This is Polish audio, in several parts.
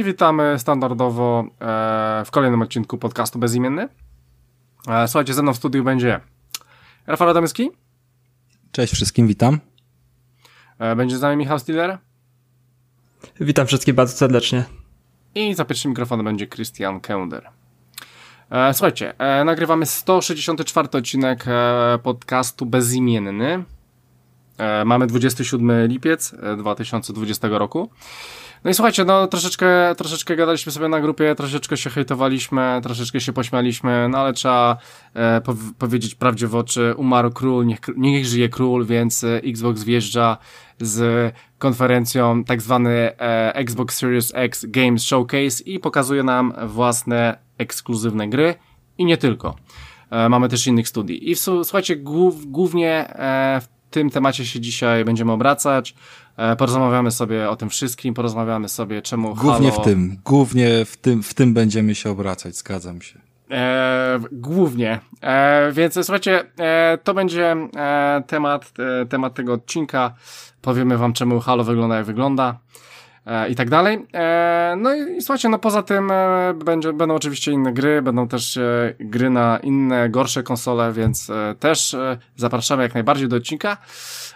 i witamy standardowo e, w kolejnym odcinku podcastu Bezimienny. E, słuchajcie, ze mną w studiu będzie Rafał Adamski. Cześć wszystkim, witam. E, będzie z nami Michał Stiller. Witam wszystkich bardzo serdecznie. I za pierwszym mikrofonem będzie Christian Kender. E, słuchajcie, e, nagrywamy 164 odcinek e, podcastu Bezimienny. E, mamy 27 lipiec 2020 e, roku. No i słuchajcie, no troszeczkę, troszeczkę gadaliśmy sobie na grupie, troszeczkę się hejtowaliśmy, troszeczkę się pośmialiśmy, no ale trzeba e, po powiedzieć prawdzie w oczy, umarł król, niech, niech żyje król, więc e, Xbox wjeżdża z konferencją tak zwany e, Xbox Series X Games Showcase i pokazuje nam własne ekskluzywne gry i nie tylko. E, mamy też innych studii. I w, słuchajcie, głów, głównie e, w tym temacie się dzisiaj będziemy obracać. E, porozmawiamy sobie o tym wszystkim, porozmawiamy sobie czemu Głównie Halo... w tym, głównie w tym, w tym będziemy się obracać, zgadzam się. E, głównie. E, więc słuchajcie, e, to będzie e, temat, e, temat tego odcinka. Powiemy wam czemu Halo wygląda jak wygląda. I tak dalej. No i słuchajcie, no poza tym będzie, będą oczywiście inne gry, będą też gry na inne, gorsze konsole, więc też zapraszamy jak najbardziej do odcinka.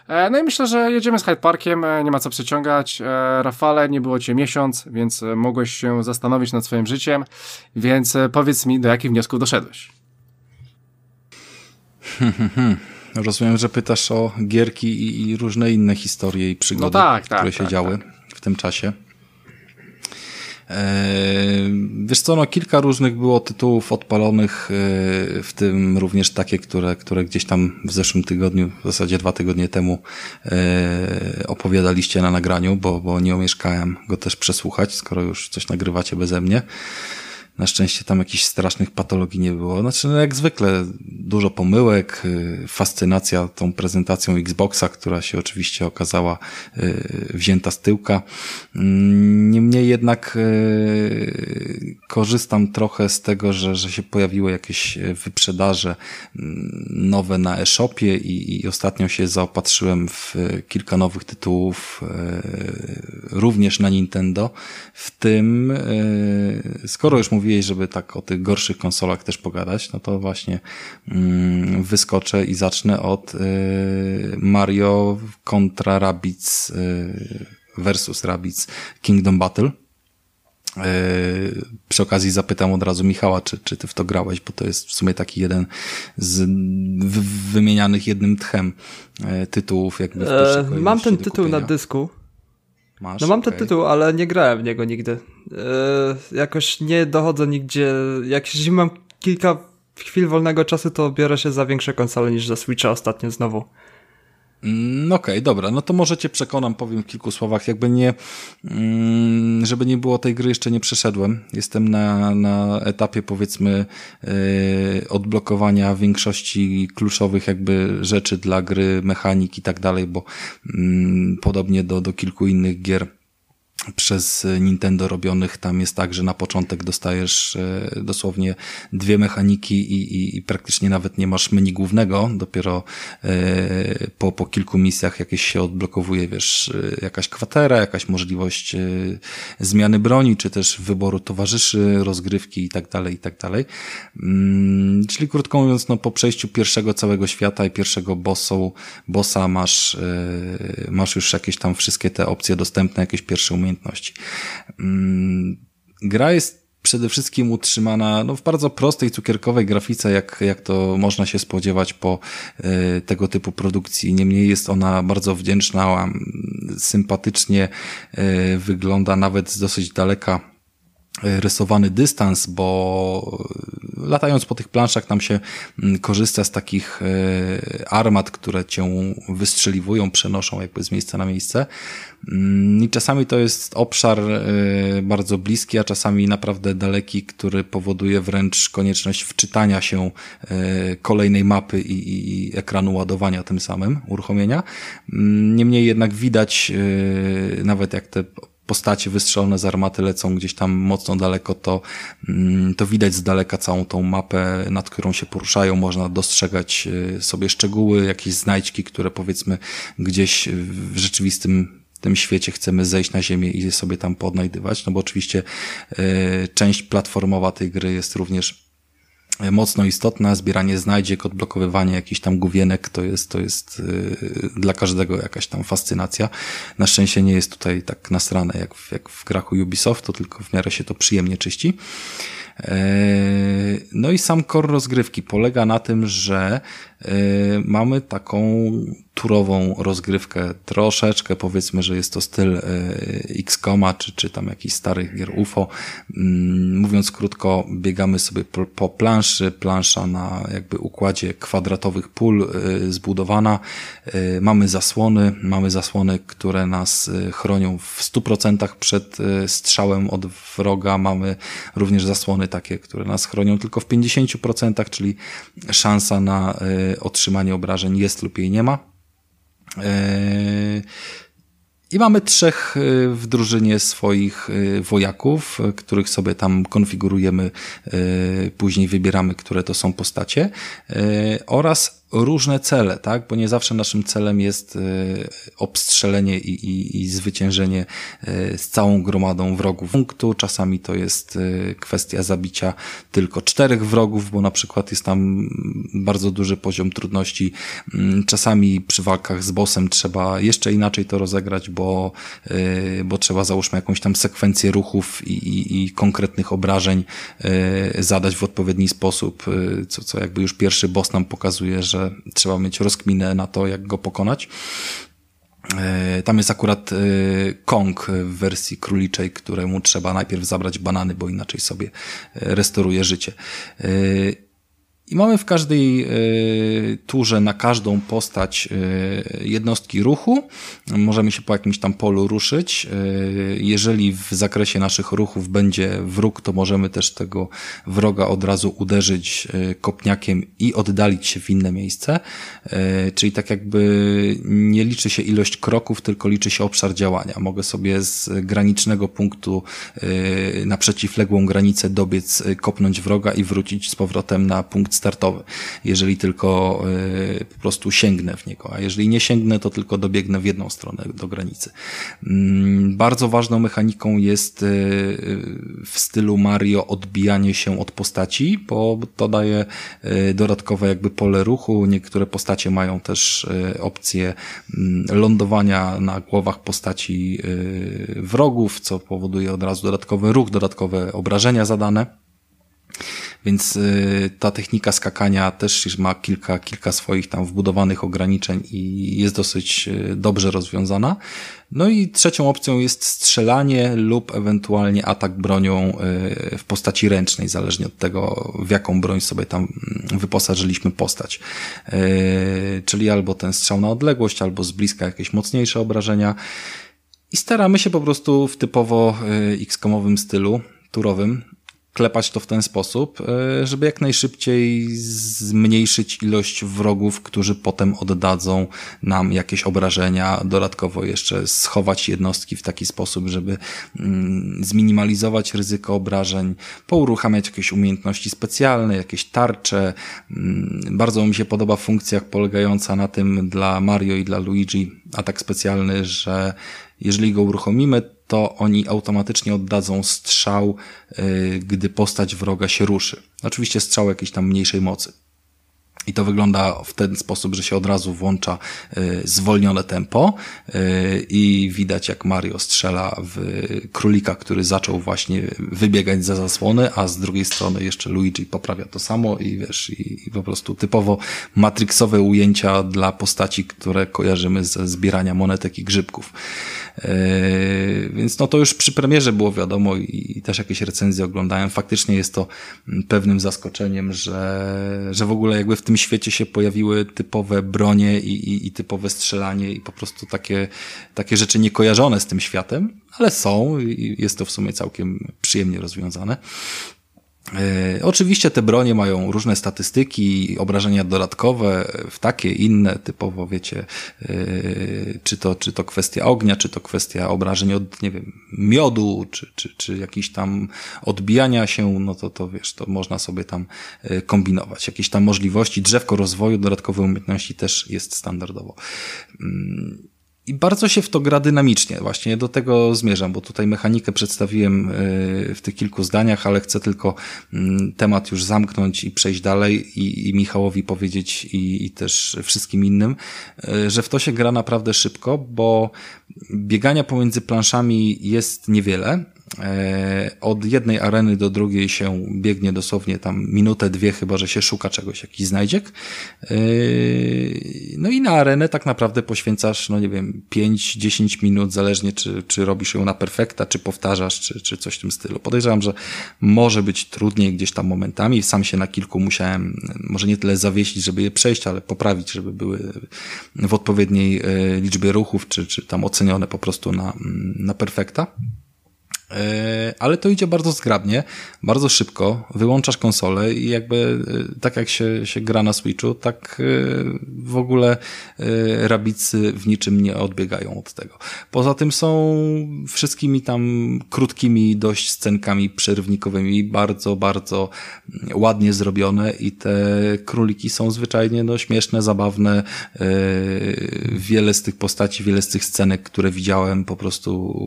No i myślę, że jedziemy z Hyde Parkiem, nie ma co przeciągać. Rafale, nie było cię miesiąc, więc mogłeś się zastanowić nad swoim życiem, więc powiedz mi, do jakich wniosków doszedłeś? Rozumiem, że pytasz o gierki i, różne inne historie i przygody, no tak, tak, które się tak, działy. Tak tym czasie. E, wiesz co, no kilka różnych było tytułów odpalonych, e, w tym również takie, które, które gdzieś tam w zeszłym tygodniu, w zasadzie dwa tygodnie temu e, opowiadaliście na nagraniu, bo, bo nie umieszkałem go też przesłuchać, skoro już coś nagrywacie beze mnie. Na szczęście tam jakichś strasznych patologii nie było. Znaczy, no jak zwykle, dużo pomyłek, y, fascynacja tą prezentacją Xboxa, która się oczywiście okazała y, wzięta z tyłka. Mm, niemniej jednak y, korzystam trochę z tego, że, że się pojawiły jakieś wyprzedaże mm, nowe na e-shopie i, i ostatnio się zaopatrzyłem w kilka nowych tytułów również na Nintendo. W tym, skoro już mówię mówiłeś, żeby tak o tych gorszych konsolach też pogadać, no to właśnie mm, wyskoczę i zacznę od y, Mario kontra Rabbids y, versus Rabbids Kingdom Battle. Y, przy okazji zapytam od razu Michała, czy, czy ty w to grałeś, bo to jest w sumie taki jeden z wymienianych jednym tchem y, tytułów, jakby w e, Mam ten tytuł na dysku. Masz? No mam okay. ten tytuł, ale nie grałem w niego nigdy. Yy, jakoś nie dochodzę nigdzie. Jak jeśli mam kilka chwil wolnego czasu, to biorę się za większe konsole niż za Switcha ostatnio znowu. Mm, okej, okay, dobra, no to może cię przekonam, powiem w kilku słowach. Jakby nie, mm, żeby nie było tej gry, jeszcze nie przeszedłem. Jestem na, na etapie, powiedzmy, yy, odblokowania większości kluczowych jakby rzeczy dla gry, mechanik i tak dalej, bo yy, podobnie do, do kilku innych gier przez Nintendo robionych. Tam jest tak, że na początek dostajesz e, dosłownie dwie mechaniki i, i, i praktycznie nawet nie masz menu głównego. Dopiero e, po, po kilku misjach jakieś się odblokowuje, wiesz, e, jakaś kwatera, jakaś możliwość zmiany broni, czy też wyboru towarzyszy, rozgrywki i tak dalej, i tak dalej. Mm, czyli krótko mówiąc, no po przejściu pierwszego całego świata i pierwszego bossu, bossa masz, masz już jakieś tam wszystkie te opcje dostępne, jakieś pierwsze umiejętności umiejętności. Mm, gra jest przede wszystkim utrzymana no, w bardzo prostej, cukierkowej grafice, jak, jak to można się spodziewać po y, tego typu produkcji. Niemniej jest ona bardzo wdzięczna, sympatycznie y, wygląda nawet z dosyć daleka rysowany dystans, bo latając po tych planszach nam się mm, korzysta z takich e, armat, które cię wystrzeliwują, przenoszą jakby z miejsca na miejsce. Mm, I czasami to jest obszar e, bardzo bliski, a czasami naprawdę daleki, który powoduje wręcz konieczność wczytania się e, kolejnej mapy i, i ekranu ładowania tym samym, uruchomienia. Mm, niemniej jednak widać, nawet jak te postacie wystrzelone z armaty lecą gdzieś tam mocno daleko, to, mm, to widać z daleka całą tą mapę, nad którą się poruszają. Można dostrzegać y, sobie szczegóły, jakieś znajdźki, które powiedzmy gdzieś w rzeczywistym tym świecie chcemy zejść na ziemię i sobie tam podnajdywać, no bo oczywiście e, część platformowa tej gry jest również mocno istotna, zbieranie znajdziek, odblokowywanie jakichś tam główienek, to jest, to jest yy, dla każdego jakaś tam fascynacja. Na szczęście nie jest tutaj tak nasrane jak w, jak w grach Ubisoftu, tylko w miarę się to przyjemnie czyści. Yy, no i sam core rozgrywki polega na tym, że mamy taką turową rozgrywkę, troszeczkę powiedzmy, że jest to styl e, X-Koma, czy, czy tam jakiś starych gier UFO. Mm, mówiąc krótko, biegamy sobie po, planszy, plansza na jakby układzie kwadratowych pól e, zbudowana. Mamy zasłony, mamy zasłony, które nas chronią w 100% przed strzałem od wroga. Mamy również zasłony takie, które nas chronią tylko w 50%, czyli szansa na otrzymanie obrażeń jest lub jej nie ma. Yy, I mamy trzech yy, w drużynie swoich yy, wojaków, których sobie tam konfigurujemy, później wybieramy, które to są postacie, oraz różne cele, tak? Bo nie zawsze naszym celem jest e, obstrzelenie i, i, i zwyciężenie e, z całą gromadą wrogów punktu. Czasami to jest e, kwestia zabicia tylko czterech wrogów, bo na przykład jest tam bardzo duży poziom trudności. Mm, czasami przy walkach z bossem trzeba jeszcze inaczej to rozegrać, bo, bo trzeba załóżmy jakąś tam sekwencję ruchów i, i, i konkretnych obrażeń zadać w odpowiedni sposób, co, co jakby już pierwszy boss nam pokazuje, że trzeba mieć rozkminę na to, jak go pokonać. E, tam jest akurat e, Kong w wersji króliczej, któremu trzeba najpierw zabrać banany, bo inaczej sobie e, restauruje życie. I mamy w każdej y, turze na każdą postać y, jednostki ruchu. Możemy się po jakimś tam polu ruszyć. Y, jeżeli w zakresie naszych ruchów będzie wróg, to możemy też tego wroga od razu uderzyć kopniakiem i oddalić się w inne miejsce. Czyli tak jakby nie liczy się ilość kroków, tylko liczy się obszar działania. Mogę sobie z granicznego punktu na przeciwległą granicę dobiec, kopnąć wroga i wrócić z powrotem na punkt startowy, jeżeli tylko y, po prostu sięgnę w niego, a jeżeli nie sięgnę, to tylko dobiegnę w jedną stronę do granicy. Mm, bardzo ważną mechaniką jest y, w stylu Mario odbijanie się od postaci, bo to daje dodatkowe jakby pole ruchu. Niektóre postacie mają też opcję mm, lądowania na głowach postaci wrogów, co powoduje od razu dodatkowy ruch, dodatkowe obrażenia zadane. Więc y, ta technika skakania też ma kilka, kilka swoich tam wbudowanych ograniczeń i jest dosyć y, dobrze rozwiązana. No i trzecią opcją jest strzelanie lub ewentualnie atak bronią y, w postaci ręcznej, zależnie od tego, w jaką broń sobie tam mm, wyposażyliśmy postać. Czyli albo ten strzał na odległość, albo z bliska jakieś mocniejsze obrażenia. I staramy się po prostu w typowo X-komowym stylu turowym klepać to w ten sposób, e, żeby jak najszybciej zmniejszyć ilość wrogów, którzy potem oddadzą nam jakieś obrażenia, dodatkowo jeszcze schować jednostki w taki sposób, żeby mm, zminimalizować ryzyko obrażeń, pouruchamiać jakieś umiejętności specjalne, jakieś tarcze. Mm, bardzo mi się podoba funkcja polegająca na tym dla Mario i dla Luigi atak specjalny, że jeżeli go uruchomimy, to oni automatycznie oddadzą strzał, y, gdy postać wroga się ruszy. Oczywiście strzał jakiejś tam mniejszej mocy. I to wygląda w ten sposób, że się od razu włącza y, zwolnione tempo y, i widać jak Mario strzela w królika, który zaczął właśnie wybiegać za zasłony, a z drugiej strony jeszcze Luigi poprawia to samo i wiesz, i, po prostu typowo matrixowe ujęcia dla postaci, które kojarzymy ze zbierania monetek i grzybków. Yy, więc no to już przy premierze było wiadomo i też jakieś recenzje oglądałem. Faktycznie jest to pewnym zaskoczeniem, że, że w ogóle jakby w tym świecie się pojawiły typowe bronie i, i, i typowe strzelanie i po prostu takie, takie rzeczy niekojarzone z tym światem, ale są i jest to w sumie całkiem przyjemnie rozwiązane. E, oczywiście te bronie mają różne statystyki, obrażenia dodatkowe, w takie, inne, typowo wiecie, e, czy to, czy to kwestia ognia, czy to kwestia obrażeń od, nie wiem, miodu, czy, czy, czy jakiś tam odbijania się, no to, to wiesz, to można sobie tam e, kombinować. Jakieś tam możliwości, drzewko rozwoju, dodatkowe umiejętności też jest standardowo. I bardzo się w to gra dynamicznie. Właśnie do tego zmierzam, bo tutaj mechanikę przedstawiłem w tych kilku zdaniach, ale chcę tylko mm, temat już zamknąć i przejść dalej i, i Michałowi powiedzieć i, i też wszystkim innym, że w to się gra naprawdę szybko, bo biegania pomiędzy planszami jest niewiele, E, od jednej areny do drugiej się biegnie dosłownie tam minutę, dwie, chyba że się szuka czegoś, jakiś znajdziek. E, no i na arenę tak naprawdę poświęcasz, no nie wiem, 5-10 minut, zależnie czy, czy robisz ją na perfekta, czy powtarzasz, czy, czy coś w tym stylu. Podejrzewam, że może być trudniej gdzieś tam momentami. Sam się na kilku musiałem, może nie tyle zawiesić, żeby je przejść, ale poprawić, żeby były w odpowiedniej e, liczbie ruchów, czy, czy tam ocenione po prostu na, na perfekta. E, ale to idzie bardzo zgrabnie, bardzo szybko, wyłączasz konsolę i jakby e, tak jak się, się gra na Switchu, tak e, w ogóle rabicy w niczym nie odbiegają od tego. Poza tym są wszystkimi tam krótkimi dość scenkami przerwnikowymi, bardzo, bardzo ładnie zrobione i te króliki są zwyczajnie no, śmieszne, zabawne. Wiele z tych postaci, wiele z tych scenek, które widziałem po prostu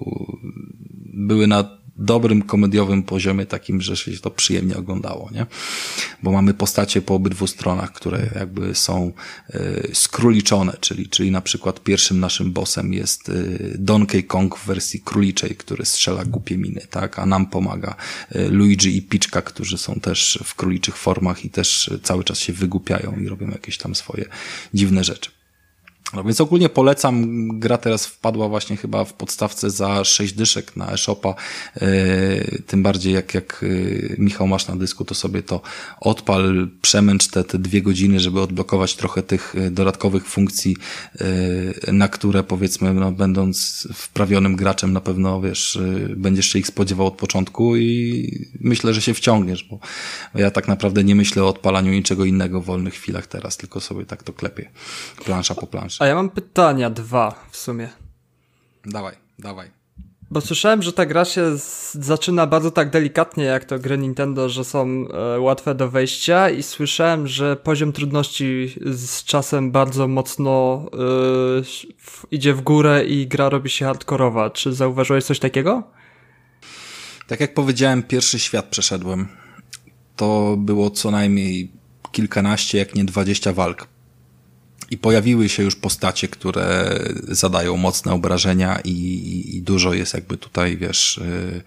były na dobrym komediowym poziomie, takim, że się to przyjemnie oglądało, nie? Bo mamy postacie po obydwu stronach, które jakby są y, skróliczone, czyli, czyli na przykład pierwszym naszym bossem jest y, Donkey Kong w wersji króliczej, który strzela głupie miny, tak? A nam pomaga y, Luigi i Piczka, którzy są też w króliczych formach i też cały czas się wygłupiają i robią jakieś tam swoje dziwne rzeczy. No więc ogólnie polecam. Gra teraz wpadła właśnie chyba w podstawce za 6 dyszek na e-shopa. Yy, tym bardziej jak, jak yy, Michał masz na dysku, to sobie to odpal, przemęcz te, te dwie godziny, żeby odblokować trochę tych e, dodatkowych funkcji, na które powiedzmy, no, będąc wprawionym graczem na pewno, wiesz, będziesz się ich spodziewał od początku i myślę, że się wciągniesz, bo ja tak naprawdę nie myślę o odpalaniu niczego innego w wolnych chwilach teraz, tylko sobie tak to klepię. Plansza po planszy. A ja mam pytania dwa w sumie. Dawaj, dawaj. Bo słyszałem, że ta gra się zaczyna bardzo tak delikatnie, jak to gry Nintendo, że są e, łatwe do wejścia i słyszałem, że poziom trudności z czasem bardzo mocno e, idzie w górę i gra robi się hardkorowa. Czy zauważyłeś coś takiego? Tak jak powiedziałem, pierwszy świat przeszedłem. To było co najmniej kilkanaście, jak nie dwadzieścia walk i pojawiły się już postacie, które zadają mocne obrażenia i, i dużo jest jakby tutaj, wiesz, yy,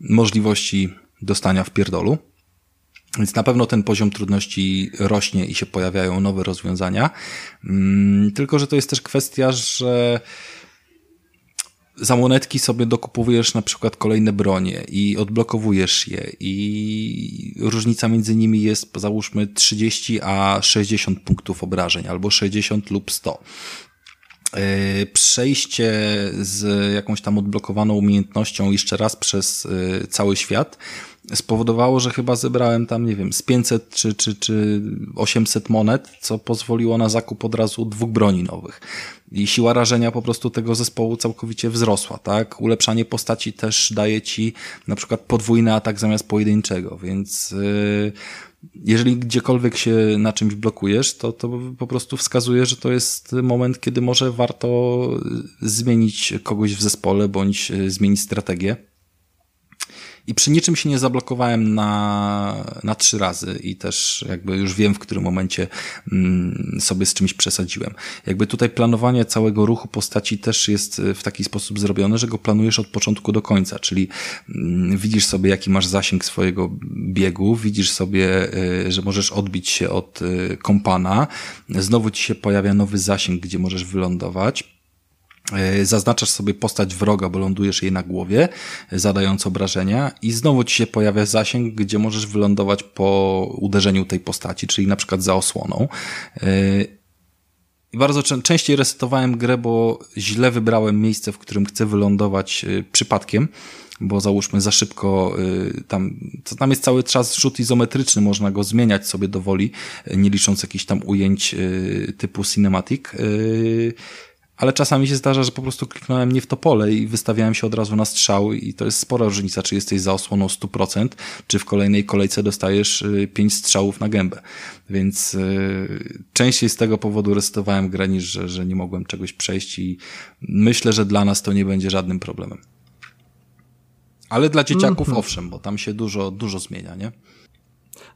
możliwości dostania w pierdolu. Więc na pewno ten poziom trudności rośnie i się pojawiają nowe rozwiązania. Yy, tylko, że to jest też kwestia, że za monetki sobie dokupujesz na przykład kolejne bronie i odblokowujesz je i różnica między nimi jest załóżmy 30 a 60 punktów obrażeń albo 60 lub 100 e, przejście z jakąś tam odblokowaną umiejętnością jeszcze raz przez e, cały świat spowodowało, że chyba zebrałem tam, nie wiem, z 500 czy, czy, czy 800 monet, co pozwoliło na zakup od razu dwóch broni nowych. I siła rażenia po prostu tego zespołu całkowicie wzrosła, tak? Ulepszanie postaci też daje ci na przykład podwójny atak zamiast pojedynczego, więc yy, jeżeli gdziekolwiek się na czymś blokujesz, to, to po prostu wskazuje, że to jest moment, kiedy może warto zmienić kogoś w zespole bądź zmienić strategię i przy niczym się nie zablokowałem na, na trzy razy i też jakby już wiem, w którym momencie mm, sobie z czymś przesadziłem. Jakby tutaj planowanie całego ruchu postaci też jest w taki sposób zrobione, że go planujesz od początku do końca, czyli mm, widzisz sobie, jaki masz zasięg swojego biegu, widzisz sobie, y, że możesz odbić się od y, kompana, znowu ci się pojawia nowy zasięg, gdzie możesz wylądować, E, zaznaczasz sobie postać wroga, bo lądujesz jej na głowie, zadając obrażenia i znowu ci się pojawia zasięg, gdzie możesz wylądować po uderzeniu tej postaci, czyli na przykład za osłoną. E, I bardzo częściej resetowałem grę, bo źle wybrałem miejsce, w którym chcę wylądować e, przypadkiem, bo załóżmy za szybko tam, tam jest cały czas rzut izometryczny, można go zmieniać sobie do woli, nie licząc jakichś tam ujęć typu cinematic ale czasami się zdarza, że po prostu kliknąłem nie w to pole i wystawiałem się od razu na strzał i to jest spora różnica, czy jesteś za osłoną 100%, czy w kolejnej kolejce dostajesz 5 y, strzałów na gębę. Więc yy, częściej z tego powodu resetowałem grę niż, że, że nie mogłem czegoś przejść i myślę, że dla nas to nie będzie żadnym problemem. Ale dla dzieciaków mm -hmm. owszem, bo tam się dużo, dużo zmienia, nie?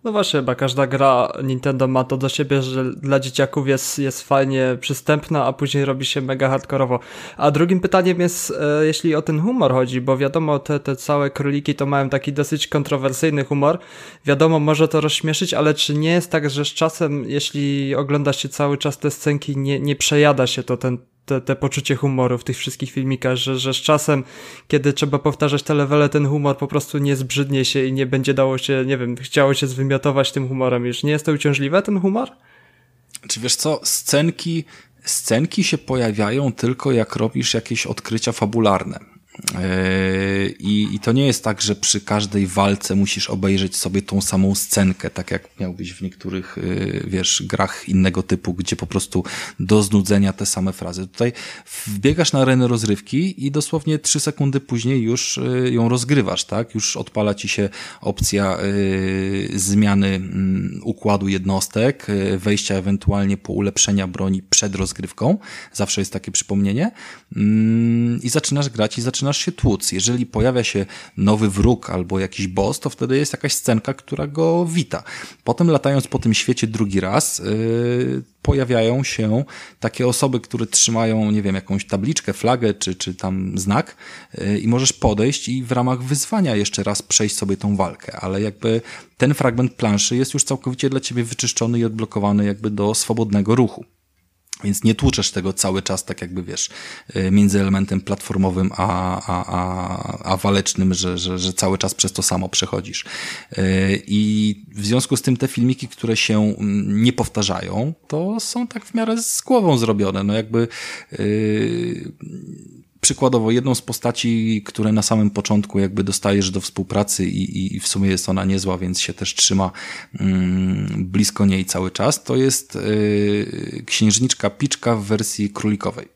No właśnie, chyba każda gra Nintendo ma to do siebie, że dla dzieciaków jest, jest fajnie przystępna, a później robi się mega hardkorowo. A drugim pytaniem jest, e, jeśli o ten humor chodzi, bo wiadomo, te, te całe króliki to mają taki dosyć kontrowersyjny humor. Wiadomo, może to rozśmieszyć, ale czy nie jest tak, że z czasem, jeśli ogląda się cały czas te scenki, nie, nie przejada się to ten, te, te poczucie humoru w tych wszystkich filmikach, że, że z czasem, kiedy trzeba powtarzać te levele, ten humor po prostu nie zbrzydnie się i nie będzie dało się, nie wiem, chciało się zwymiotować tym humorem już. Nie jest to uciążliwe, ten humor? Czy wiesz co, scenki, scenki się pojawiają tylko jak robisz jakieś odkrycia fabularne. Yy, I, I to nie jest tak, że przy każdej walce musisz obejrzeć sobie tą samą scenkę, tak jak miałbyś w niektórych, yy, wiesz, grach innego typu, gdzie po prostu do znudzenia te same frazy. Tutaj wbiegasz na arenę rozrywki i dosłownie trzy sekundy później już yy, ją rozgrywasz, tak? Już odpala ci się opcja zmiany mm, układu jednostek, wejścia ewentualnie po ulepszenia broni przed rozgrywką. Zawsze jest takie przypomnienie. Mm, I zaczynasz grać i zaczynasz zaczynasz się tłuc. Jeżeli pojawia się nowy wróg albo jakiś boss, to wtedy jest jakaś scenka, która go wita. Potem latając po tym świecie drugi raz, yy, pojawiają się takie osoby, które trzymają, nie wiem, jakąś tabliczkę, flagę czy, czy tam znak yy, i możesz podejść i w ramach wyzwania jeszcze raz przejść sobie tą walkę, ale jakby ten fragment planszy jest już całkowicie dla ciebie wyczyszczony i odblokowany jakby do swobodnego ruchu. Więc nie tłuczesz tego cały czas, tak jakby wiesz, y, między elementem platformowym a, a, a, a walecznym, że, że, że cały czas przez to samo przechodzisz. Y, I w związku z tym te filmiki, które się mm, nie powtarzają, to są tak w miarę z głową zrobione. No jakby yy, przykładowo jedną z postaci, które na samym początku jakby dostajesz do współpracy i, i w sumie jest ona niezła, więc się też trzyma mm, blisko niej cały czas, to jest yy, księżniczka Piczka w wersji królikowej.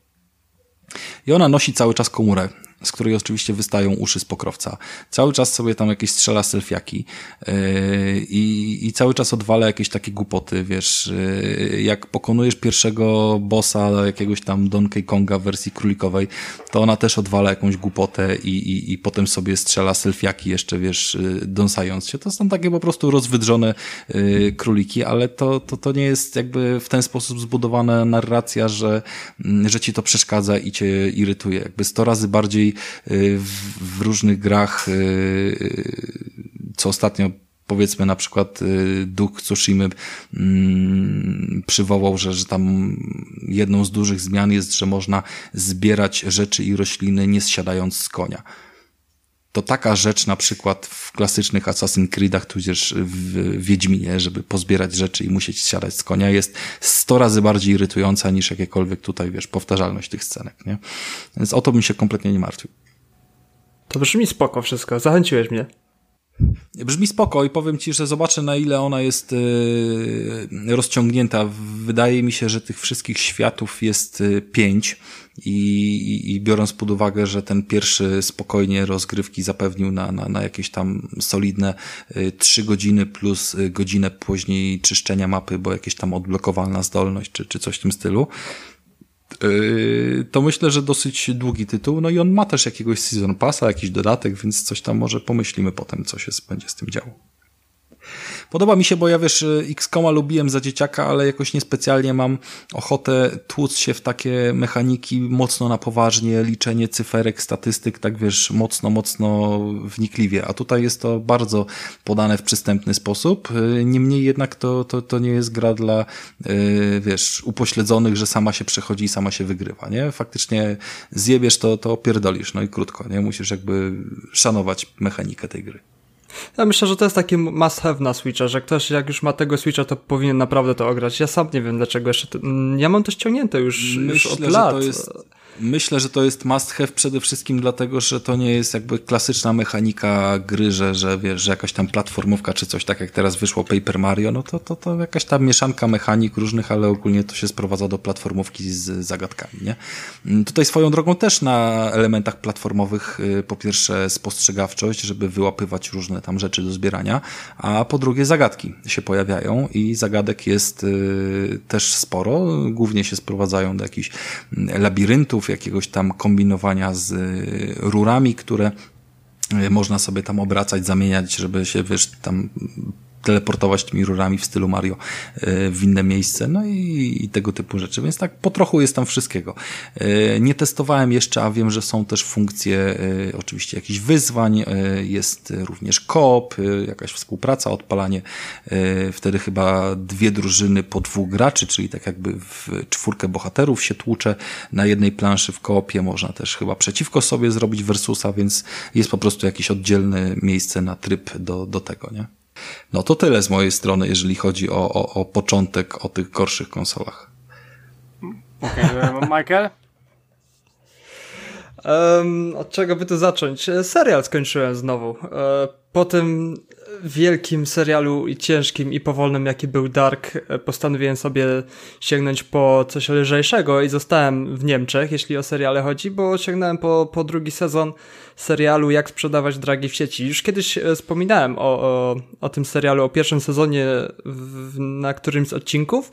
I ona nosi cały czas komórę z której oczywiście wystają uszy z pokrowca. Cały czas sobie tam jakieś strzela selfiaki yy, i, cały czas odwala jakieś takie głupoty, wiesz, yy, jak pokonujesz pierwszego bossa jakiegoś tam Donkey Konga w wersji królikowej, to ona też odwala jakąś głupotę i, i, i potem sobie strzela selfiaki jeszcze, wiesz, yy, dąsając się. To są takie po prostu rozwydrzone yy, króliki, ale to, to, to nie jest jakby w ten sposób zbudowana narracja, że, mm, że ci to przeszkadza i cię irytuje. Jakby sto razy bardziej Y, w, różnych grach, y, y, co ostatnio powiedzmy na przykład Duch Tsushima mm, przywołał, że, że tam jedną z dużych zmian jest, że można zbierać rzeczy i rośliny nie zsiadając z konia to taka rzecz na przykład w klasycznych Assassin's Creedach, tudzież w Wiedźminie, żeby pozbierać rzeczy i musieć siadać z konia, jest sto razy bardziej irytująca niż jakiekolwiek tutaj, wiesz, powtarzalność tych scenek, nie? Więc o to bym się kompletnie nie martwił. To brzmi spoko wszystko, zachęciłeś mnie. Brzmi spoko i powiem Ci, że zobaczę na ile ona jest yy, rozciągnięta. Wydaje mi się, że tych wszystkich światów jest yy, pięć i, i, i, biorąc pod uwagę, że ten pierwszy spokojnie rozgrywki zapewnił na, na, na jakieś tam solidne yy, trzy godziny plus godzinę później czyszczenia mapy, bo jakieś tam odblokowalna zdolność czy, czy coś w tym stylu, to myślę, że dosyć długi tytuł. No i on ma też jakiegoś season passa, jakiś dodatek, więc coś tam może pomyślimy potem, co się będzie z tym działo. Podoba mi się, bo ja wiesz, X-Koma lubiłem za dzieciaka, ale jakoś niespecjalnie mam ochotę tłuc się w takie mechaniki mocno na poważnie, liczenie cyferek, statystyk, tak wiesz, mocno, mocno wnikliwie. A tutaj jest to bardzo podane w przystępny sposób. Niemniej jednak to, to, to nie jest gra dla, yy, wiesz, upośledzonych, że sama się przechodzi i sama się wygrywa, nie? Faktycznie zjebiesz to, to opierdolisz, no i krótko, nie? Musisz jakby szanować mechanikę tej gry. Ja myślę, że to jest taki must have na Switcha, że ktoś jak już ma tego Switcha, to powinien naprawdę to ograć. Ja sam nie wiem dlaczego jeszcze. To... Ja mam to ściągnięte już, myślę, już od lat. To jest Myślę, że to jest must have przede wszystkim dlatego, że to nie jest jakby klasyczna mechanika gry, że, że wiesz, że jakaś tam platformówka czy coś tak jak teraz wyszło Paper Mario, no to, to, to jakaś tam mieszanka mechanik różnych, ale ogólnie to się sprowadza do platformówki z zagadkami, nie? Mm, tutaj swoją drogą też na elementach platformowych y, po pierwsze spostrzegawczość, żeby wyłapywać różne tam rzeczy do zbierania, a po drugie zagadki się pojawiają i zagadek jest y, też sporo, głównie się sprowadzają do jakichś mm, jakiegoś tam kombinowania z y, rurami, które y, można sobie tam obracać, zamieniać, żeby się, wiesz, tam teleportować tymi rurami w stylu Mario e, w inne miejsce, no i, i, tego typu rzeczy, więc tak po trochu jest tam wszystkiego. E, nie testowałem jeszcze, a wiem, że są też funkcje e, oczywiście jakichś wyzwań, jest również koop, jakaś współpraca, odpalanie, wtedy chyba dwie drużyny po dwóch graczy, czyli tak jakby w czwórkę bohaterów się tłucze na jednej planszy w koopie, można też chyba przeciwko sobie zrobić versusa, więc jest po prostu jakieś oddzielne miejsce na tryb do, do tego, nie? No to tyle z mojej strony, jeżeli chodzi o, o, o początek o tych gorszych konsolach. Okej, okay, Michael? Um, od czego by tu zacząć? E, serial skończyłem znowu. E, po tym wielkim serialu i ciężkim i powolnym, jaki był Dark, e, postanowiłem sobie sięgnąć po coś lżejszego i zostałem w Niemczech, jeśli o seriale chodzi, bo sięgnąłem po, po drugi sezon serialu Jak sprzedawać dragi w sieci. Już kiedyś e, wspominałem o, o, o tym serialu, o pierwszym sezonie w, na którymś z odcinków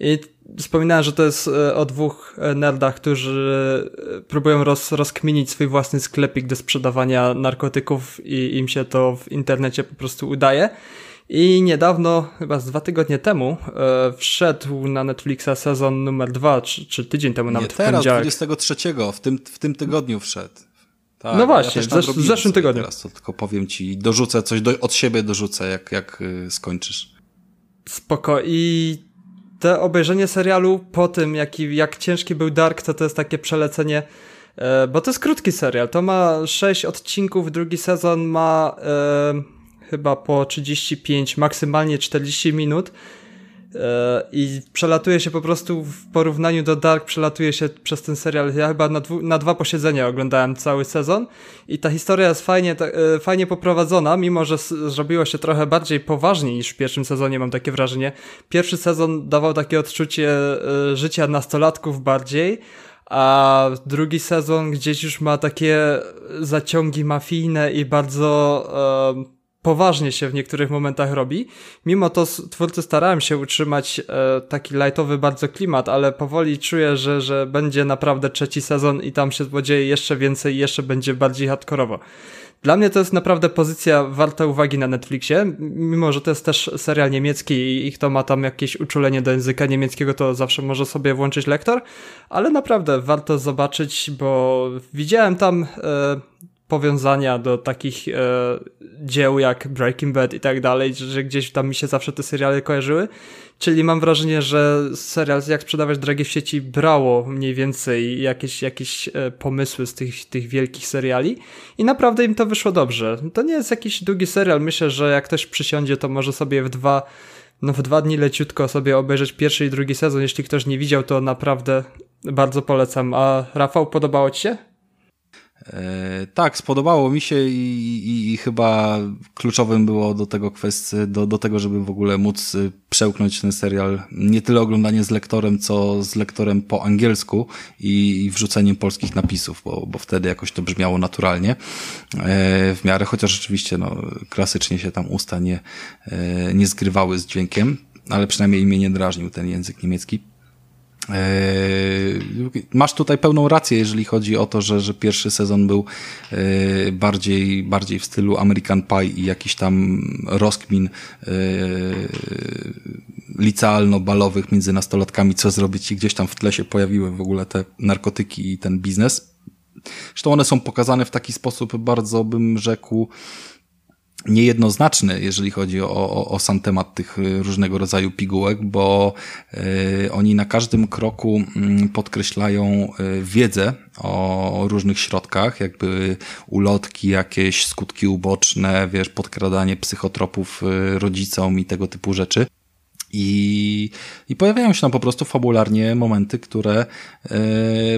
i wspominałem, że to jest e, o dwóch nerdach, którzy próbują roz, rozkminić swój własny sklepik do sprzedawania narkotyków i im się to w internecie po prostu udaje. I niedawno, chyba z dwa tygodnie temu, e, wszedł na Netflixa sezon numer dwa, czy, czy tydzień temu nawet Nie, teraz, 23, w tym, w tym tygodniu wszedł. Tak, no właśnie, ja w, zesz w zeszłym tygodniu. Teraz to tylko powiem ci, dorzucę coś do, od siebie, dorzucę, jak, jak y, skończysz. Spoko. I te obejrzenie serialu po tym, jaki, jak ciężki był Dark, to to jest takie przelecenie, e, bo to jest krótki serial. To ma 6 odcinków, drugi sezon ma e, chyba po 35, maksymalnie 40 minut. E, I przelatuje się po prostu w porównaniu do Dark, przelatuje się przez ten serial. Ja chyba na, dwu, na dwa posiedzenia oglądałem cały sezon i ta historia jest fajnie, ta, e, fajnie poprowadzona, mimo że zrobiło się trochę bardziej poważniej niż w pierwszym sezonie, mam takie wrażenie. Pierwszy sezon dawał takie odczucie e, życia nastolatków bardziej, a drugi sezon gdzieś już ma takie zaciągi mafijne i bardzo poważnie się w niektórych momentach robi. Mimo to twórcy starałem się utrzymać e, taki lightowy bardzo klimat, ale powoli czuję, że, że będzie naprawdę trzeci sezon i tam się podzieje jeszcze więcej i jeszcze będzie bardziej hardkorowo. Dla mnie to jest naprawdę pozycja warta uwagi na Netflixie, mimo że to jest też serial niemiecki i kto ma tam jakieś uczulenie do języka niemieckiego, to zawsze może sobie włączyć lektor, ale naprawdę warto zobaczyć, bo widziałem tam e, powiązania do takich e, dzieł jak Breaking Bad i tak dalej, że gdzieś tam mi się zawsze te seriale kojarzyły. Czyli mam wrażenie, że serial Jak sprzedawać dragi w sieci brało mniej więcej jakieś, jakieś e, pomysły z tych, tych wielkich seriali i naprawdę im to wyszło dobrze. To nie jest jakiś długi serial. Myślę, że jak ktoś przysiądzie, to może sobie w dwa no w dwa dni leciutko sobie obejrzeć pierwszy i drugi sezon. Jeśli ktoś nie widział, to naprawdę bardzo polecam. A Rafał, podobało Ci się? E, tak, spodobało mi się i, i, i, chyba kluczowym było do tego kwestii, do, do tego, żeby w ogóle móc y, przełknąć ten serial nie tyle oglądanie z lektorem, co z lektorem po angielsku i, i wrzuceniem polskich napisów, bo, bo wtedy jakoś to brzmiało naturalnie e, w miarę, chociaż rzeczywiście no, klasycznie się tam usta nie, e, nie zgrywały z dźwiękiem, ale przynajmniej mnie nie drażnił ten język niemiecki. Eee, masz tutaj pełną rację, jeżeli chodzi o to, że, że pierwszy sezon był eee, bardziej, bardziej w stylu American Pie i jakiś tam rozkmin eee, licealno-balowych między nastolatkami, co zrobić i gdzieś tam w tle się pojawiły w ogóle te narkotyki i ten biznes. Zresztą one są pokazane w taki sposób bardzo bym rzekł niejednoznaczny, jeżeli chodzi o, o, o, sam temat tych y, różnego rodzaju pigułek, bo y, oni na każdym kroku y, podkreślają y, wiedzę o różnych środkach, jakby ulotki, jakieś skutki uboczne, wiesz, podkradanie psychotropów rodzicom i tego typu rzeczy. I, I pojawiają się tam po prostu fabularnie momenty, które e,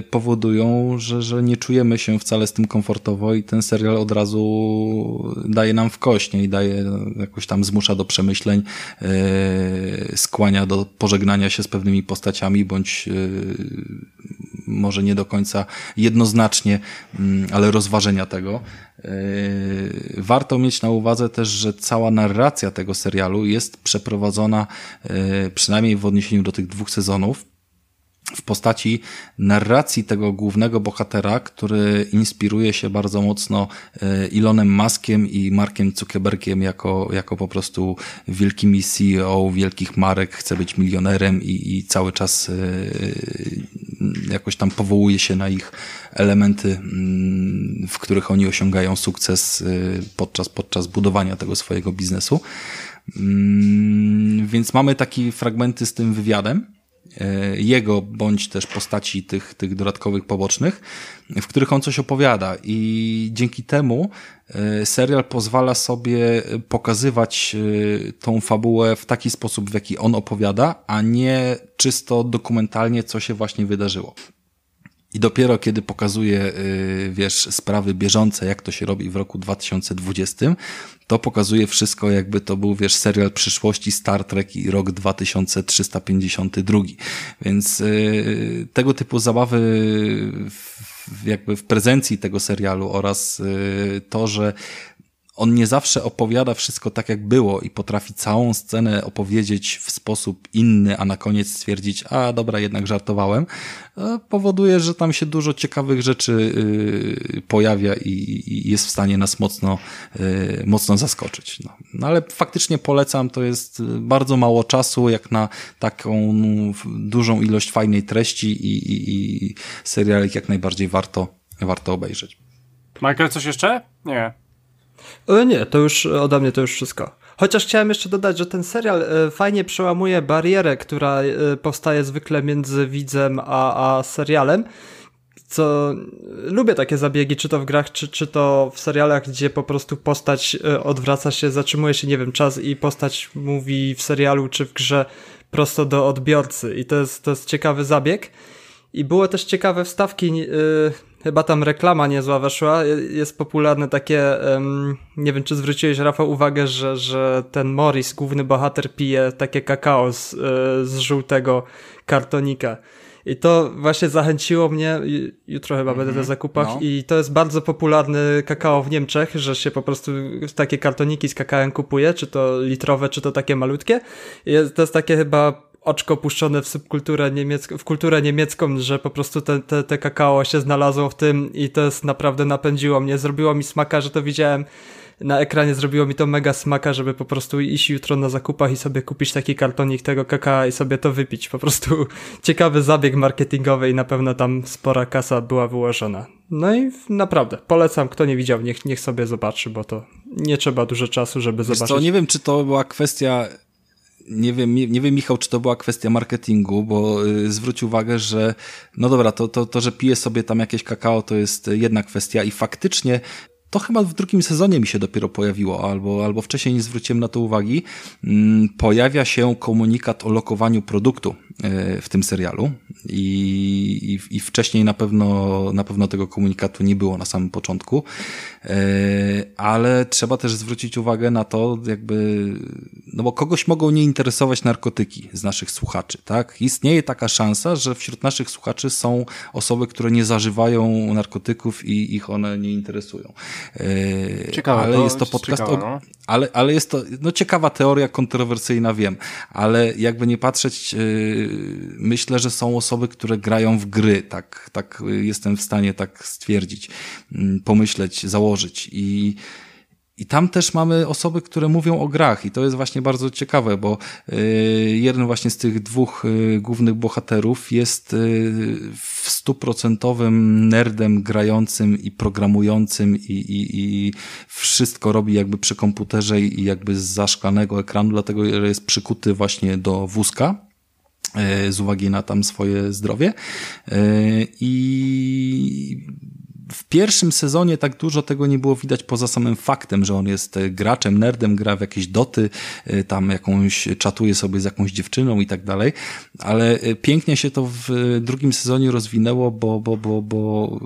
powodują, że, że nie czujemy się wcale z tym komfortowo i ten serial od razu daje nam w kośnie i daje, jakoś tam zmusza do przemyśleń, e, skłania do pożegnania się z pewnymi postaciami, bądź e, może nie do końca jednoznacznie, mm, ale rozważenia tego. Yy, warto mieć na uwadze też, że cała narracja tego serialu jest przeprowadzona, yy, przynajmniej w odniesieniu do tych dwóch sezonów, w postaci narracji tego głównego bohatera, który inspiruje się bardzo mocno yy, Elonem Muskiem i Markiem Zuckerbergiem jako, jako po prostu wielkimi CEO wielkich marek, chce być milionerem i, i cały czas jakoś tam powołuje się na ich elementy, mm, w których oni osiągają sukces podczas, podczas budowania tego swojego biznesu. Mm, więc mamy takie fragmenty z tym wywiadem, jego bądź też postaci tych, tych dodatkowych pobocznych, w których on coś opowiada i dzięki temu y, serial pozwala sobie pokazywać tą fabułę w taki sposób, w jaki on opowiada, a nie czysto dokumentalnie, co się właśnie wydarzyło. I dopiero kiedy pokazuje, y, wiesz, sprawy bieżące, jak to się robi w roku 2020, to pokazuje wszystko, jakby to był, wiesz, serial przyszłości Star Trek i rok 2352. Więc yy, tego typu zabawy w, jakby w prezencji tego serialu oraz yy, to, że on nie zawsze opowiada wszystko tak, jak było i potrafi całą scenę opowiedzieć w sposób inny, a na koniec stwierdzić, a dobra, jednak żartowałem, e, powoduje, że tam się dużo ciekawych rzeczy y, pojawia i jest w stanie nas mocno, y, mocno zaskoczyć. No. no ale faktycznie polecam, to jest bardzo mało czasu, jak na taką dużą ilość fajnej treści i, i, i serialik jak najbardziej warto, warto obejrzeć. Michael, coś jeszcze? Nie. E, nie, to już ode mnie to już wszystko. Chociaż chciałem jeszcze dodać, że ten serial e, fajnie przełamuje barierę, która e, powstaje zwykle między widzem a, a serialem. Co lubię takie zabiegi, czy to w grach, czy, czy to w serialach, gdzie po prostu postać odwraca się, zatrzymuje się, nie wiem, czas i postać mówi w serialu czy w grze prosto do odbiorcy. I to jest, to jest ciekawy zabieg. I było też ciekawe wstawki. Yy, chyba tam reklama niezła weszła. Jest popularne takie, um, nie wiem czy zwróciłeś Rafał uwagę, że, że ten Morris, główny bohater, pije takie kakao z, e, z żółtego kartonika. I to właśnie zachęciło mnie, jutro chyba mm -hmm. będę na mhm. zakupach no. i to jest bardzo popularny kakao w Niemczech, że się po prostu takie kartoniki z kakałem kupuje, czy to litrowe, czy to takie malutkie. I to jest takie chyba oczko puszczone w subkulturę niemiecką, w kulturę niemiecką, że po prostu te, te, te kakao się znalazło w tym i to jest naprawdę napędziło mnie. Zrobiło mi smaka, że to widziałem na ekranie, zrobiło mi to mega smaka, żeby po prostu iść jutro na zakupach i sobie kupić taki kartonik tego kakao i sobie to wypić. Po prostu ciekawy zabieg marketingowy i na pewno tam spora kasa była wyłożona. No i naprawdę, polecam, kto nie widział, niech, niech sobie zobaczy, bo to nie trzeba dużo czasu, żeby Wiesz zobaczyć. Co, nie wiem, czy to była kwestia nie wiem, nie, wiem, Michał, czy to była kwestia marketingu, bo y, zwróć uwagę, że no dobra, to, to, to, że piję sobie tam jakieś kakao, to jest jedna kwestia i faktycznie to chyba w drugim sezonie mi się dopiero pojawiło, albo, albo wcześniej nie zwróciłem na to uwagi. Mm, pojawia się komunikat o lokowaniu produktu y, w tym serialu i, i, i wcześniej na pewno, na pewno tego komunikatu nie było na samym początku, e, ale trzeba też zwrócić uwagę na to, jakby, no bo kogoś mogą nie interesować narkotyki z naszych słuchaczy, tak? Istnieje taka szansa, że wśród naszych słuchaczy są osoby, które nie zażywają narkotyków i ich one nie interesują. E, ciekawe, ale jest to podcast, ciekawe, no. ale, ale jest to, no ciekawa teoria, kontrowersyjna, wiem, ale jakby nie patrzeć, e, myślę, że są osoby, które grają w gry, tak, tak jestem w stanie tak stwierdzić, mm, pomyśleć, założyć. I i tam też mamy osoby, które mówią o grach i to jest właśnie bardzo ciekawe, bo y, jeden właśnie z tych dwóch y, głównych bohaterów jest y, w stuprocentowym nerdem grającym i programującym i, i, i wszystko robi jakby przy komputerze i jakby z zaszklanego ekranu, dlatego że jest przykuty właśnie do wózka z uwagi na tam swoje zdrowie. E, I w pierwszym sezonie tak dużo tego nie było widać poza samym faktem, że on jest e, graczem, nerdem, gra w jakieś doty, e, tam jakąś czatuje sobie z jakąś dziewczyną i tak dalej, ale e, pięknie się to w drugim sezonie rozwinęło, bo, bo, bo, bo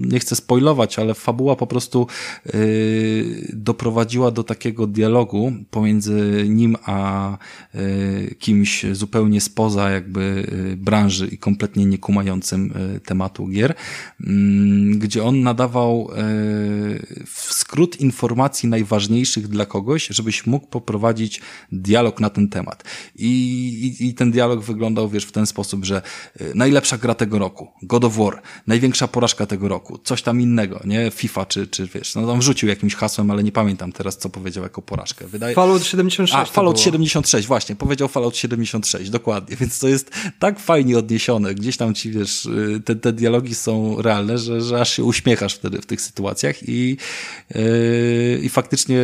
nie chcę spoilować, ale fabuła po prostu yy, doprowadziła do takiego dialogu pomiędzy nim a yy, kimś zupełnie spoza jakby branży i kompletnie niekumającym tematu gier, mm, gdzie on nadawał w skrót informacji najważniejszych dla kogoś, żebyś mógł poprowadzić dialog na ten temat. I, i, i ten dialog wyglądał, wiesz, w ten sposób, że y, najlepsza gra tego roku, God of War, największa porażka tego roku, coś tam innego, nie? FIFA, czy, czy wiesz, no tam wrzucił jakimś hasłem, ale nie pamiętam teraz, co powiedział jako porażkę. Wydaje... Fallout 76. A, Fallout 76, właśnie, powiedział Fallout 76, dokładnie, więc to jest tak fajnie odniesione, gdzieś tam ci, wiesz, y, te, te dialogi są realne, że, że aż się uśmiechasz wtedy w tych sytuacjach i, yy, i faktycznie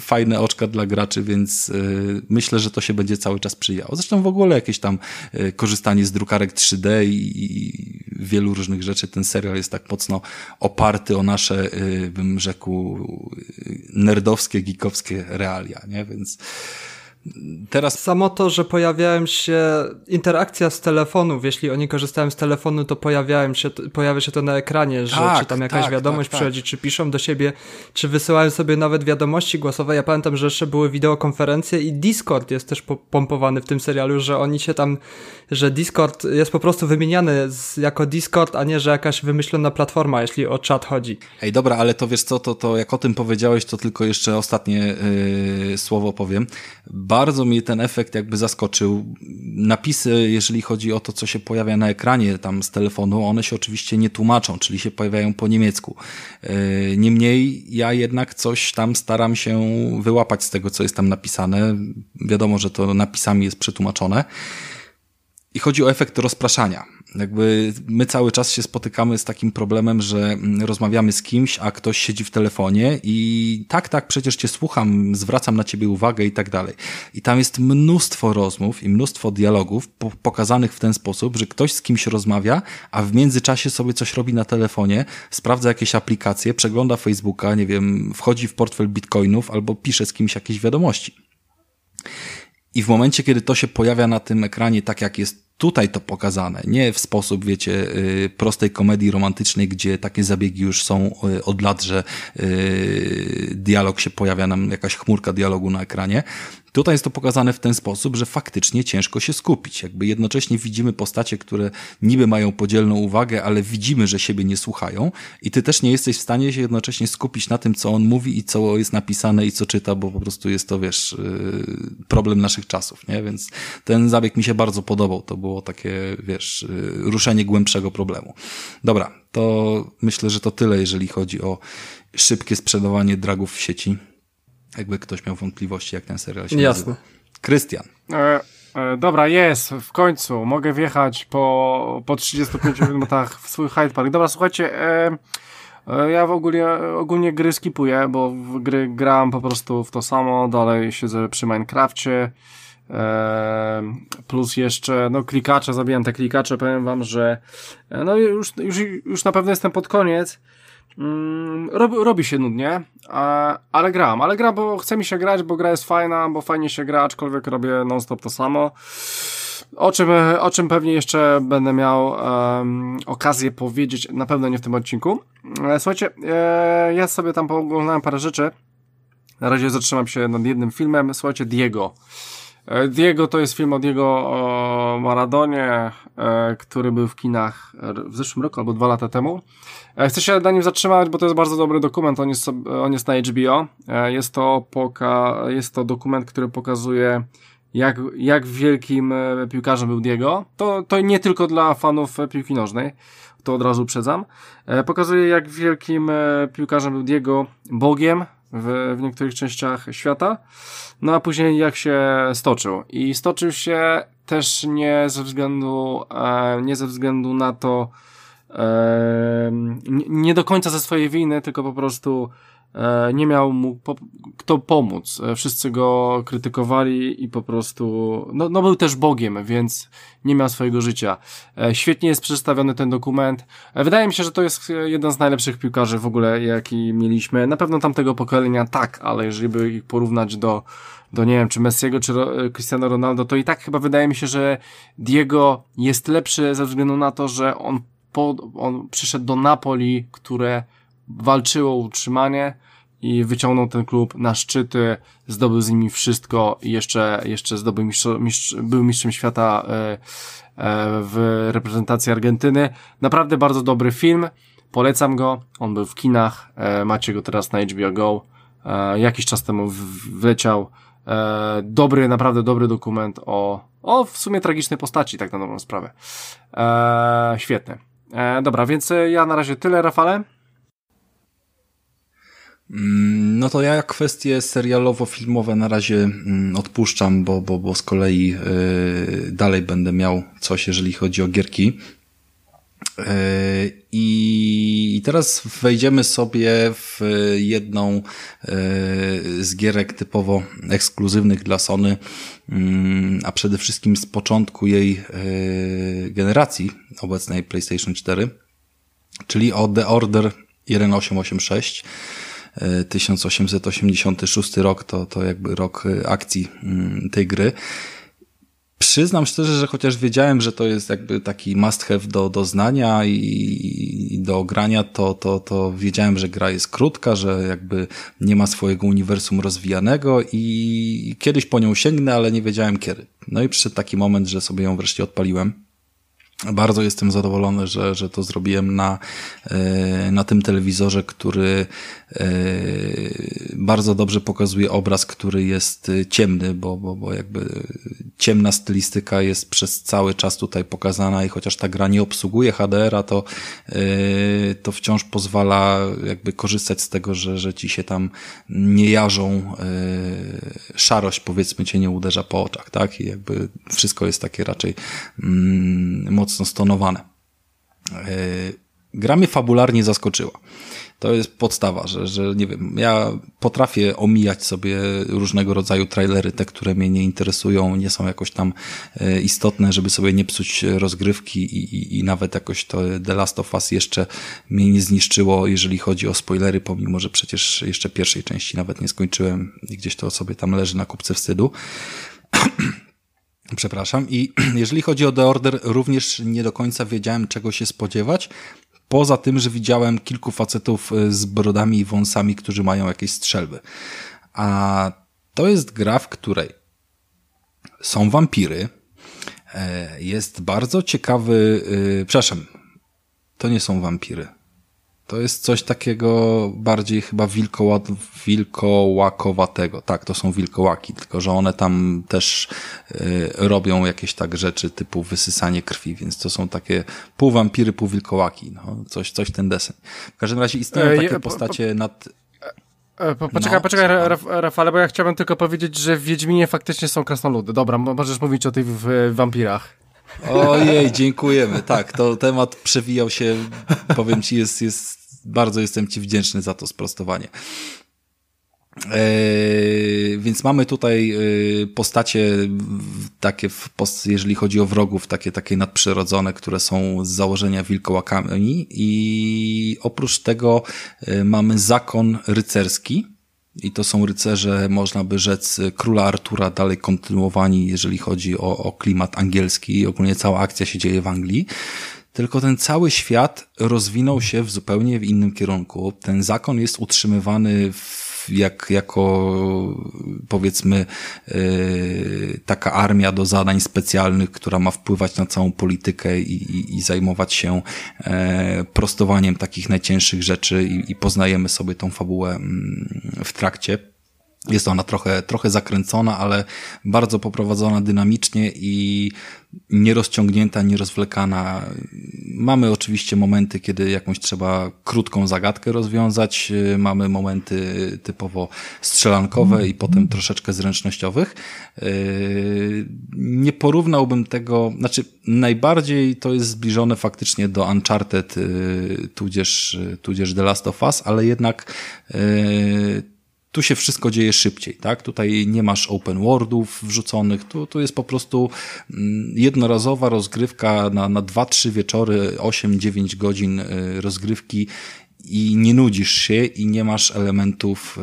fajne oczka dla graczy, więc yy, myślę, że to się będzie cały czas przyjało. Zresztą w ogóle jakieś tam yy, korzystanie z drukarek 3D i, i, wielu różnych rzeczy. Ten serial jest tak mocno oparty o nasze, yy, bym rzekł, yy, nerdowskie, geekowskie realia, nie? Więc Teraz... Samo to, że pojawiałem się, interakcja z telefonów, jeśli oni korzystają z telefonu, to pojawiałem się, pojawia się to na ekranie, że tak, czy tam jakaś tak, wiadomość tak, tak. przychodzi, czy piszą do siebie, czy wysyłają sobie nawet wiadomości głosowe. Ja pamiętam, że jeszcze były wideokonferencje i Discord jest też pompowany w tym serialu, że oni się tam, że Discord jest po prostu wymieniany z, jako Discord, a nie, że jakaś wymyślona platforma, jeśli o czat chodzi. Ej, dobra, ale to wiesz co, to, to jak o tym powiedziałeś, to tylko jeszcze ostatnie yy, słowo powiem bardzo mnie ten efekt jakby zaskoczył. Napisy, jeżeli chodzi o to, co się pojawia na ekranie tam z telefonu, one się oczywiście nie tłumaczą, czyli się pojawiają po niemiecku. E, niemniej ja jednak coś tam staram się wyłapać z tego, co jest tam napisane. Wiadomo, że to napisami jest przetłumaczone. I chodzi o efekt rozpraszania. Jakby my cały czas się spotykamy z takim problemem, że mm, rozmawiamy z kimś, a ktoś siedzi w telefonie i tak, tak, przecież cię słucham, zwracam na ciebie uwagę i tak dalej. I tam jest mnóstwo rozmów i mnóstwo dialogów po pokazanych w ten sposób, że ktoś z kimś rozmawia, a w międzyczasie sobie coś robi na telefonie, sprawdza jakieś aplikacje, przegląda Facebooka, nie wiem, wchodzi w portfel bitcoinów albo pisze z kimś jakieś wiadomości. I w momencie, kiedy to się pojawia na tym ekranie tak, jak jest tutaj to pokazane, nie w sposób, wiecie, y, prostej komedii romantycznej, gdzie takie zabiegi już są y, od lat, że y, dialog się pojawia nam, jakaś chmurka dialogu na ekranie, Tutaj jest to pokazane w ten sposób, że faktycznie ciężko się skupić. Jakby jednocześnie widzimy postacie, które niby mają podzielną uwagę, ale widzimy, że siebie nie słuchają i ty też nie jesteś w stanie się jednocześnie skupić na tym, co on mówi i co jest napisane i co czyta, bo po prostu jest to, wiesz, y, problem naszych czasów, nie? Więc ten zabieg mi się bardzo podobał. To było takie, wiesz, y, ruszenie głębszego problemu. Dobra, to myślę, że to tyle, jeżeli chodzi o szybkie sprzedawanie dragów w sieci. Jakby ktoś miał wątpliwości, jak ten serial się Jasne. nazywa. Krystian. E, e, dobra, jest, w końcu. Mogę wjechać po, po 35 minutach w swój Hyde Park. Dobra, słuchajcie, e, e, ja w ogóle, ogólnie gry skipuję, bo w gry gram po prostu w to samo, dalej siedzę przy Minecrafcie, e, plus jeszcze, no klikacze, zabijam te klikacze, powiem wam, że e, no już, już, już na pewno jestem pod koniec, Mm, robi, robi się nudnie, ale gram, ale gram, bo chce mi się grać, bo gra jest fajna, bo fajnie się gra, aczkolwiek robię non-stop to samo. O czym, o czym pewnie jeszcze będę miał um, okazję powiedzieć, na pewno nie w tym odcinku. E, słuchajcie, e, ja sobie tam pooglądałem parę rzeczy. Na razie zatrzymam się nad jednym filmem. Słuchajcie, Diego. E, Diego to jest film o Diego o Maradonie, e, który był w kinach w zeszłym roku albo dwa lata temu. E, chcę się na nim zatrzymać, bo to jest bardzo dobry dokument, on jest, on jest na HBO. Jest to, poka jest to dokument, który pokazuje jak, jak wielkim piłkarzem był Diego. To, to nie tylko dla fanów piłki nożnej, to od razu uprzedzam. Pokazuje jak wielkim piłkarzem był Diego, Bogiem w, w niektórych częściach świata. No a później jak się stoczył. I stoczył się też nie ze względu, e, nie ze względu na to, nie do końca ze swojej winy, tylko po prostu E, nie miał mu po, kto pomóc. E, wszyscy go krytykowali i po prostu, no, no był też Bogiem, więc nie miał swojego życia. E, świetnie jest przedstawiony ten dokument. Wydaje mi się, że to jest jeden z najlepszych piłkarzy w ogóle, jaki mieliśmy. Na pewno tamtego pokolenia tak, ale jeżeli by ich porównać do, do nie wiem, czy Messiego, czy Cristiano Ronaldo, to i tak chyba wydaje mi się, że Diego jest lepszy ze względu na to, że on, po, on przyszedł do Napoli, które walczyło o utrzymanie i wyciągnął ten klub na szczyty, zdobył z nimi wszystko i jeszcze, jeszcze zdobył mistrz, mistrz, był mistrzem świata e, e, w reprezentacji Argentyny. Naprawdę bardzo dobry film, polecam go, on był w kinach, e, macie go teraz na HBO Go, jakiś czas temu wleciał, dobry, naprawdę dobry dokument o, o w sumie tragicznej postaci, tak na dobrą sprawę. świetny. Dobra, więc ja na razie tyle, Rafale. Mm, no to ja kwestie serialowo-filmowe na razie mm, odpuszczam, bo, bo, bo z kolei y, dalej będę miał coś, jeżeli chodzi o gierki. Y, I teraz wejdziemy sobie w jedną z gierek typowo ekskluzywnych dla Sony, a przede wszystkim z początku jej generacji obecnej PlayStation 4, czyli o The Order 1886. 1886 rok to, to jakby rok y, akcji mm, tej gry. Przyznam szczerze, że chociaż wiedziałem, że to jest jakby taki must have do, do znania i, i do grania, to, to, to wiedziałem, że gra jest krótka, że jakby nie ma swojego uniwersum rozwijanego i kiedyś po nią sięgnę, ale nie wiedziałem kiedy. No i przyszedł taki moment, że sobie ją wreszcie odpaliłem. Bardzo jestem zadowolony, że, że to zrobiłem na, e, na tym telewizorze, który bardzo dobrze pokazuje obraz, który jest ciemny, bo, bo, bo jakby ciemna stylistyka jest przez cały czas tutaj pokazana i chociaż ta gra nie obsługuje HDR-a, to, e, to wciąż pozwala jakby korzystać z tego, że, że ci się tam nie jarzą, szarość powiedzmy cię nie uderza po oczach, tak? I jakby wszystko jest takie raczej mm, mocno stonowane. E, gra mnie fabularnie zaskoczyła. To jest podstawa, że, że nie wiem, ja potrafię omijać sobie różnego rodzaju trailery, te, które mnie nie interesują, nie są jakoś tam e, istotne, żeby sobie nie psuć rozgrywki i, i, i nawet jakoś to The Last of Us jeszcze mnie nie zniszczyło, jeżeli chodzi o spoilery, pomimo, że przecież jeszcze pierwszej części nawet nie skończyłem i gdzieś to sobie tam leży na kupce wstydu. Przepraszam. I jeżeli chodzi o The Order, również nie do końca wiedziałem, czego się spodziewać. Poza tym, że widziałem kilku facetów e, z brodami i wąsami, którzy mają jakieś strzelby. A to jest gra, w której są wampiry. E, jest bardzo ciekawy. E, przepraszam, to nie są wampiry. To jest coś takiego bardziej chyba wilkoła, wilkołakowatego. Tak, to są wilkołaki, tylko że one tam też y, robią jakieś tak rzeczy typu wysysanie krwi, więc to są takie pół wampiry, pół wilkołaki. No, coś, coś ten desen. W każdym razie istnieją e, takie postacie nad... E, e, poczekaj, no, poczekaj, Rafale, bo ja chciałbym tylko powiedzieć, że w Wiedźminie faktycznie są krasnoludy. Dobra, możesz mówić o tych wampirach. Ojej, dziękujemy. Tak, to temat przewijał się, powiem ci, jest, jest bardzo jestem ci wdzięczny za to sprostowanie. Eee, więc mamy tutaj e, postacie takie, jeżeli chodzi o wrogów, takie, takie nadprzyrodzone, które są z założenia wilkołakami i oprócz tego e, mamy zakon rycerski, i to są rycerze, można by rzec, króla Artura dalej kontynuowani, jeżeli chodzi o, o klimat angielski. Ogólnie cała akcja się dzieje w Anglii. Tylko ten cały świat rozwinął się w zupełnie w innym kierunku. Ten zakon jest utrzymywany w jak, jako powiedzmy yy, taka armia do zadań specjalnych, która ma wpływać na całą politykę i, i, i zajmować się yy, prostowaniem takich najcięższych rzeczy i, i poznajemy sobie tą fabułę yy, w trakcie. Jest ona trochę, trochę zakręcona, ale bardzo poprowadzona dynamicznie i nierozciągnięta, nierozwlekana. Mamy oczywiście momenty, kiedy jakąś trzeba krótką zagadkę rozwiązać. Mamy momenty typowo strzelankowe i potem troszeczkę zręcznościowych. Nie porównałbym tego, znaczy najbardziej to jest zbliżone faktycznie do Uncharted, tudzież, tudzież The Last of Us, ale jednak tu się wszystko dzieje szybciej, tak? Tutaj nie masz open worldów wrzuconych, tu, tu jest po prostu mm, jednorazowa rozgrywka na, na 2-3 wieczory, 8-9 godzin y, rozgrywki i nie nudzisz się i nie masz elementów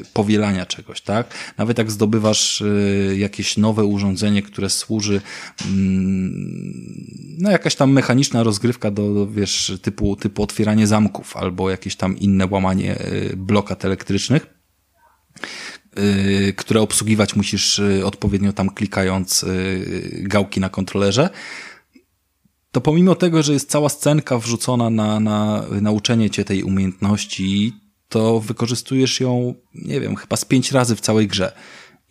y, powielania czegoś, tak? Nawet jak zdobywasz y, jakieś nowe urządzenie, które służy, mm, no jakaś tam mechaniczna rozgrywka do, wiesz, typu, typu otwieranie zamków albo jakieś tam inne łamanie blokat elektrycznych, które obsługiwać musisz y, odpowiednio tam klikając y, gałki na kontrolerze, to pomimo tego, że jest cała scenka wrzucona na, na nauczenie cię tej umiejętności, to wykorzystujesz ją, nie wiem, chyba z pięć razy w całej grze.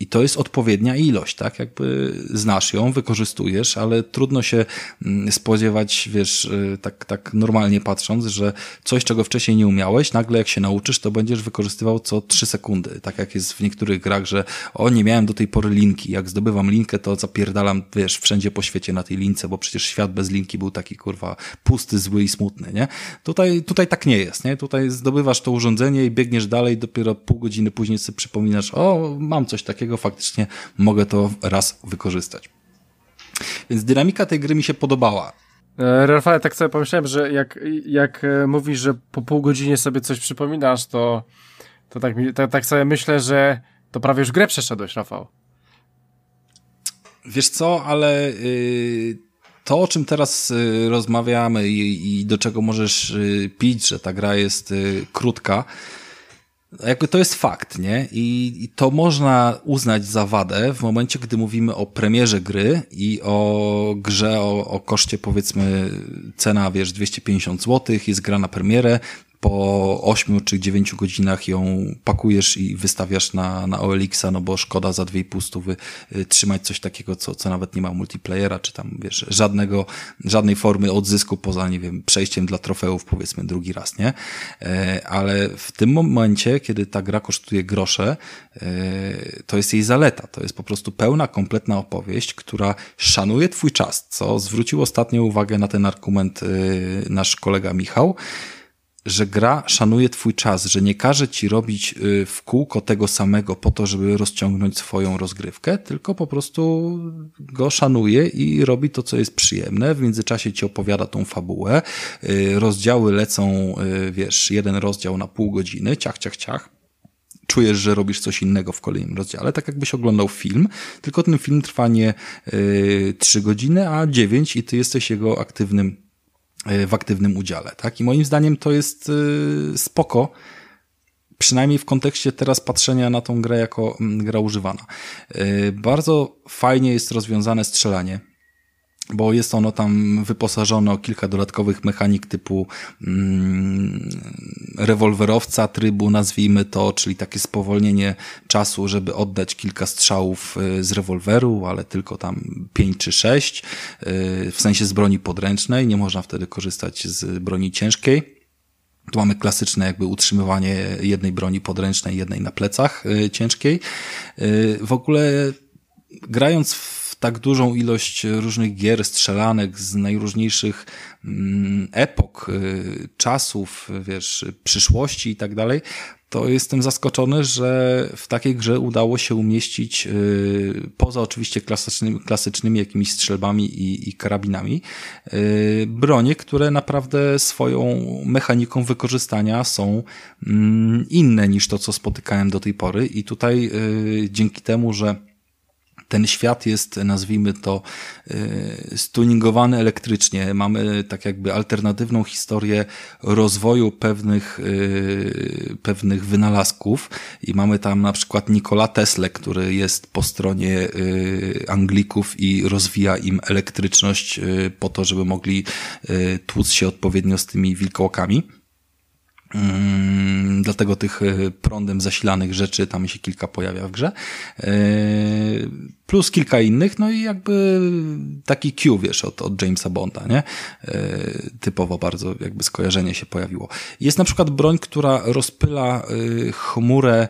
I to jest odpowiednia ilość, tak? Jakby znasz ją, wykorzystujesz, ale trudno się mm, spodziewać, wiesz, y, tak, tak normalnie patrząc, że coś, czego wcześniej nie umiałeś, nagle jak się nauczysz, to będziesz wykorzystywał co trzy sekundy. Tak jak jest w niektórych grach, że o, nie miałem do tej pory linki. Jak zdobywam linkę, to zapierdalam, wiesz, wszędzie po świecie na tej lince, bo przecież świat bez linki był taki, kurwa, pusty, zły i smutny, nie? Tutaj, tutaj tak nie jest, nie? Tutaj zdobywasz to urządzenie i biegniesz dalej, dopiero pół godziny później sobie przypominasz, o, mam coś takiego, faktycznie mogę to raz wykorzystać. Więc dynamika tej gry mi się podobała. E, Rafale, tak sobie pomyślałem, że jak, jak e, mówisz, że po pół godzinie sobie coś przypominasz, to, to tak, tak, tak sobie myślę, że to prawie już grę przeszedłeś, Rafał. Wiesz co, ale yy, to, o czym teraz yy, rozmawiamy i, i, do czego możesz yy, pić, że ta gra jest y, krótka, jakby to jest fakt, nie? I, I, to można uznać za wadę w momencie, gdy mówimy o premierze gry i o grze o, o koszcie powiedzmy cena, wiesz, 250 zł, jest gra na premierę, po 8 czy 9 godzinach ją pakujesz i wystawiasz na, na OLX-a, no bo szkoda za 2,5 stówy y, trzymać coś takiego, co, co nawet nie ma multiplayera, czy tam, wiesz, żadnego, żadnej formy odzysku poza, nie wiem, przejściem dla trofeów, powiedzmy, drugi raz, nie? E, ale w tym momencie, kiedy ta gra kosztuje grosze, e, to jest jej zaleta. To jest po prostu pełna, kompletna opowieść, która szanuje twój czas, co zwrócił ostatnio uwagę na ten argument y, nasz kolega Michał, że gra szanuje twój czas, że nie każe ci robić y, w kółko tego samego po to, żeby rozciągnąć swoją rozgrywkę, tylko po prostu go szanuje i robi to, co jest przyjemne. W międzyczasie ci opowiada tą fabułę. Y, rozdziały lecą, y, wiesz, jeden rozdział na pół godziny, ciach, ciach, ciach czujesz, że robisz coś innego w kolejnym rozdziale, tak jakbyś oglądał film, tylko ten film trwa nie trzy godziny, a dziewięć i ty jesteś jego aktywnym w aktywnym udziale, tak? I moim zdaniem to jest e, spoko, przynajmniej w kontekście teraz patrzenia na tą grę jako gra używana. E, bardzo fajnie jest rozwiązane strzelanie bo jest ono tam wyposażone o kilka dodatkowych mechanik typu mm, rewolwerowca trybu, nazwijmy to, czyli takie spowolnienie czasu, żeby oddać kilka strzałów y, z rewolweru, ale tylko tam pięć czy sześć, y, w sensie z broni podręcznej, nie można wtedy korzystać z broni ciężkiej. Tu mamy klasyczne jakby utrzymywanie jednej broni podręcznej, jednej na plecach y, ciężkiej. W ogóle grając w tak dużą ilość różnych gier, strzelanek z najróżniejszych mm, epok, y, czasów, wiesz, przyszłości i tak dalej, to jestem zaskoczony, że w takiej grze udało się umieścić, y, poza oczywiście klasycznymi, klasycznymi jakimiś strzelbami i, i karabinami, y, bronie, które naprawdę swoją mechaniką wykorzystania są mm, inne niż to, co spotykałem do tej pory. I tutaj dzięki temu, że ten świat jest, nazwijmy to, y, stuningowany elektrycznie. Mamy tak jakby alternatywną historię rozwoju pewnych, y, pewnych wynalazków i mamy tam na przykład Nikola Tesla, który jest po stronie y, Anglików i rozwija im elektryczność po to, żeby mogli tłuc się odpowiednio z tymi wilkołakami. Mm, dlatego tych e, prądem zasilanych rzeczy tam się kilka pojawia w grze. E, plus kilka innych, no i jakby taki Q, wiesz, od, od Jamesa Bonda, nie? E, typowo bardzo jakby skojarzenie się pojawiło. Jest na przykład broń, która rozpyla chmurę,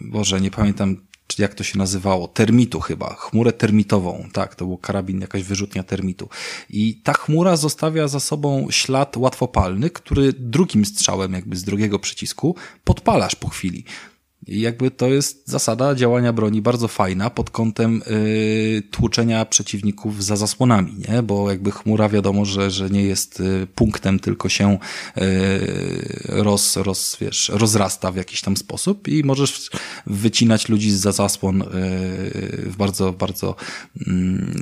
Boże, nie pamiętam czy jak to się nazywało, termitu chyba, chmurę termitową, tak, to był karabin, jakaś wyrzutnia termitu. I ta chmura zostawia za sobą ślad łatwopalny, który drugim strzałem jakby z drugiego przycisku podpalasz po chwili. I jakby to jest zasada działania broni bardzo fajna pod kątem y, tłuczenia przeciwników za zasłonami, nie? Bo jakby chmura wiadomo, że, że nie jest y, punktem, tylko się y, roz, roz, wiesz, rozrasta w jakiś tam sposób i możesz wycinać ludzi za zasłon y, w bardzo, bardzo y,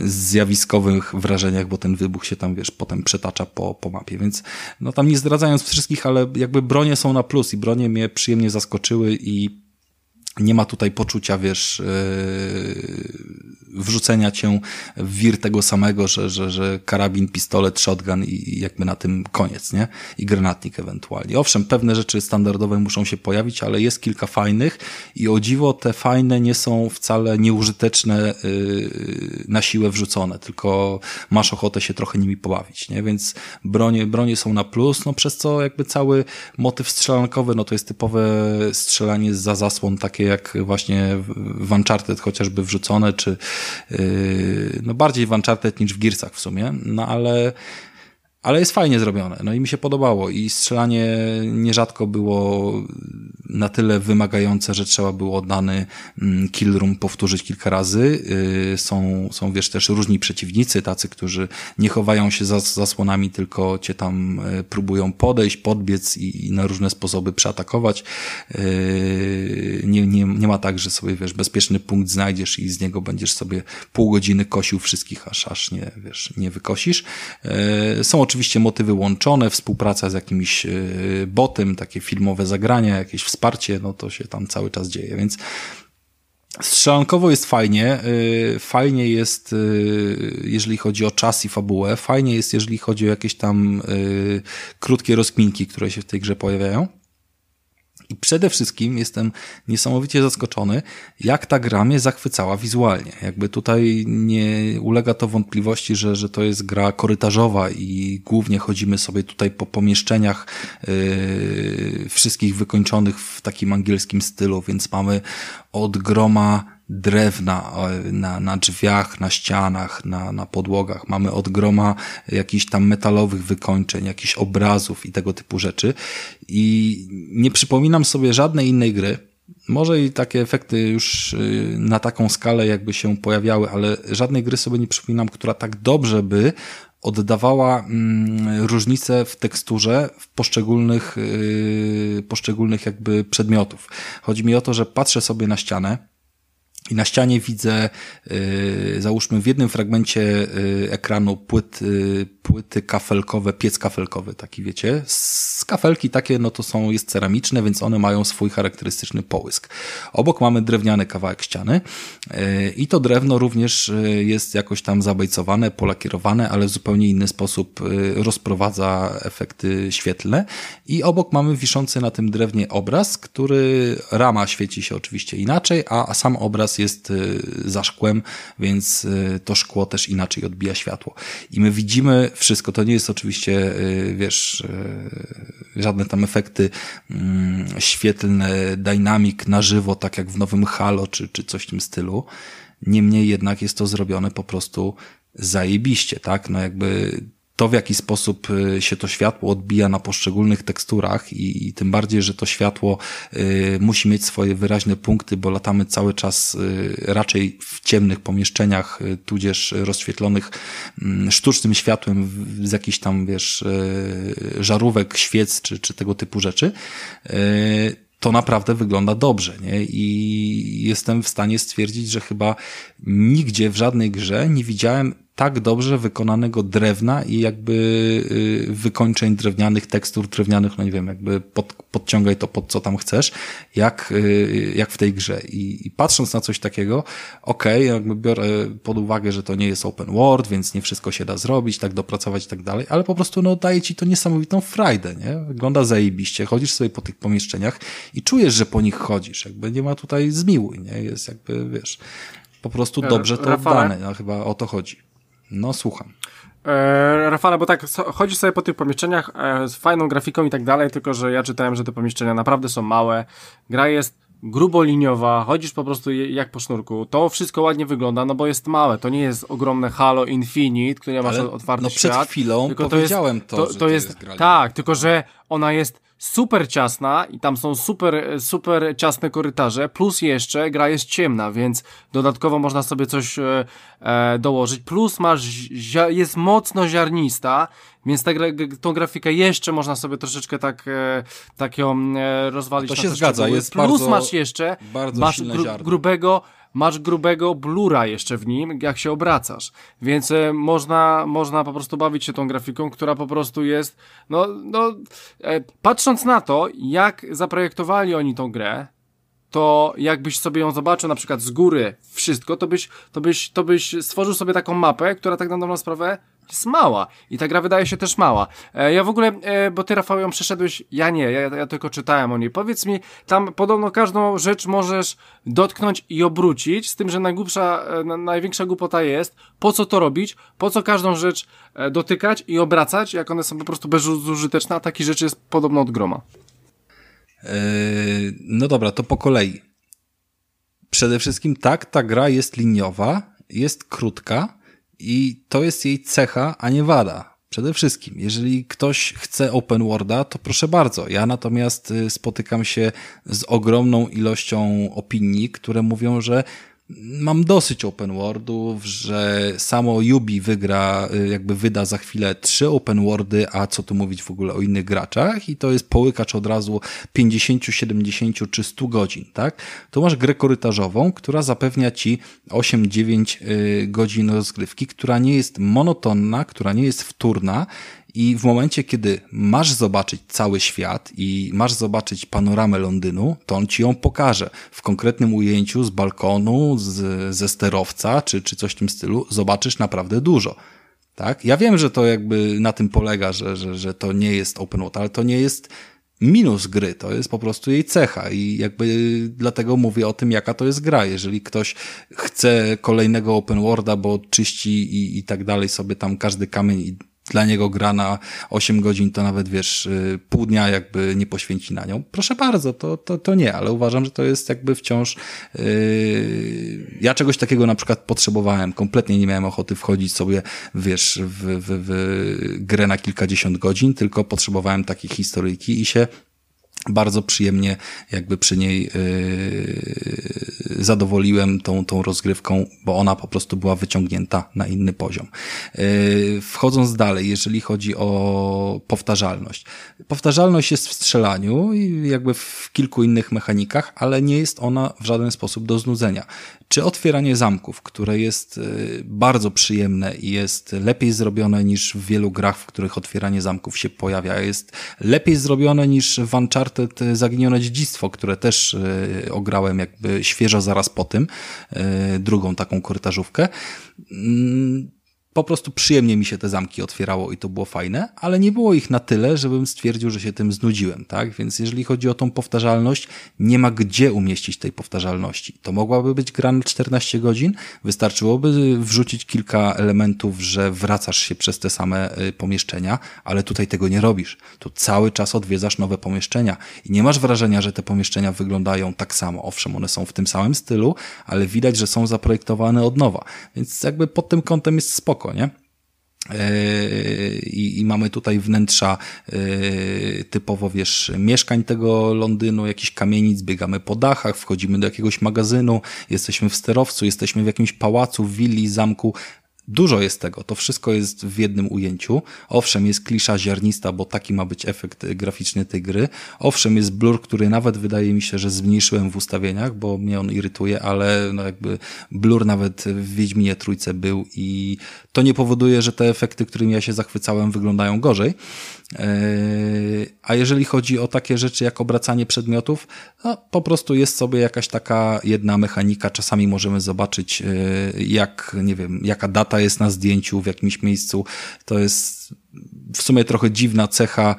zjawiskowych wrażeniach, bo ten wybuch się tam, wiesz, potem przetacza po, po mapie, więc no tam nie zdradzając wszystkich, ale jakby bronie są na plus i bronie mnie przyjemnie zaskoczyły i nie ma tutaj poczucia, wiesz, yy, wrzucenia cię w wir tego samego, że, że, że karabin, pistolet, shotgun i jakby na tym koniec, nie? I granatnik ewentualnie. Owszem, pewne rzeczy standardowe muszą się pojawić, ale jest kilka fajnych i o dziwo te fajne nie są wcale nieużyteczne yy, na siłę wrzucone, tylko masz ochotę się trochę nimi pobawić, nie? Więc bronie, bronie są na plus, no przez co jakby cały motyw strzelankowy, no to jest typowe strzelanie za zasłon takie takie jak właśnie w Uncharted chociażby wrzucone, czy yy, no bardziej w Uncharted niż w Gearsach w sumie, no ale ale jest fajnie zrobione, no i mi się podobało i strzelanie nierzadko było na tyle wymagające, że trzeba było dany mm, kill room powtórzyć kilka razy. Y, są, są wiesz, też różni przeciwnicy, tacy, którzy nie chowają się za zasłonami, tylko cię tam y, próbują podejść, podbiec i, i na różne sposoby przeatakować. Y, nie, nie, nie ma tak, że sobie, wiesz, bezpieczny punkt znajdziesz i z niego będziesz sobie pół godziny kosił wszystkich, aż, aż nie, wiesz, nie wykosisz. Są oczywiście motywy łączone, współpraca z jakimś botem, takie filmowe zagrania, jakieś wsparcie no to się tam cały czas dzieje, więc Strzelankowo jest fajnie, y, fajnie jest, y, jeżeli chodzi o czas i fabułę, fajnie jest, jeżeli chodzi o jakieś tam krótkie rozkminki, które się w tej grze pojawiają. I przede wszystkim jestem niesamowicie zaskoczony, jak ta gra mnie zachwycała wizualnie. Jakby tutaj nie ulega to wątpliwości, że, że to jest gra korytarzowa i głównie chodzimy sobie tutaj po pomieszczeniach yy, wszystkich wykończonych w takim angielskim stylu, więc mamy od groma drewna na, na drzwiach, na ścianach, na, na podłogach. Mamy od groma jakichś tam metalowych wykończeń, jakichś obrazów i tego typu rzeczy. I nie przypominam sobie żadnej innej gry, może i takie efekty już y, na taką skalę jakby się pojawiały, ale żadnej gry sobie nie przypominam, która tak dobrze by oddawała mm, różnice w teksturze w poszczególnych, yy, poszczególnych jakby przedmiotów. Chodzi mi o to, że patrzę sobie na ścianę, i na ścianie widzę, yy, załóżmy w jednym fragmencie yy, ekranu płyt, yy, płyty kafelkowe, piec kafelkowy, taki wiecie. Z kafelki takie, no to są, jest ceramiczne, więc one mają swój charakterystyczny połysk. Obok mamy drewniany kawałek ściany yy, i to drewno również yy, jest jakoś tam zabejcowane, polakierowane, ale w zupełnie inny sposób yy, rozprowadza efekty świetlne. I obok mamy wiszący na tym drewnie obraz, który rama świeci się oczywiście inaczej, a sam obraz jest za szkłem, więc to szkło też inaczej odbija światło. I my widzimy wszystko. To nie jest oczywiście, y, wiesz, żadne tam efekty mm, świetlne, dynamik na żywo, tak jak w nowym Halo, czy, czy coś w tym stylu. Niemniej jednak jest to zrobione po prostu zajebiście, tak? No jakby to, w jaki sposób y, się to światło odbija na poszczególnych teksturach i, tym bardziej, że to światło y, musi mieć swoje wyraźne punkty, bo latamy cały czas y, raczej w ciemnych pomieszczeniach, tudzież rozświetlonych y, sztucznym światłem z jakichś tam, wiesz, żarówek, świec czy, czy tego typu rzeczy to naprawdę wygląda dobrze, nie? I jestem w stanie stwierdzić, że chyba nigdzie w żadnej grze nie widziałem tak dobrze wykonanego drewna i jakby y, wykończeń drewnianych, tekstur drewnianych, no nie wiem, jakby pod, podciągaj to pod co tam chcesz, jak, y, jak w tej grze. I, i patrząc na coś takiego, okej, okay, jakby biorę pod uwagę, że to nie jest open world, więc nie wszystko się da zrobić, tak dopracować i tak dalej, ale po prostu no daje ci to niesamowitą frajdę, nie? Wygląda zajebiście, chodzisz sobie po tych pomieszczeniach i czujesz, że po nich chodzisz, jakby nie ma tutaj zmiłuj, nie? Jest jakby, wiesz, po prostu dobrze to Rafale, oddane, no, chyba o to chodzi. No, słucham. E, Rafale, bo tak, chodzi sobie po tych pomieszczeniach e, z fajną grafiką i tak dalej, tylko że ja czytałem, że te pomieszczenia naprawdę są małe. Gra jest gruboliniowa, chodzisz po prostu jak po sznurku. To wszystko ładnie wygląda, no bo jest małe. To nie jest ogromne Halo Infinite, które masz otwarty no przed świat. chwilą tylko powiedziałem to, jest, to, to, to jest, jest Tak, tylko że ona jest super ciasna i tam są super, super ciasne korytarze, plus jeszcze gra jest ciemna, więc dodatkowo można sobie coś e, e dołożyć, plus masz, jest mocno ziarnista, więc ta, tą grafikę jeszcze można sobie troszeczkę tak, e, tak ją e, rozwalić. To się zgadza, jest plus bardzo, masz jeszcze, bardzo masz gru, grubego masz grubego blura jeszcze w nim, jak się obracasz. Więc e, można, można po prostu bawić się tą grafiką, która po prostu jest, no, no, e, patrząc na to, jak zaprojektowali oni tą grę, to jakbyś sobie ją zobaczył na przykład z góry wszystko, to byś, to byś, to byś stworzył sobie taką mapę, która tak na dobrą sprawę jest mała. I ta gra wydaje się też mała. E, ja w ogóle, e, bo ty Rafał ją przeszedłeś, ja nie, ja, ja tylko czytałem o niej. Powiedz mi, tam podobno każdą rzecz możesz dotknąć i obrócić, z tym, że najgłupsza, e, największa głupota jest, po co to robić, po co każdą rzecz e, dotykać i obracać, jak one są po prostu bezużyteczne, a takich rzeczy jest podobno od groma. E, no dobra, to po kolei. Przede wszystkim tak, ta gra jest liniowa, jest krótka, i to jest jej cecha, a nie wada. Przede wszystkim, jeżeli ktoś chce open worlda, to proszę bardzo. Ja natomiast y, spotykam się z ogromną ilością opinii, które mówią, że mam dosyć open worldów, że samo Yubi wygra, y, jakby wyda za chwilę trzy open worldy, a co tu mówić w ogóle o innych graczach i to jest połykacz od razu 50, 70 czy 100 godzin, tak? Tu masz grę korytarzową, która zapewnia ci 8-9 y, godzin rozgrywki, która nie jest monotonna, która nie jest wtórna i w momencie, kiedy masz zobaczyć cały świat i masz zobaczyć panoramę Londynu, to on ci ją pokaże w konkretnym ujęciu z balkonu, z, ze sterowca, czy, czy coś w tym stylu. Zobaczysz naprawdę dużo. Tak? Ja wiem, że to jakby na tym polega, że, że, że to nie jest open world, ale to nie jest minus gry, to jest po prostu jej cecha i jakby dlatego mówię o tym, jaka to jest gra. Jeżeli ktoś chce kolejnego open worlda, bo czyści i, i tak dalej sobie tam każdy kamień dla niego gra na 8 godzin, to nawet wiesz, y, pół dnia jakby nie poświęci na nią. Proszę bardzo, to, to, to nie, ale uważam, że to jest jakby wciąż. Yy... Ja czegoś takiego na przykład potrzebowałem. Kompletnie nie miałem ochoty wchodzić sobie, wiesz, w, w, w grę na kilkadziesiąt godzin, tylko potrzebowałem takiej historyjki i się bardzo przyjemnie jakby przy niej yy, zadowoliłem tą, tą rozgrywką, bo ona po prostu była wyciągnięta na inny poziom. Yy, wchodząc dalej, jeżeli chodzi o powtarzalność. Powtarzalność jest w strzelaniu i jakby w kilku innych mechanikach, ale nie jest ona w żaden sposób do znudzenia czy otwieranie zamków, które jest y, bardzo przyjemne i jest lepiej zrobione niż w wielu grach, w których otwieranie zamków się pojawia. Jest lepiej zrobione niż w Uncharted y, Zaginione Dziedzictwo, które też y, ograłem jakby świeżo zaraz po tym, drugą taką korytarzówkę mm, po prostu przyjemnie mi się te zamki otwierało i to było fajne, ale nie było ich na tyle, żebym stwierdził, że się tym znudziłem, tak? Więc jeżeli chodzi o tą powtarzalność, nie ma gdzie umieścić tej powtarzalności. To mogłaby być gra na 14 godzin, wystarczyłoby wrzucić kilka elementów, że wracasz się przez te same y, pomieszczenia, ale tutaj tego nie robisz. Tu cały czas odwiedzasz nowe pomieszczenia i nie masz wrażenia, że te pomieszczenia wyglądają tak samo. Owszem, one są w tym samym stylu, ale widać, że są zaprojektowane od nowa. Więc jakby pod tym kątem jest spoko spoko, nie? E, I, I, mamy tutaj wnętrza e, typowo, wiesz, mieszkań tego Londynu, jakichś kamienic, biegamy po dachach, wchodzimy do jakiegoś magazynu, jesteśmy w sterowcu, jesteśmy w jakimś pałacu, willi, zamku. Dużo jest tego, to wszystko jest w jednym ujęciu. Owszem, jest klisza ziarnista, bo taki ma być efekt graficzny tej gry. Owszem, jest blur, który nawet wydaje mi się, że zmniejszyłem w ustawieniach, bo mnie on irytuje, ale no jakby blur nawet w Wiedźminie Trójce był i to nie powoduje, że te efekty, którymi ja się zachwycałem, wyglądają gorzej. Eee, a jeżeli chodzi o takie rzeczy jak obracanie przedmiotów, no, po prostu jest sobie jakaś taka jedna mechanika. Czasami możemy zobaczyć, e, jak, nie wiem, jaka data jest na zdjęciu w jakimś miejscu. To jest w sumie trochę dziwna cecha e,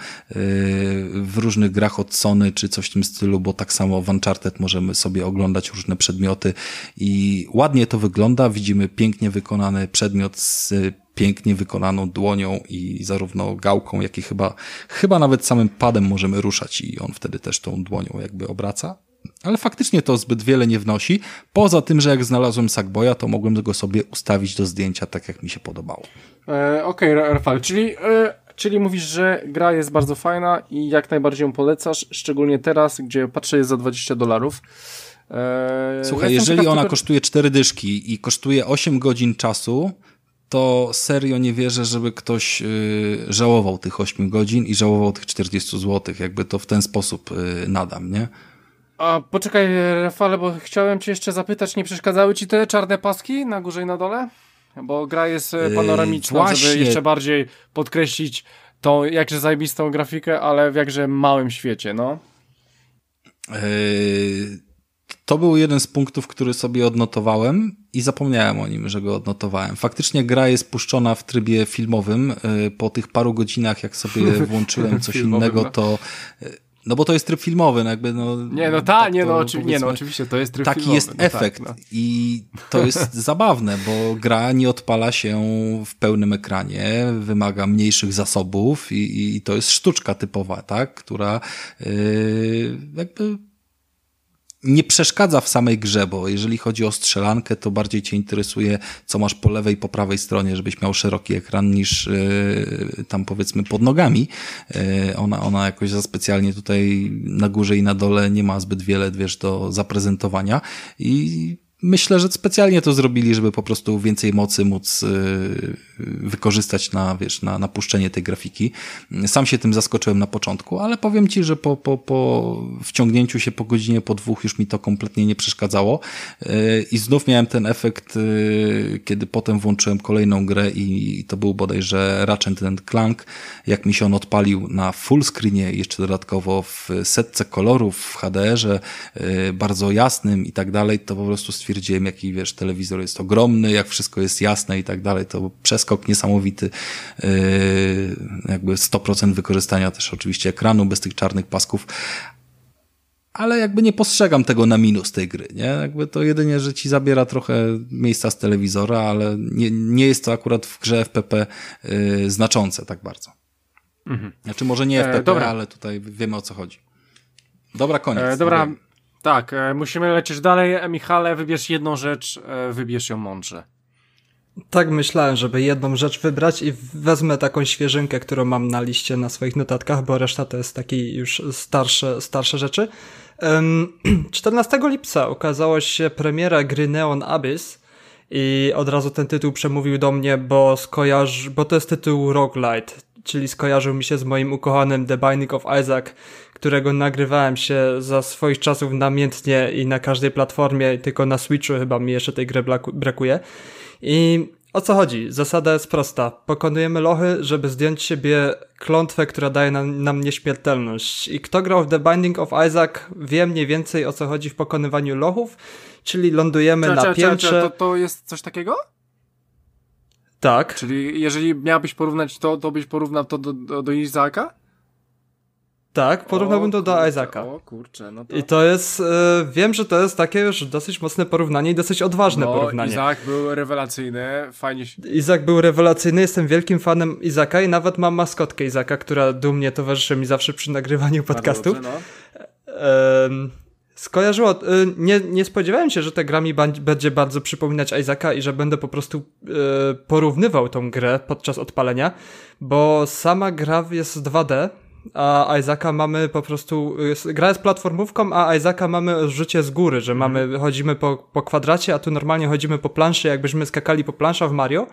w różnych grach od Sony czy coś w tym stylu, bo tak samo w Uncharted możemy sobie oglądać różne przedmioty i ładnie to wygląda. Widzimy pięknie wykonany przedmiot z pięknie wykonaną dłonią i zarówno gałką, jak i chyba, chyba nawet samym padem możemy ruszać i on wtedy też tą dłonią jakby obraca. Ale faktycznie to zbyt wiele nie wnosi. Poza tym, że jak znalazłem Sackboya, to mogłem go sobie ustawić do zdjęcia tak, jak mi się podobało. E, Okej, okay, Rafał, czyli, e, czyli mówisz, że gra jest bardzo fajna i jak najbardziej ją polecasz, szczególnie teraz, gdzie patrzę jest za 20 dolarów. E, Słuchaj, jeżeli ona tylko... kosztuje 4 dyszki i kosztuje 8 godzin czasu, to serio nie wierzę, żeby ktoś y, żałował tych 8 godzin i żałował tych 40 zł. Jakby to w ten sposób y, nadam, nie? A poczekaj, Rafale, bo chciałem cię jeszcze zapytać, nie przeszkadzały ci te czarne paski na górze i na dole? Bo gra jest y, panoramiczna, yy, żeby jeszcze bardziej podkreślić tą jakże zajebistą grafikę, ale w jakże małym świecie, no. Yy to był jeden z punktów, który sobie odnotowałem i zapomniałem o nim, że go odnotowałem. Faktycznie gra jest puszczona w trybie filmowym. Y, po tych paru godzinach, jak sobie włączyłem coś innego, no. to no bo to jest tryb filmowy, no jakby no... Nie, no ta, nie, no, oczy, nie, no oczywiście to jest tryb taki filmowy. Taki jest no efekt tak, no. i to jest zabawne, bo gra nie odpala się w pełnym ekranie, wymaga mniejszych zasobów i, i to jest sztuczka typowa, tak, która yy, jakby nie przeszkadza w samej grze, bo jeżeli chodzi o strzelankę, to bardziej cię interesuje, co masz po lewej po prawej stronie, żebyś miał szeroki ekran niż yy, tam powiedzmy pod nogami. Yy, ona, ona jakoś za specjalnie tutaj na górze i na dole nie ma zbyt wiele, wiesz, do zaprezentowania i Myślę, że specjalnie to zrobili, żeby po prostu więcej mocy móc y, wykorzystać na, wiesz, na, na puszczenie tej grafiki. Sam się tym zaskoczyłem na początku, ale powiem Ci, że po, po, po wciągnięciu się po godzinie, po dwóch już mi to kompletnie nie przeszkadzało y, i znów miałem ten efekt, y, kiedy potem włączyłem kolejną grę i to był bodajże Ratchet Clank, jak mi się on odpalił na full screenie, jeszcze dodatkowo w setce kolorów, w HDR-ze, bardzo jasnym i tak dalej, to po prostu stwierdziłem, stwierdziłem, jaki wiesz, telewizor jest ogromny, jak wszystko jest jasne i tak dalej. To przeskok niesamowity, yy, jakby 100% wykorzystania też oczywiście ekranu bez tych czarnych pasków. Ale jakby nie postrzegam tego na minus tej gry, nie? Jakby to jedynie, że ci zabiera trochę miejsca z telewizora, ale nie, nie jest to akurat w grze FPP yy, znaczące tak bardzo. Mhm. Znaczy może nie FPP, e, ale tutaj wiemy o co chodzi. Dobra, koniec. E, dobra, tak, e, musimy lecieć dalej. E, Michale, wybierz jedną rzecz, e, wybierz ją mądrze. Tak myślałem, żeby jedną rzecz wybrać i wezmę taką świeżynkę, którą mam na liście na swoich notatkach, bo reszta to jest takie już starsze, starsze rzeczy. Um, 14 lipca ukazała się premiera gry Neon Abyss i od razu ten tytuł przemówił do mnie, bo skojarz, bo to jest tytuł roguelite, czyli skojarzył mi się z moim ukochanym The Binding of Isaac, którego nagrywałem się za swoich czasów namiętnie i na każdej platformie, tylko na Switchu chyba mi jeszcze tej gry brakuje. I o co chodzi? Zasada jest prosta. Pokonujemy lochy, żeby zdjąć siebie klątwę, która daje nam, nam nieśmiertelność. I kto grał w The Binding of Isaac, wie mniej więcej o co chodzi w pokonywaniu lochów, czyli lądujemy cia, na piętrze. Cia, to, to jest coś takiego? Tak. Czyli jeżeli miałbyś porównać to, to byś porównał to do, do, do Izaka? Tak, porównałbym to do Isaaca. O kurczę, no to... I to jest, y, wiem, że to jest takie już dosyć mocne porównanie i dosyć odważne no, porównanie. Izak był rewelacyjny, fajnie się... Izak był rewelacyjny, jestem wielkim fanem Izaka i nawet mam maskotkę Izaka, która dumnie towarzyszy mi zawsze przy nagrywaniu podcastów. Dobrze, no. skojarzyło, y, nie, nie spodziewałem się, że ta gra mi będzie bardzo przypominać Isaaca i że będę po prostu y, porównywał tą grę podczas odpalenia, bo sama gra jest 2D, a Isaaca mamy po prostu, gra jest platformówką, a Isaaca mamy życie z góry, że mamy, mhm. chodzimy po, po kwadracie, a tu normalnie chodzimy po planszy, jakbyśmy skakali po planszach w Mario.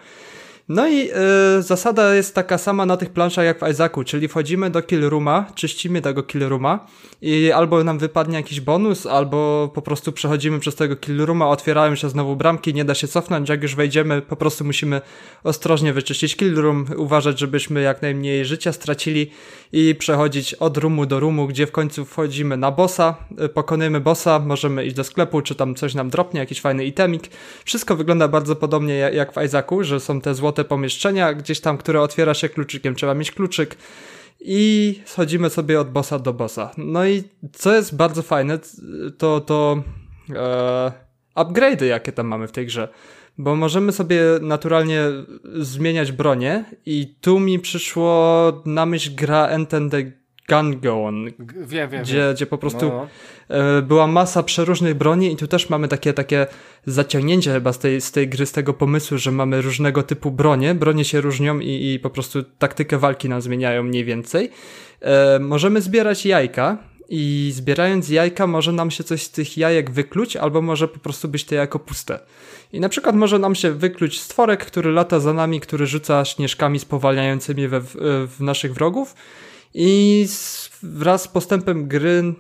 No i y, zasada jest taka sama na tych planszach jak w Isaacu, czyli wchodzimy do kill rooma, czyścimy tego kill rooma i albo nam wypadnie jakiś bonus, albo po prostu przechodzimy przez tego kill rooma, otwierają się znowu bramki, nie da się cofnąć, jak już wejdziemy, po prostu musimy ostrożnie wyczyścić kill room, uważać, żebyśmy jak najmniej życia stracili i przechodzić od roomu do roomu, gdzie w końcu wchodzimy na bossa, y, pokonujemy bossa, możemy iść do sklepu, czy tam coś nam dropnie, jakiś fajny itemik. Wszystko wygląda bardzo podobnie jak w Isaacu, że są te złote pomieszczenia gdzieś tam, które otwiera się kluczykiem. Trzeba mieć kluczyk i schodzimy sobie od bossa do bossa. No i co jest bardzo fajne, to, to e, upgrade'y, jakie tam mamy w tej grze. Bo możemy sobie naturalnie zmieniać bronię i tu mi przyszło na myśl gra Enten the Gun Go On. Wiem, wiem, gdzie, wiem. gdzie po prostu no, no. E, była masa przeróżnych broni i tu też mamy takie, takie zaciągnięcie chyba z tej, z tej gry, z tego pomysłu, że mamy różnego typu bronie. Bronie się różnią i, i po prostu taktykę walki nam zmieniają mniej więcej. E, możemy zbierać jajka i zbierając jajka może nam się coś z tych jajek wykluć, albo może po prostu być to jako puste. I na przykład może nam się wykluć stworek, który lata za nami, który rzuca śnieżkami spowalniającymi we, w, w naszych wrogów i wraz z postępem gry e,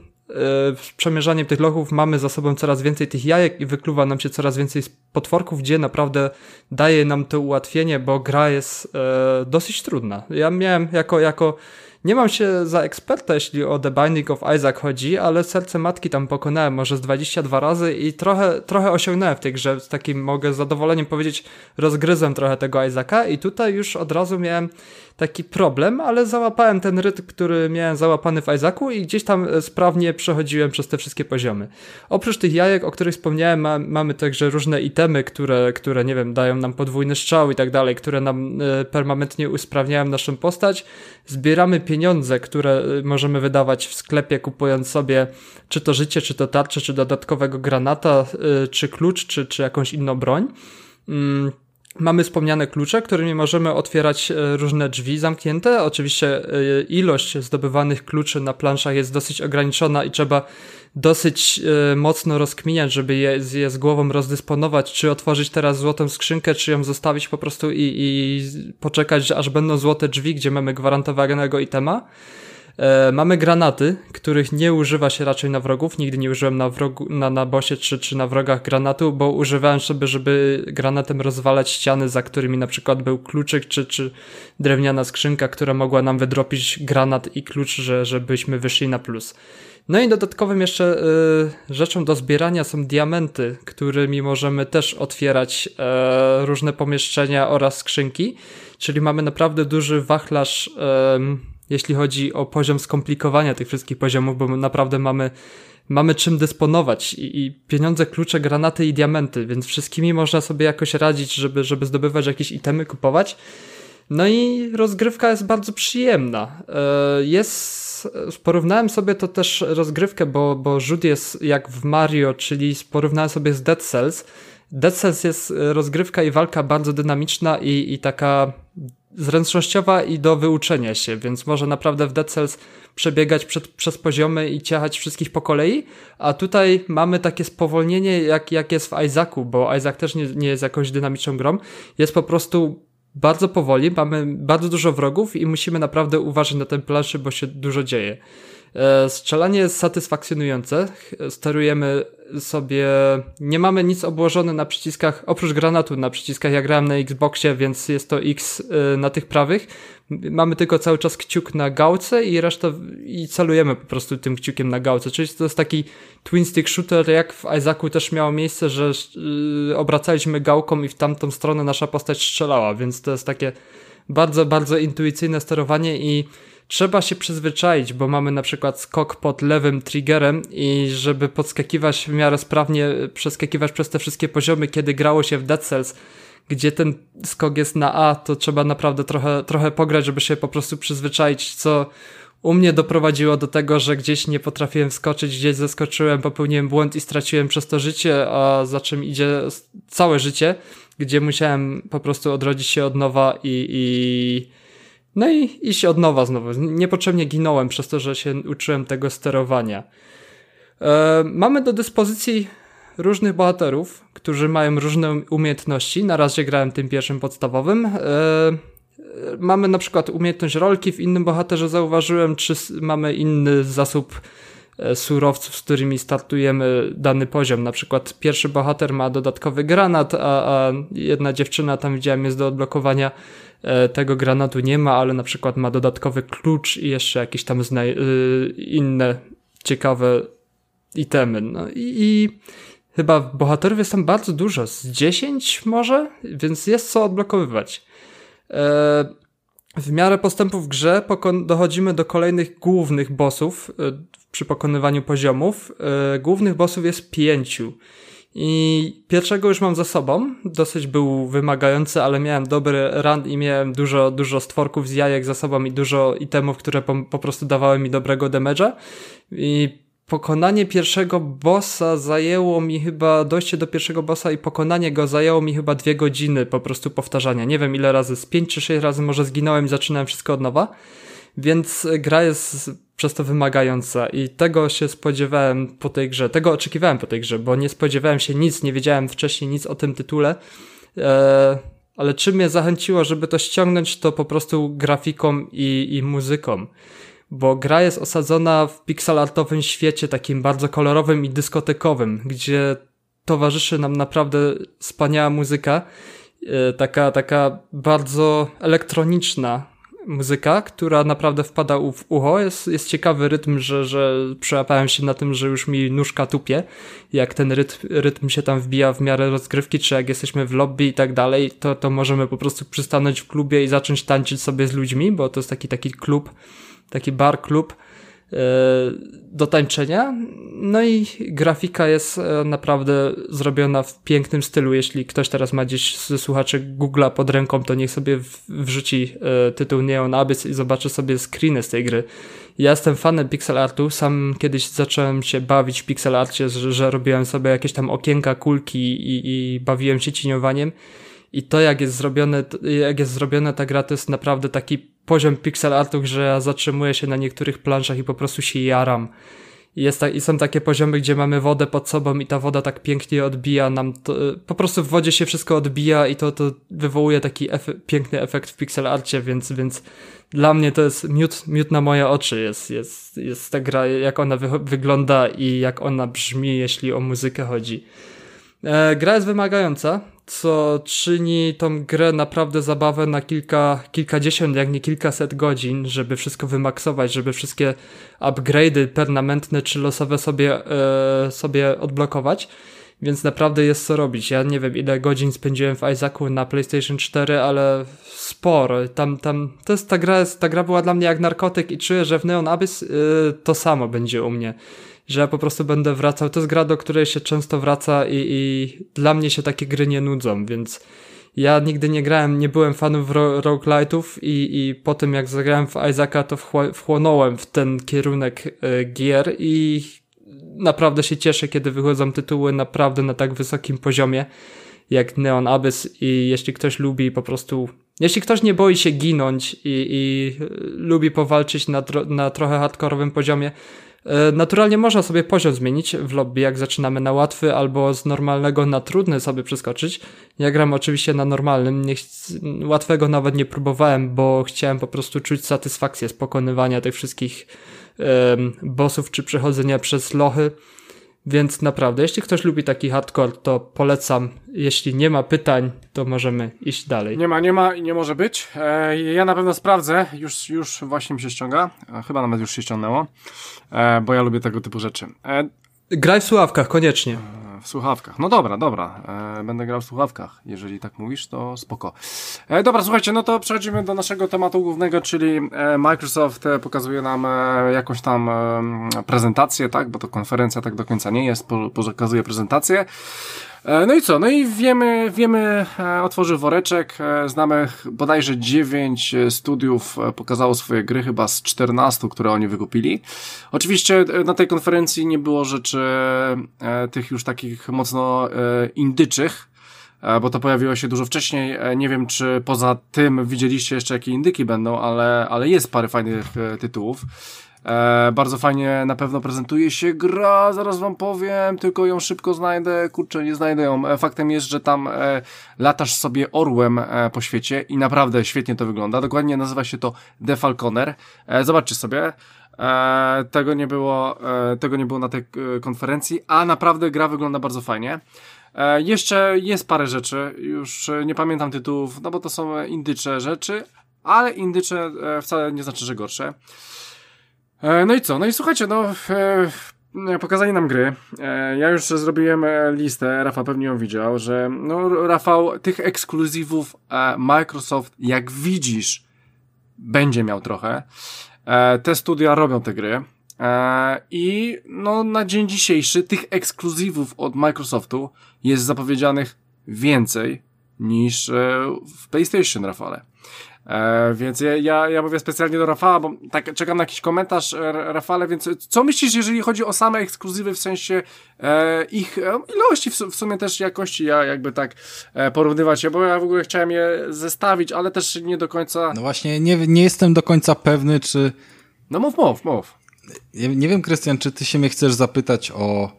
z przemierzaniem tych lochów mamy za sobą coraz więcej tych jajek i wykluwa nam się coraz więcej potworków, gdzie naprawdę daje nam to ułatwienie, bo gra jest e, dosyć trudna. Ja miałem jako, jako nie mam się za eksperta, jeśli o The Binding of Isaac chodzi, ale serce matki tam pokonałem może z 22 razy i trochę, trochę osiągnąłem w tej grze. Z takim mogę z zadowoleniem powiedzieć, rozgryzłem trochę tego Isaaca i tutaj już od razu miałem taki problem, ale załapałem ten rytm, który miałem załapany w Isaacu i gdzieś tam e, sprawnie przechodziłem przez te wszystkie poziomy. Oprócz tych jajek, o których wspomniałem, ma, mamy także różne itemy, które, które, nie wiem, dają nam podwójny strzał i tak dalej, które nam e, permanentnie usprawniają naszą postać. Zbieramy pieniądze, które e, możemy wydawać w sklepie, kupując sobie czy to życie, czy to tarczę, czy dodatkowego granata, czy klucz, czy, czy jakąś inną broń. Mm, Mamy wspomniane klucze, którymi możemy otwierać e, różne drzwi zamknięte. Oczywiście e, ilość zdobywanych kluczy na planszach jest dosyć ograniczona i trzeba dosyć e, mocno rozkminiać, żeby je, je z głową rozdysponować, czy otworzyć teraz złotą skrzynkę, czy ją zostawić po prostu i, i poczekać, aż będą złote drzwi, gdzie mamy gwarantowanego itema. E, mamy granaty, których nie używa się raczej na wrogów. Nigdy nie użyłem na, wrogu, na, na bosie czy, czy na wrogach granatu, bo używałem sobie, żeby granatem rozwalać ściany, za którymi na przykład był kluczyk czy, czy drewniana skrzynka, która mogła nam wydropić granat i klucz, że, żebyśmy wyszli na plus. No i dodatkowym jeszcze y, rzeczą do zbierania są diamenty, którymi możemy też otwierać y, różne pomieszczenia oraz skrzynki, czyli mamy naprawdę duży wachlarz y, jeśli chodzi o poziom skomplikowania tych wszystkich poziomów, bo naprawdę mamy, mamy czym dysponować i, i pieniądze, klucze, granaty i diamenty, więc wszystkimi można sobie jakoś radzić, żeby, żeby zdobywać jakieś itemy, kupować. No i rozgrywka jest bardzo przyjemna. E, jest, porównałem sobie to też rozgrywkę, bo, bo rzut jest jak w Mario, czyli porównałem sobie z Dead Cells. Dead Cells jest rozgrywka i walka bardzo dynamiczna i, i taka zręcznościowa i do wyuczenia się, więc może naprawdę w Dead Cells przebiegać przed, przez poziomy i ciachać wszystkich po kolei, a tutaj mamy takie spowolnienie jak, jak jest w Isaacu, bo Isaac też nie, nie jest jakąś dynamiczną grą, jest po prostu bardzo powoli, mamy bardzo dużo wrogów i musimy naprawdę uważać na ten planszy, bo się dużo dzieje. E, strzelanie jest satysfakcjonujące. Sterujemy sobie. Nie mamy nic obłożone na przyciskach, oprócz granatu na przyciskach. Ja grałem na Xboxie, więc jest to X e, na tych prawych. Mamy tylko cały czas kciuk na gałce i resztę i celujemy po prostu tym kciukiem na gałce. Czyli to jest taki twin stick shooter, jak w Isaacu też miało miejsce, że e, obracaliśmy gałką i w tamtą stronę nasza postać strzelała, więc to jest takie bardzo, bardzo intuicyjne sterowanie i trzeba się przyzwyczaić, bo mamy na przykład skok pod lewym triggerem i żeby podskakiwać w miarę sprawnie, przeskakiwać przez te wszystkie poziomy, kiedy grało się w Dead Cells, gdzie ten skok jest na A, to trzeba naprawdę trochę, trochę pograć, żeby się po prostu przyzwyczaić, co u mnie doprowadziło do tego, że gdzieś nie potrafiłem wskoczyć, gdzieś zeskoczyłem, popełniłem błąd i straciłem przez to życie, a za czym idzie całe życie, gdzie musiałem po prostu odrodzić się od nowa i, i No i iść od nowa znowu. Niepotrzebnie ginąłem przez to, że się uczyłem tego sterowania. E, mamy do dyspozycji różnych bohaterów, którzy mają różne umiejętności. Na razie grałem tym pierwszym podstawowym. E, mamy na przykład umiejętność rolki, w innym bohaterze zauważyłem, czy mamy inny zasób e, surowców, z którymi startujemy dany poziom. Na przykład pierwszy bohater ma dodatkowy granat, a, a jedna dziewczyna tam widziałem jest do odblokowania tego granatu nie ma, ale na przykład ma dodatkowy klucz i jeszcze jakieś tam inne ciekawe itemy. No i, i chyba bohaterów jest tam bardzo dużo, z 10 może, więc jest co odblokowywać. E, w miarę postępu w grze dochodzimy do kolejnych głównych bossów e, przy pokonywaniu poziomów. E, głównych bossów jest pięciu. I pierwszego już mam za sobą. Dosyć był wymagający, ale miałem dobry run i miałem dużo, dużo stworków z jajek za sobą i dużo itemów, które po, po prostu dawały mi dobrego damage'a. I pokonanie pierwszego bossa zajęło mi chyba, dojście do pierwszego bossa i pokonanie go zajęło mi chyba dwie godziny po prostu powtarzania. Nie wiem ile razy, z pięć czy sześć razy może zginąłem i zaczynałem wszystko od nowa. Więc gra jest przez to wymagająca i tego się spodziewałem po tej grze, tego oczekiwałem po tej grze, bo nie spodziewałem się nic, nie wiedziałem wcześniej nic o tym tytule. Eee, ale czym mnie zachęciło, żeby to ściągnąć, to po prostu grafiką i, i muzyką. Bo gra jest osadzona w pixelartowym świecie, takim bardzo kolorowym i dyskotekowym, gdzie towarzyszy nam naprawdę wspaniała muzyka, e, taka, taka bardzo elektroniczna muzyka, która naprawdę wpada w ucho. Jest, jest ciekawy rytm, że, że przełapałem się na tym, że już mi nóżka tupie, jak ten rytm, rytm się tam wbija w miarę rozgrywki, czy jak jesteśmy w lobby i tak dalej, to, to możemy po prostu przystanąć w klubie i zacząć tańczyć sobie z ludźmi, bo to jest taki, taki klub, taki bar klub do tańczenia. No i grafika jest e, naprawdę zrobiona w pięknym stylu. Jeśli ktoś teraz ma gdzieś ze słuchaczy Google'a pod ręką, to niech sobie wrzuci e, tytuł Neon Abyss i zobaczy sobie screeny z tej gry. Ja jestem fanem pixel artu, sam kiedyś zacząłem się bawić w pixel arcie, że, że robiłem sobie jakieś tam okienka, kulki i, i bawiłem się cieniowaniem. I to jak jest zrobione, jak jest zrobiona ta gra, to jest naprawdę taki poziom pixel artu, że ja zatrzymuję się na niektórych planszach i po prostu się jaram. I, jest ta, I są takie poziomy, gdzie mamy wodę pod sobą i ta woda tak pięknie odbija nam, to, po prostu w wodzie się wszystko odbija i to, to wywołuje taki efe, piękny efekt w pixel arcie, więc, więc dla mnie to jest miód, miód na moje oczy jest, jest, jest ta gra, jak ona wy, wygląda i jak ona brzmi, jeśli o muzykę chodzi. E, gra jest wymagająca, co czyni tą grę naprawdę zabawę na kilka, kilkadziesiąt, jak nie kilkaset godzin, żeby wszystko wymaksować, żeby wszystkie upgrade'y permanentne czy losowe sobie, e, sobie odblokować. Więc naprawdę jest co robić. Ja nie wiem, ile godzin spędziłem w Isaacu na PlayStation 4, ale sporo. Tam, tam, to jest ta gra, ta gra była dla mnie jak narkotyk i czuję, że w Neon Abyss yy, to samo będzie u mnie że po prostu będę wracał. To jest gra, do której się często wraca i, i dla mnie się takie gry nie nudzą, więc ja nigdy nie grałem, nie byłem fanów ro roguelite'ów i, i po tym jak zagrałem w Isaaca, to wchłonąłem w ten kierunek y, gier i naprawdę się cieszę, kiedy wychodzą tytuły naprawdę na tak wysokim poziomie jak Neon Abyss i jeśli ktoś lubi po prostu, jeśli ktoś nie boi się ginąć i, i lubi powalczyć na, tro na trochę hardkorowym poziomie, naturalnie można sobie poziom zmienić w lobby, jak zaczynamy na łatwy albo z normalnego na trudny sobie przeskoczyć. Ja gram oczywiście na normalnym, nie łatwego nawet nie próbowałem, bo chciałem po prostu czuć satysfakcję z pokonywania tych wszystkich um, bossów czy przechodzenia przez lochy. Więc naprawdę, jeśli ktoś lubi taki hardcore, to polecam. Jeśli nie ma pytań, to możemy iść dalej. Nie ma, nie ma i nie może być. E, ja na pewno sprawdzę. Już, już właśnie mi się ściąga. E, chyba nawet już się ściągnęło, e, bo ja lubię tego typu rzeczy. E, Graj w słuchawkach, koniecznie. W słuchawkach. No dobra, dobra. E, będę grał w słuchawkach. Jeżeli tak mówisz, to spoko. E, dobra, słuchajcie, no to przechodzimy do naszego tematu głównego, czyli e, Microsoft e, pokazuje nam e, jakąś tam prezentację, tak? Bo to konferencja tak do końca nie jest, po, pokazuje prezentację. E, no i co? No i wiemy, wiemy, e, otworzył woreczek, e, znamy bodajże 9 studiów pokazało swoje gry, chyba z 14, które oni wykupili. Oczywiście na tej konferencji nie było rzeczy tych już takich mocno indyczych, bo to pojawiło się dużo wcześniej. Nie wiem, czy poza tym widzieliście jeszcze jakie indyki będą, ale, ale jest parę fajnych tytułów. E, bardzo fajnie na pewno prezentuje się gra, zaraz wam powiem, tylko ją szybko znajdę, kurczę, nie znajdę ją. E, faktem jest, że tam e, latasz sobie orłem e, po świecie i naprawdę świetnie to wygląda. Dokładnie nazywa się to The Falconer. E, zobaczcie sobie. E, tego nie było, e, tego nie było na tej e, konferencji, a naprawdę gra wygląda bardzo fajnie. E, jeszcze jest parę rzeczy, już nie pamiętam tytułów, no bo to są indycze rzeczy, ale indycze wcale nie znaczy, że gorsze. E, no i co? No i słuchajcie, no e, pokazali nam gry. E, ja już zrobiłem listę, Rafał pewnie ją widział, że no Rafał, tych ekskluzywów Microsoft, jak widzisz, będzie miał trochę. Te studia robią te gry. I no na dzień dzisiejszy tych ekskluzywów od Microsoftu jest zapowiedzianych więcej niż w PlayStation, Rafale. E, więc ja, ja, mówię specjalnie do Rafała, bo tak czekam na jakiś komentarz, e, Rafale, więc co myślisz, jeżeli chodzi o same ekskluzywy w sensie e, ich e, ilości, w, w, sumie też jakości, ja jakby tak e, porównywać je, bo ja w ogóle chciałem je zestawić, ale też nie do końca... No właśnie, nie, nie jestem do końca pewny, czy... No mów, mów, mów. Nie, nie wiem, Krystian, czy ty się mnie chcesz zapytać o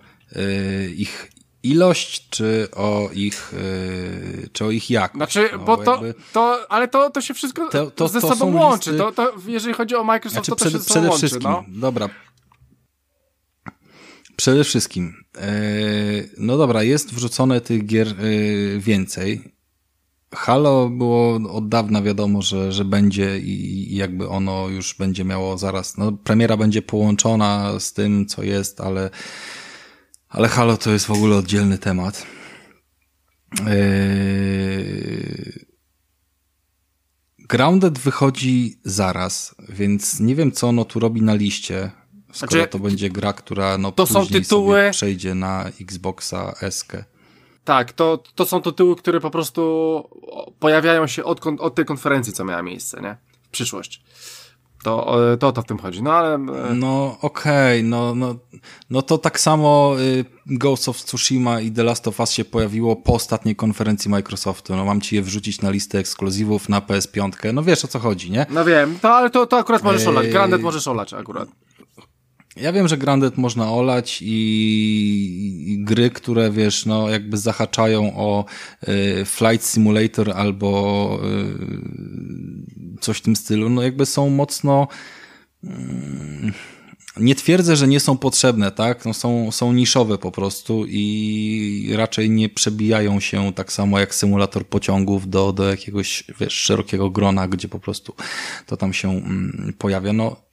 ich ilość, czy o ich, yy, czy o ich jakość. Znaczy, no, bo, to, to, ale to, to się wszystko to, to, ze to sobą łączy. Listy... To, to, jeżeli chodzi o Microsoft, znaczy, to to przede, się przede łączy, wszystkim, no. dobra. Przede wszystkim, yy, no dobra, jest wrzucone tych gier yy, więcej. Halo było od dawna wiadomo, że, że będzie i, i jakby ono już będzie miało zaraz, no premiera będzie połączona z tym, co jest, ale ale Halo to jest w ogóle oddzielny temat. Yy... Grounded wychodzi zaraz, więc nie wiem, co ono tu robi na liście. Skoro znaczy, to będzie gra, która no, to są tytuły... przejdzie na Xboxa S. Tak, to, to są tytuły, które po prostu pojawiają się od, od tej konferencji, co miała miejsce, nie? W przyszłość. To, to to w tym chodzi, no ale... E, no okej, okay, no, no, no to tak samo y, Ghost of Tsushima i The Last of Us się pojawiło po ostatniej konferencji Microsoftu. No mam ci je wrzucić na listę ekskluzywów na PS5. No wiesz o co chodzi, nie? No wiem, to, ale to, to akurat możesz olać. Grandet możesz olać akurat. Ja wiem, że Grandet można olać i, i, gry, które wiesz, no jakby zahaczają o y, Flight Simulator albo y, coś w tym stylu, no jakby są mocno y, nie twierdzę, że nie są potrzebne, tak? No są, są niszowe po prostu i raczej nie przebijają się tak samo jak symulator pociągów do, do jakiegoś wiesz, szerokiego grona, gdzie po prostu to tam się mm, pojawia. No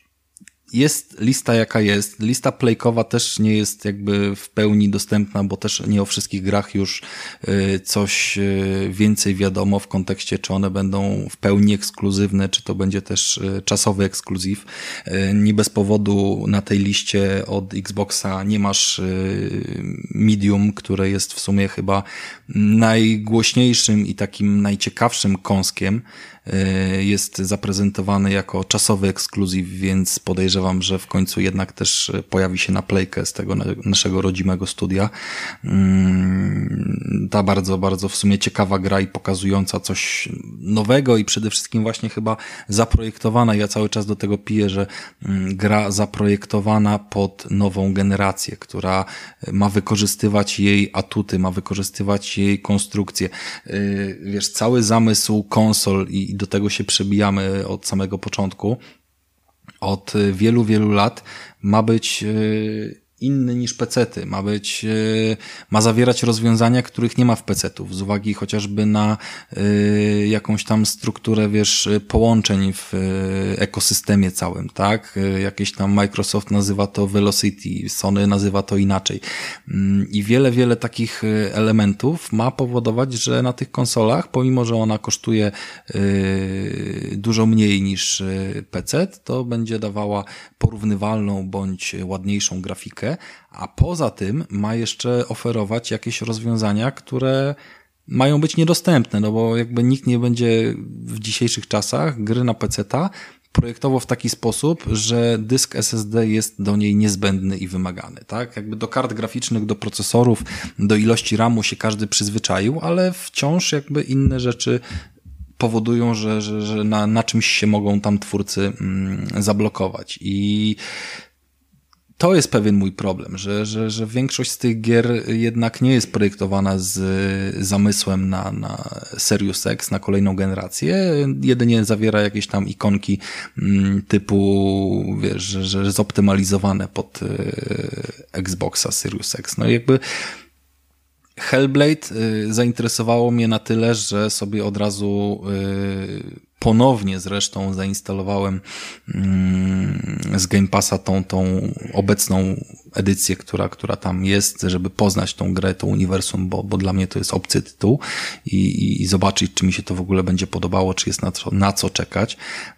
jest lista jaka jest. Lista playkowa też nie jest jakby w pełni dostępna, bo też nie o wszystkich grach już y, coś y, więcej wiadomo w kontekście, czy one będą w pełni ekskluzywne, czy to będzie też y, czasowy ekskluzyw. Nie bez powodu na tej liście od Xboxa nie masz Medium, które jest w sumie chyba najgłośniejszym i takim najciekawszym kąskiem jest zaprezentowany jako czasowy ekskluzyw, więc podejrzewam, że w końcu jednak też pojawi się na playkę z tego naszego rodzimego studia. Mm, ta bardzo, bardzo w sumie ciekawa gra i pokazująca coś nowego i przede wszystkim właśnie chyba zaprojektowana. Ja cały czas do tego piję, że mm, gra zaprojektowana pod nową generację, która ma wykorzystywać jej atuty, ma wykorzystywać jej konstrukcję. E, wiesz, cały zamysł konsol i do tego się przebijamy od samego początku, od wielu, wielu lat, ma być e, inny niż pecety, ma być, e, ma zawierać rozwiązania, których nie ma w pecetów, z uwagi chociażby na e, jakąś tam strukturę, wiesz, połączeń w e, ekosystemie całym, tak? Jakieś tam Microsoft nazywa to Velocity, Sony nazywa to inaczej. Mm, I wiele, wiele takich elementów ma powodować, że na tych konsolach, pomimo, że ona kosztuje dużo mniej niż PC, to będzie dawała porównywalną bądź ładniejszą grafikę, a poza tym ma jeszcze oferować jakieś rozwiązania, które mają być niedostępne, no bo jakby nikt nie będzie w dzisiejszych czasach gry na PC-ta projektował w taki sposób, że dysk SSD jest do niej niezbędny i wymagany, tak? Jakby do kart graficznych, do procesorów, do ilości RAMu się każdy przyzwyczaił, ale wciąż jakby inne rzeczy powodują, że, że, że na, na czymś się mogą tam twórcy mm, zablokować. I to jest pewien mój problem, że, że, że większość z tych gier jednak nie jest projektowana z zamysłem na, na Serious X, na kolejną generację. Jedynie zawiera jakieś tam ikonki mm, typu, wiesz, że, że zoptymalizowane pod e, Xboxa Serious X. No i jakby Hellblade y, zainteresowało mnie na tyle, że sobie od razu y, ponownie zresztą zainstalowałem mm, z Game Passa tą, tą obecną edycję, która, która tam jest, żeby poznać tą grę, to uniwersum, bo, bo dla mnie to jest obcy tytuł i, i, i zobaczyć, czy mi się to w ogóle będzie podobało, czy jest na co, na co czekać.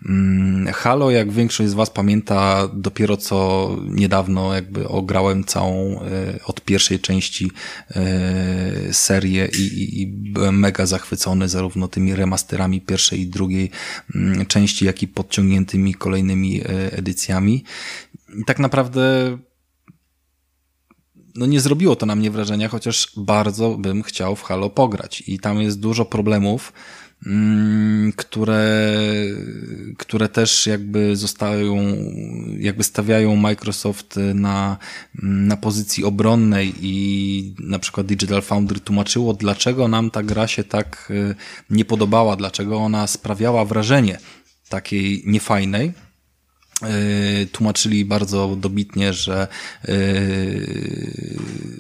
Mm, Halo, jak większość z Was pamięta, dopiero co niedawno jakby ograłem całą e, od pierwszej części e, serię i, i, i byłem mega zachwycony zarówno tymi remasterami pierwszej i drugiej mm, części, jak i podciągniętymi kolejnymi e, edycjami. Tak naprawdę no nie zrobiło to na mnie wrażenia, chociaż bardzo bym chciał w Halo pograć. I tam jest dużo problemów, które, które też jakby zostają, jakby stawiają Microsoft na, na pozycji obronnej i na przykład Digital Foundry tłumaczyło, dlaczego nam ta gra się tak y, nie podobała, dlaczego ona sprawiała wrażenie takiej niefajnej tłumaczyli bardzo dobitnie, że y,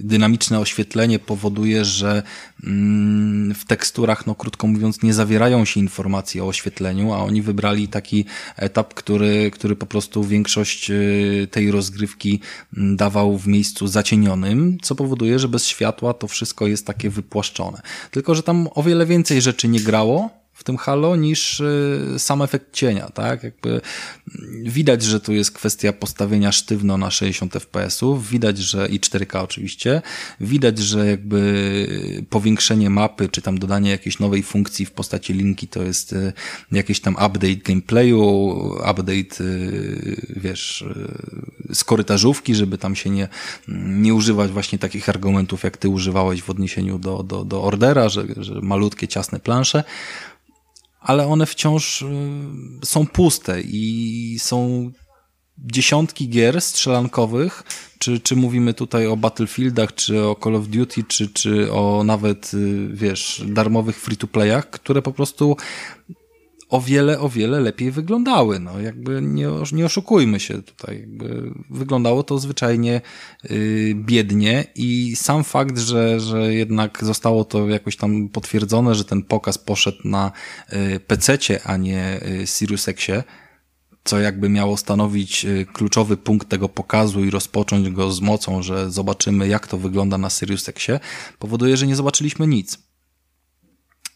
dynamiczne oświetlenie powoduje, że mm, w teksturach, no krótko mówiąc, nie zawierają się informacji o oświetleniu, a oni wybrali taki etap, który, który po prostu większość y, tej rozgrywki mm, dawał w miejscu zacienionym, co powoduje, że bez światła to wszystko jest takie wypłaszczone. Tylko, że tam o wiele więcej rzeczy nie grało, w tym Halo niż y, sam efekt cienia, tak? Jakby widać, że tu jest kwestia postawienia sztywno na 60 fps-ów, widać, że i 4K oczywiście, widać, że jakby powiększenie mapy, czy tam dodanie jakiejś nowej funkcji w postaci linki to jest y, jakiś tam update gameplayu, update, y, wiesz, z korytarzówki, żeby tam się nie, nie używać właśnie takich argumentów, jak ty używałeś w odniesieniu do, do, do Ordera, że, że malutkie, ciasne plansze ale one wciąż y, są puste i są dziesiątki gier strzelankowych, czy, czy mówimy tutaj o Battlefieldach, czy o Call of Duty, czy, czy o nawet, y, wiesz, darmowych free-to-playach, które po prostu o wiele, o wiele lepiej wyglądały. No, jakby nie, nie oszukujmy się tutaj. Jakby wyglądało to zwyczajnie yy, biednie i sam fakt, że, że jednak zostało to jakoś tam potwierdzone, że ten pokaz poszedł na yy, PC-cie, a nie yy, Sirius Xie, co jakby miało stanowić y, kluczowy punkt tego pokazu i rozpocząć go z mocą, że zobaczymy jak to wygląda na Sirius Xie, powoduje, że nie zobaczyliśmy nic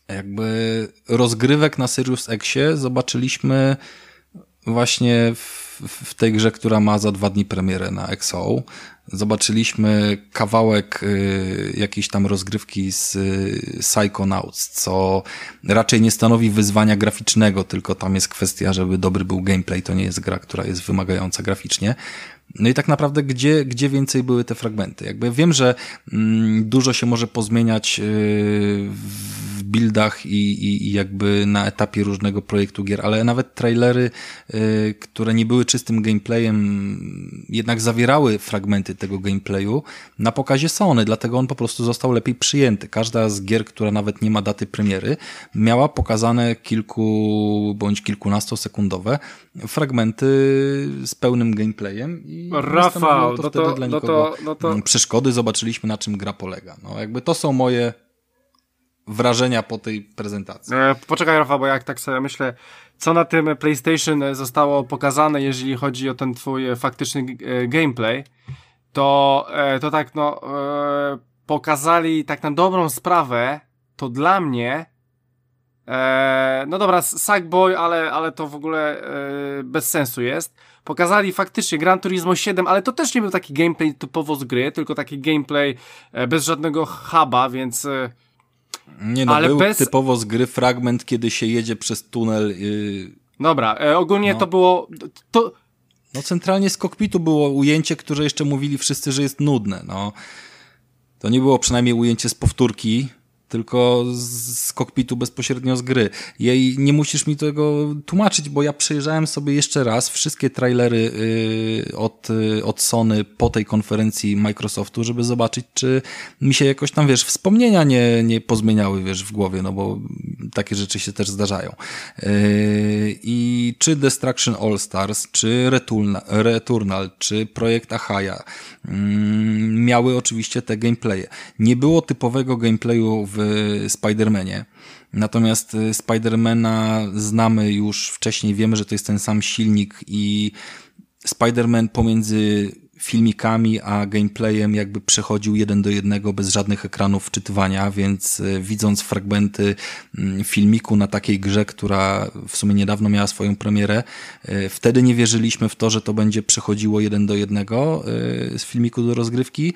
jakby rozgrywek na Sirius Xie zobaczyliśmy właśnie w, w, tej grze, która ma za dwa dni premierę na XO. Zobaczyliśmy kawałek y, jakiejś tam rozgrywki z y, Psychonauts, co raczej nie stanowi wyzwania graficznego, tylko tam jest kwestia, żeby dobry był gameplay. To nie jest gra, która jest wymagająca graficznie. No i tak naprawdę, gdzie, gdzie więcej były te fragmenty? Jakby wiem, że mm, dużo się może pozmieniać yy, w buildach i, i, i, jakby na etapie różnego projektu gier, ale nawet trailery, yy, które nie były czystym gameplayem, jednak zawierały fragmenty tego gameplayu. Na pokazie Sony, dlatego on po prostu został lepiej przyjęty. Każda z gier, która nawet nie ma daty premiery, miała pokazane kilku bądź kilkunastosekundowe fragmenty z pełnym gameplayem i Rafał, to, no to, dla no to, no to... przeszkody, zobaczyliśmy na czym gra polega. No jakby to są moje wrażenia po tej prezentacji. E, poczekaj Rafał, bo jak tak sobie myślę, co na tym PlayStation zostało pokazane, jeżeli chodzi o ten twój faktyczny e, gameplay, to, e, to tak no pokazali tak na dobrą sprawę, to dla mnie no dobra, Sackboy, ale, ale to w ogóle bez sensu jest pokazali faktycznie Gran Turismo 7, ale to też nie był taki gameplay typowo z gry, tylko taki gameplay bez żadnego huba, więc... Nie no, ale był bez... typowo z gry fragment, kiedy się jedzie przez tunel yy, Dobra, e, ogólnie no. to było... To... No centralnie z kokpitu było ujęcie, które jeszcze mówili wszyscy, że jest nudne. No. To nie było przynajmniej ujęcie z powtórki, tylko z kokpitu bezpośrednio z gry. Jej nie musisz mi tego tłumaczyć, bo ja przejrzałem sobie jeszcze raz wszystkie trailery y, od, y, od Sony po tej konferencji Microsoftu, żeby zobaczyć, czy mi się jakoś tam, wiesz, wspomnienia nie, nie pozmieniały, wiesz, w głowie, no bo takie rzeczy się też zdarzają. Y, I czy Destruction All Stars, czy Returnal, czy Projekt Ahaya mm, miały oczywiście te gameplaye. Nie było typowego gameplayu w Spider-Manie. Natomiast y, Spidermana znamy już wcześniej, wiemy, że to jest ten sam silnik i Spider-Man pomiędzy filmikami, a gameplayem jakby przechodził jeden do jednego bez żadnych ekranów wczytywania, więc e, widząc fragmenty mm, filmiku na takiej grze, która w sumie niedawno miała swoją premierę, e, wtedy nie wierzyliśmy w to, że to będzie przechodziło jeden do jednego e, z filmiku do rozgrywki,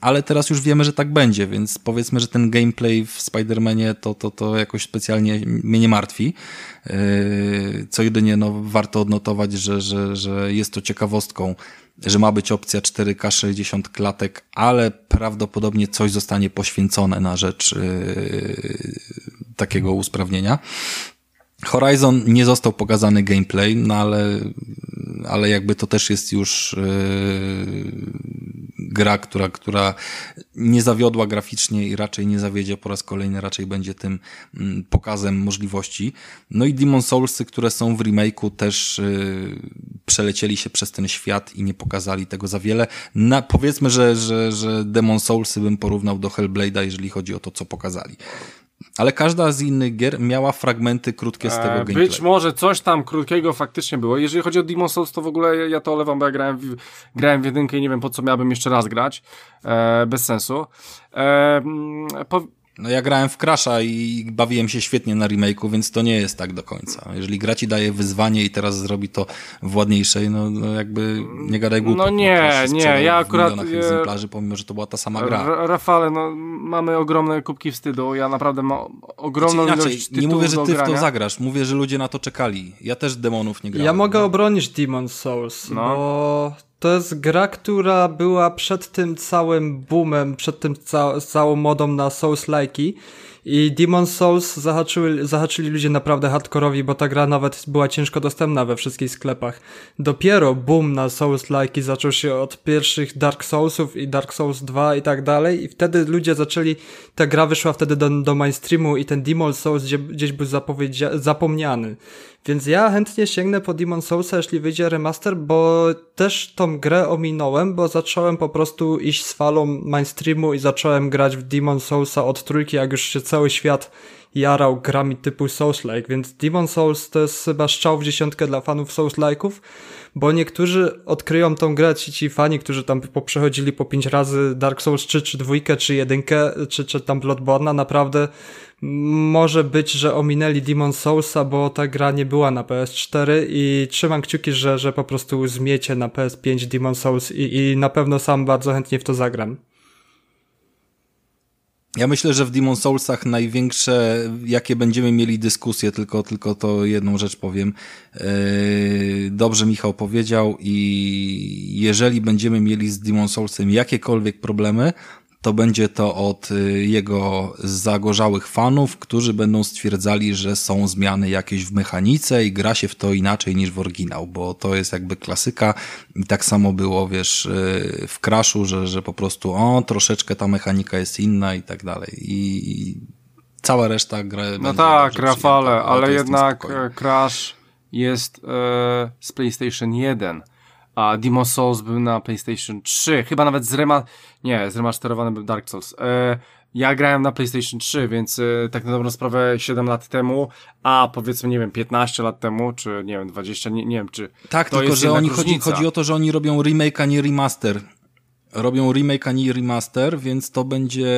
ale teraz już wiemy, że tak będzie, więc powiedzmy, że ten gameplay w Spider-Manie to, to, to jakoś specjalnie mnie nie martwi. Co jedynie no, warto odnotować, że, że, że jest to ciekawostką że ma być opcja 4K 60 klatek, ale prawdopodobnie coś zostanie poświęcone na rzecz yy, takiego usprawnienia. Horizon nie został pokazany gameplay, no ale, ale jakby to też jest już yy, gra, która, która nie zawiodła graficznie i raczej nie zawiedzie po raz kolejny, raczej będzie tym mm, pokazem możliwości. No i Demon Soulsy, które są w remake'u też yy, przelecieli się przez ten świat i nie pokazali tego za wiele. Na, powiedzmy, że, że, że Demon Soulsy bym porównał do Hellblade'a, jeżeli chodzi o to, co pokazali. Ale każda z innych gier miała fragmenty krótkie z tego e, gameplay. Być może coś tam krótkiego faktycznie było. Jeżeli chodzi o Demon Souls, to w ogóle ja to olewam, bo ja grałem w, grałem w jedynkę i nie wiem po co miałbym jeszcze raz grać. E, bez sensu. E, po, no ja grałem w Crasha i bawiłem się świetnie na remake'u, więc to nie jest tak do końca. Jeżeli gra ci daje wyzwanie i teraz zrobi to w ładniejszej, no, no jakby nie gadaj głupot. No nie, nie, ja akurat... W egzemplarzy, pomimo, że to była ta sama gra. Rafale, no mamy ogromne kubki wstydu, ja naprawdę mam ogromną znaczy, inaczej, ilość Nie mówię, że ty w to zagrasz, mówię, że ludzie na to czekali. Ja też demonów nie grałem. Ja mogę no. obronić Demon Souls, no. bo to jest gra, która była przed tym całym boomem, przed tym ca całą modą na Souls-like'i i Demon Souls zahaczyły, zahaczyli ludzie naprawdę hardkorowi, bo ta gra nawet była ciężko dostępna we wszystkich sklepach. Dopiero boom na Souls-like'i zaczął się od pierwszych Dark Soulsów i Dark Souls 2 i tak dalej i wtedy ludzie zaczęli, ta gra wyszła wtedy do, do mainstreamu i ten Demon Souls gdzie, gdzieś był zapomniany. Więc ja chętnie sięgnę po Demon Soulsa, jeśli wyjdzie remaster, bo też tą grę ominąłem, bo zacząłem po prostu iść z falą mainstreamu i zacząłem grać w Demon Soulsa od trójki, jak już się cały świat jarał grami typu Souls-like, więc Demon Souls to jest chyba strzał w dziesiątkę dla fanów Souls-like'ów, bo niektórzy odkryją tą grę, ci, ci fani, którzy tam poprzechodzili po pięć razy Dark Souls 3, czy dwójkę, czy jedynkę, czy, czy tam Bloodborne'a, naprawdę może być, że ominęli Demon Soulsa, bo ta gra nie była na PS4 i trzymam kciuki, że, że po prostu zmiecie na PS5 Demon Souls i, i na pewno sam bardzo chętnie w to zagram. Ja myślę, że w Demon Soulsach największe, jakie będziemy mieli dyskusje, tylko, tylko to jedną rzecz powiem. Yy, dobrze Michał powiedział i jeżeli będziemy mieli z Demon Soulsem jakiekolwiek problemy, to będzie to od y, jego zagorzałych fanów, którzy będą stwierdzali, że są zmiany jakieś w mechanice i gra się w to inaczej niż w oryginał, bo to jest jakby klasyka. I tak samo było, wiesz, y, w Crashu, że, że po prostu o, troszeczkę ta mechanika jest inna i tak dalej. I cała reszta gry No tak, Rafale, ale jednak Crash jest e, z PlayStation 1 a Demon Souls był na PlayStation 3, chyba nawet z rema... nie, zremasterowany był Dark Souls. E, ja grałem na PlayStation 3, więc e, tak na dobrą sprawę 7 lat temu, a powiedzmy, nie wiem, 15 lat temu, czy nie wiem, 20, nie, nie wiem, czy Tak, tylko że oni chodzi, chodzi o to, że oni robią remake, a nie remaster. Robią remake, a nie remaster, więc to będzie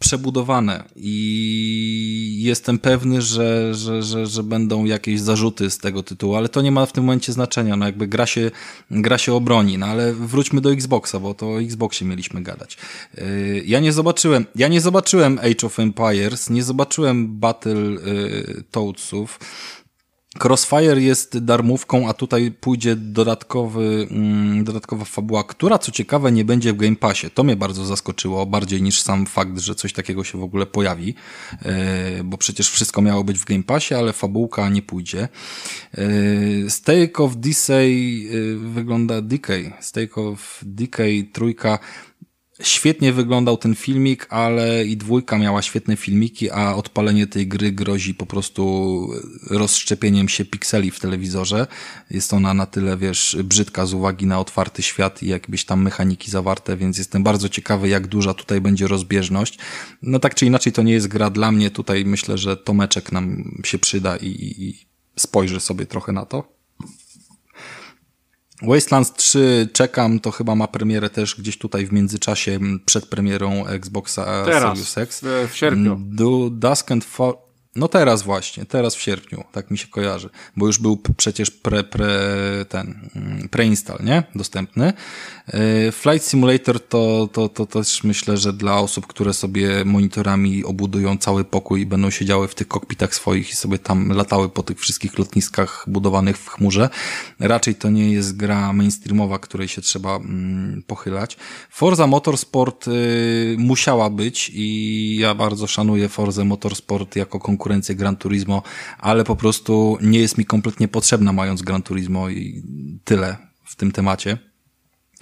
przebudowane i jestem pewny, że, że, że, że będą jakieś zarzuty z tego tytułu, ale to nie ma w tym momencie znaczenia, no jakby gra się, gra się obroni, no ale wróćmy do Xboxa, bo to o Xboxie mieliśmy gadać. Y, ja nie zobaczyłem, ja nie zobaczyłem Age of Empires, nie zobaczyłem Battle y, Toadsów, Crossfire jest darmówką, a tutaj pójdzie dodatkowy, mm, dodatkowa fabuła, która co ciekawe nie będzie w Game Passie. To mnie bardzo zaskoczyło, bardziej niż sam fakt, że coś takiego się w ogóle pojawi, e, bo przecież wszystko miało być w Game Passie, ale fabułka nie pójdzie. E, Stake of Decay e, wygląda Decay. Stake of Decay trójka Świetnie wyglądał ten filmik, ale i dwójka miała świetne filmiki, a odpalenie tej gry grozi po prostu rozszczepieniem się pikseli w telewizorze. Jest ona na tyle, wiesz, brzydka z uwagi na otwarty świat i jakbyś tam mechaniki zawarte, więc jestem bardzo ciekawy, jak duża tutaj będzie rozbieżność. No tak czy inaczej, to nie jest gra dla mnie. Tutaj myślę, że Tomeczek nam się przyda i, i spojrzy sobie trochę na to. Wastelands 3 czekam, to chyba ma premierę też gdzieś tutaj w międzyczasie przed premierą Xboxa Teraz, Series X. W, sierpniu. Do Dusk and Fall. No teraz właśnie, teraz w sierpniu, tak mi się kojarzy, bo już był przecież pre, pre, ten, mm, preinstall, nie? Dostępny. E, Flight Simulator to, to, to też myślę, że dla osób, które sobie monitorami obudują cały pokój i będą siedziały w tych kokpitach swoich i sobie tam latały po tych wszystkich lotniskach budowanych w chmurze. Raczej to nie jest gra mainstreamowa, której się trzeba mm, pochylać. Forza Motorsport y, musiała być i ja bardzo szanuję Forza Motorsport jako konkurencję konkurencję Gran Turismo, ale po prostu nie jest mi kompletnie potrzebna mając Gran Turismo i tyle w tym temacie.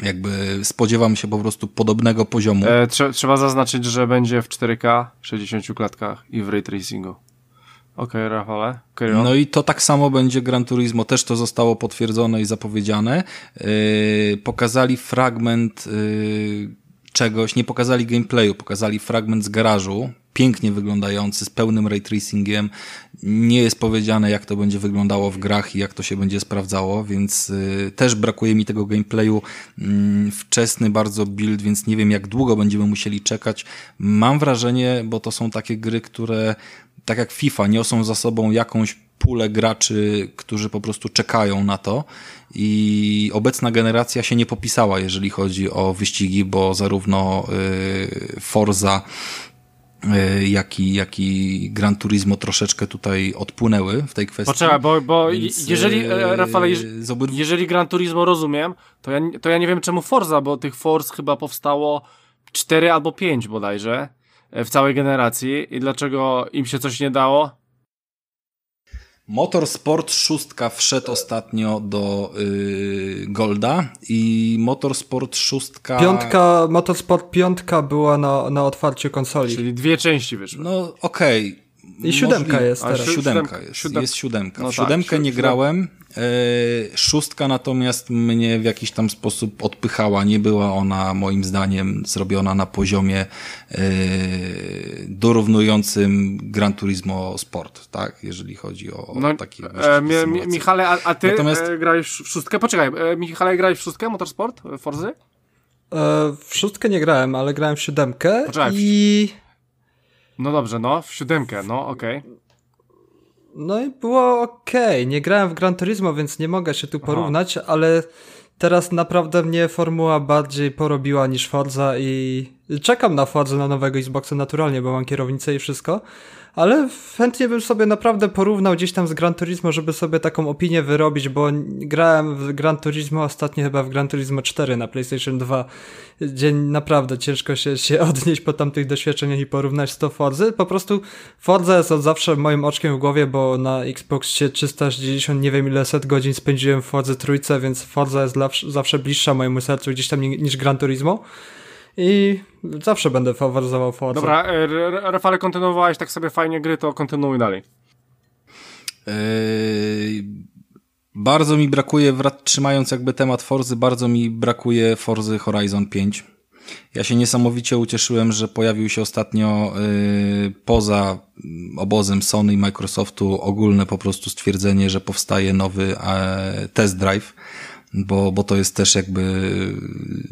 Jakby spodziewam się po prostu podobnego poziomu. E, trze trzeba zaznaczyć, że będzie w 4K, 60 klatkach i w ray tracingu. Okej, okay, Rafale. No i to tak samo będzie Gran Turismo, też to zostało potwierdzone i zapowiedziane. Yy, pokazali fragment yy, czegoś, nie pokazali gameplayu, pokazali fragment z garażu, pięknie wyglądający, z pełnym ray tracingiem. Nie jest powiedziane, jak to będzie wyglądało w grach i jak to się będzie sprawdzało, więc y, też brakuje mi tego gameplayu. Y, wczesny bardzo build, więc nie wiem, jak długo będziemy musieli czekać. Mam wrażenie, bo to są takie gry, które tak jak FIFA, niosą za sobą jakąś pulę graczy, którzy po prostu czekają na to i obecna generacja się nie popisała, jeżeli chodzi o wyścigi, bo zarówno y, Forza E, jak i, jak i Gran Turismo troszeczkę tutaj odpłynęły w tej kwestii. Poczekaj, bo, bo Więc, jeżeli, e, Rafale, jeżeli Gran Turismo rozumiem, to ja, to ja nie wiem czemu Forza, bo tych Forz chyba powstało 4 albo 5 bodajże e, w całej generacji i dlaczego im się coś nie dało? Motorsport 6 wszedł ostatnio do yy, Golda i Motorsport 6. Piątka, Motorsport 5 była na, na otwarciu konsoli. Czyli dwie części wyszły. No okej. Okay. I siódemka jest teraz. Siódemka jest, siódemka. jest siódemka. No w tak, siódemkę tak, nie grałem. E, szóstka natomiast mnie w jakiś tam sposób odpychała. Nie była ona moim zdaniem zrobiona na poziomie e, dorównującym Gran Turismo Sport, tak? Jeżeli chodzi o, no, taki e, mi, Michale, a, a ty natomiast... e, grałeś w szóstkę? Poczekaj, Michale, grałeś w szóstkę Motorsport? Forzy? E, w szóstkę nie grałem, ale grałem w siódemkę Poczekaj, i... No dobrze, no, w siódemkę, no, okej. Okay. No i było okej. Nie grałem w Gran Turismo, więc nie mogę się tu porównać, Aha. ale teraz naprawdę mnie formuła bardziej porobiła niż Forza i czekam na Forza na nowego Xboxa naturalnie, bo mam kierownicę i wszystko, ale chętnie bym sobie naprawdę porównał gdzieś tam z Gran Turismo, żeby sobie taką opinię wyrobić, bo grałem w Gran Turismo ostatnio chyba w Gran Turismo 4 na PlayStation 2, gdzie naprawdę ciężko się, się odnieść po tamtych doświadczeniach i porównać z to Forzy. Po prostu Forza jest od zawsze moim oczkiem w głowie, bo na Xboxie 360 nie wiem ile set godzin spędziłem w Fordze trójce, więc Forza jest zawsze bliższa mojemu sercu gdzieś tam niż Gran Turismo i zawsze będę faworyzował Forza. Dobra, e, Rafale, kontynuowałeś tak sobie fajnie gry, to kontynuuj dalej. Eee, bardzo mi brakuje, trzymając jakby temat Forzy, bardzo mi brakuje Forzy Horizon 5. Ja się niesamowicie ucieszyłem, że pojawił się ostatnio yy, poza obozem Sony i Microsoftu ogólne po prostu stwierdzenie, że powstaje nowy e, test drive bo, bo to jest też jakby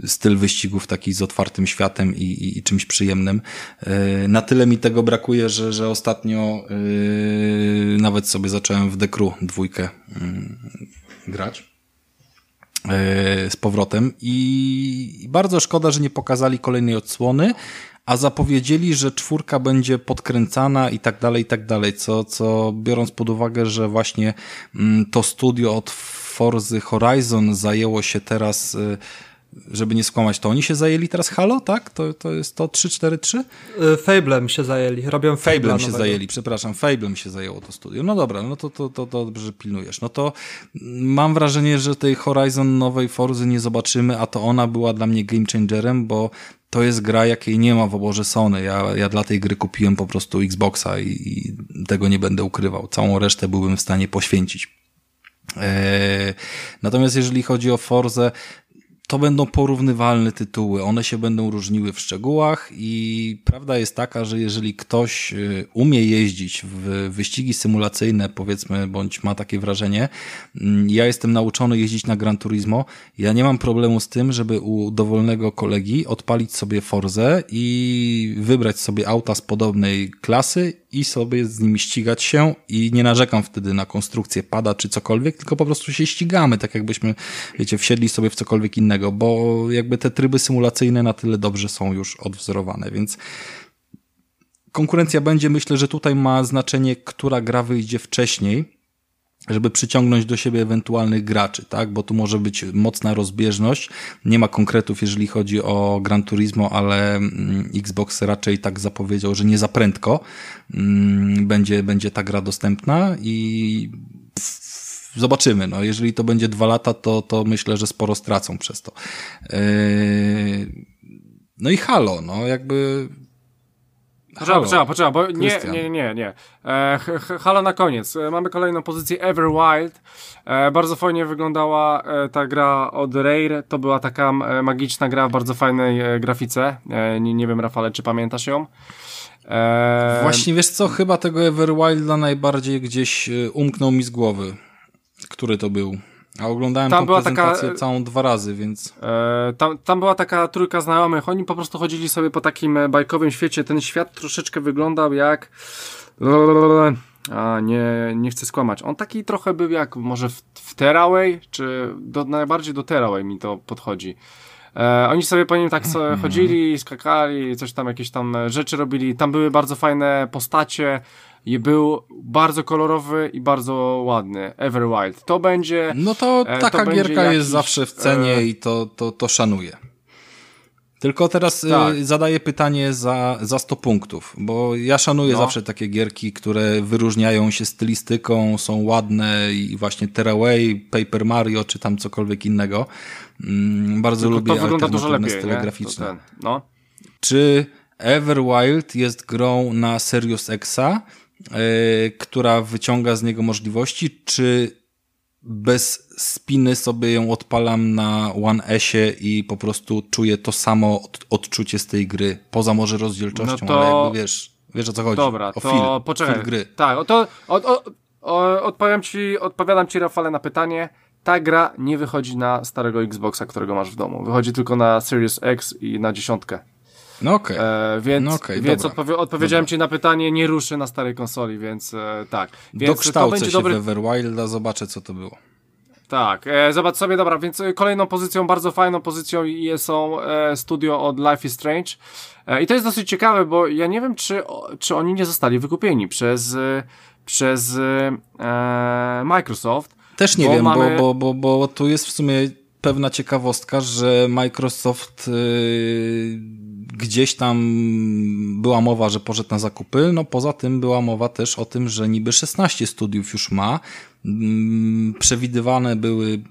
styl wyścigów taki z otwartym światem i, i, i czymś przyjemnym. E, na tyle mi tego brakuje, że, że ostatnio yy, nawet sobie zacząłem w Decru dwójkę yy, grać. z powrotem i bardzo szkoda, że nie pokazali kolejnej odsłony, a zapowiedzieli, że czwórka będzie podkręcana i tak dalej, i tak dalej, co, co biorąc pod uwagę, że właśnie mm, to studio od Forzy Horizon zajęło się teraz y, żeby nie skłamać, to oni się zajęli teraz Halo, tak? To, to jest to 343? Y, Fablem się zajęli, robią Fablem się zajęli, przepraszam, Fablem się zajęło to studio. No dobra, no to, to, to, to dobrze, pilnujesz. No to mam wrażenie, że tej Horizon nowej Forzy nie zobaczymy, a to ona była dla mnie game changerem, bo to jest gra, jakiej nie ma w oborze Sony. Ja, ja dla tej gry kupiłem po prostu Xboxa i, i tego nie będę ukrywał. Całą resztę byłbym w stanie poświęcić. Eee, natomiast jeżeli chodzi o Forzę, to będą porównywalne tytuły, one się będą różniły w szczegółach i prawda jest taka, że jeżeli ktoś y, umie jeździć w wyścigi symulacyjne, powiedzmy, bądź ma takie wrażenie, mm, ja jestem nauczony jeździć na Gran Turismo, ja nie mam problemu z tym, żeby u dowolnego kolegi odpalić sobie Forzę i wybrać sobie auta z podobnej klasy i sobie z nimi ścigać się i nie narzekam wtedy na konstrukcję pada czy cokolwiek, tylko po prostu się ścigamy, tak jakbyśmy, wiecie, wsiedli sobie w cokolwiek innego, bo jakby te tryby symulacyjne na tyle dobrze są już odwzorowane, więc konkurencja będzie, myślę, że tutaj ma znaczenie, która gra wyjdzie wcześniej, żeby przyciągnąć do siebie ewentualnych graczy, tak? Bo tu może być mocna rozbieżność. Nie ma konkretów, jeżeli chodzi o Gran Turismo, ale mm, Xbox raczej tak zapowiedział, że nie za prędko mm, będzie, będzie ta gra dostępna i zobaczymy. No, jeżeli to będzie dwa lata, to, to myślę, że sporo stracą przez to. Yy, no i Halo, no jakby Poczekaj, poczekaj, poczekaj, bo nie, nie, nie, nie. E, halo na koniec. E, mamy kolejną pozycję Everwild. E, bardzo fajnie wyglądała e, ta gra od Rare. To była taka e, magiczna gra w bardzo fajnej e, grafice. nie, nie wiem, Rafale, czy pamiętasz ją? Właśnie wiesz co, chyba tego Everwilda najbardziej gdzieś umknął mi z głowy. Który to był? A oglądałem tam tą była prezentację taka, całą dwa razy, więc... E, tam, tam była taka trójka znajomych, oni po prostu chodzili sobie po takim e, bajkowym świecie, ten świat troszeczkę wyglądał jak... A, nie, nie chcę skłamać. On taki trochę był jak może w, w Terraway, czy do, najbardziej do Terraway mi to podchodzi. E, oni sobie po nim tak sobie mhm. chodzili, skakali, coś tam, jakieś tam rzeczy robili. Tam były bardzo fajne postacie i był bardzo kolorowy i bardzo ładny. Everwild. To będzie. No to e, taka to gierka jakiś, jest zawsze w cenie e... i to, to, to szanuję. Tylko teraz y, tak. zadaję pytanie za, za 100 punktów, bo ja szanuję no. zawsze takie gierki, które wyróżniają się stylistyką, są ładne i właśnie Terraway, Paper Mario czy tam cokolwiek innego. Mm, bardzo Tylko lubię to alternatywne style graficzne. No. Czy Everwild jest grą na Serious Exa, która wyciąga z niego możliwości, czy bez spiny sobie ją odpalam na One Esie i po prostu czuję to samo od, odczucie z tej gry. Poza może rozdzielczością, no to... ale jakby wiesz, wiesz o co chodzi. Dobra, o to feel, poczekaj. Feel gry. Tak, to od, od, odpowiem ci, odpowiadam ci Rafale na pytanie. Ta gra nie wychodzi na starego Xboxa, którego masz w domu. Wychodzi tylko na Series X i na dziesiątkę. No okej. Okay. E, więc no okay, więc odpowie odpowiedziałem dobra. ci na pytanie, nie ruszy na starej konsoli, więc e, tak. Więc Dokształcę to będzie się dobry... Everwilda, zobaczę co to było. Tak, e, zobacz sobie, dobra, więc e, kolejną pozycją, bardzo fajną pozycją są e, studio od Life is Strange. E, I to jest dosyć ciekawe, bo ja nie wiem, czy, czy oni nie zostali wykupieni przez, e, przez Microsoft. Też nie bo wiem, mamy... bo, bo, bo, bo tu jest w sumie pewna ciekawostka, że Microsoft yy, gdzieś tam była mowa, że poszedł na zakupy. No poza tym była mowa też o tym, że niby 16 studiów już ma. Yy, przewidywane były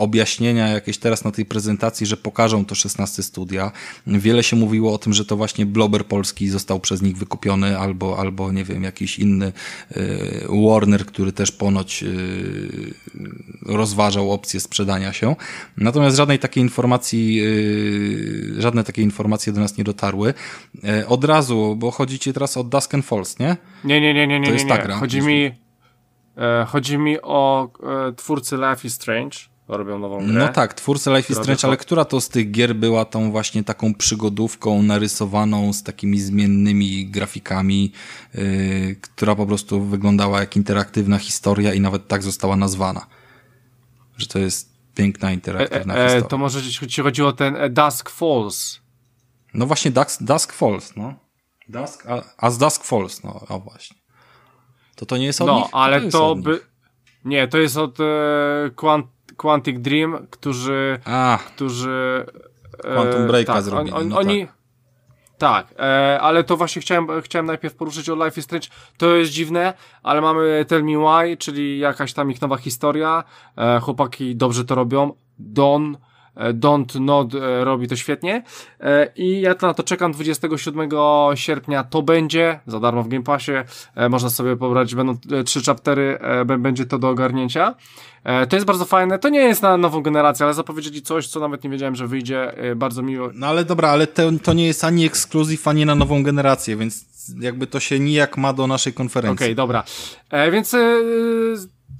objaśnienia jakieś teraz na tej prezentacji, że pokażą to 16 studia. Wiele się mówiło o tym, że to właśnie Blober Polski został przez nich wykupiony, albo, albo nie wiem, jakiś inny y, Warner, który też ponoć y, rozważał opcję sprzedania się. Natomiast żadnej takiej informacji, y, żadne takie informacje do nas nie dotarły. Od razu, bo chodzicie teraz o Dusk and Falls, nie? Nie, nie, nie, nie, nie. To jest nie, nie. ta gra. Chodzi mi, e, chodzi mi o e, twórcy Life is Strange robią nową grę. No tak, twórcy Life is Strange, ale która to z tych gier była tą właśnie taką przygodówką narysowaną z takimi zmiennymi grafikami, yy, która po prostu wyglądała jak interaktywna historia i nawet tak została nazwana. Że to jest piękna, interaktywna e, e, historia. To może ci chodziło o ten Dusk Falls. No właśnie Dusk, Dusk Falls, no. Dusk, a, a z Dusk Falls, no, o właśnie. To to nie jest od No, nich? ale to, to by... Nie, to jest od e, Quant Quantic Dream, którzy... A, którzy... E, Quantum Break'a tak, zrobili, on, on, no oni... Tak. Tak, e, ale to właśnie chciałem, chciałem najpierw poruszyć o Life is Strange. To jest dziwne, ale mamy Tell Me Why, czyli jakaś tam ich nowa historia. E, chłopaki dobrze to robią. Don, Don't Nod e, robi to świetnie. E, I ja na to czekam 27 sierpnia. To będzie za darmo w Game Passie. E, można sobie pobrać, będą trzy chaptery, będzie to do ogarnięcia. E, to jest bardzo fajne. To nie jest na nową generację, ale zapowiedzieli coś, co nawet nie wiedziałem, że wyjdzie. E, bardzo miło. No ale dobra, ale to, to nie jest ani ekskluzyw, ani na nową generację, więc jakby to się nijak ma do naszej konferencji. Okej, okay, dobra. E, więc e,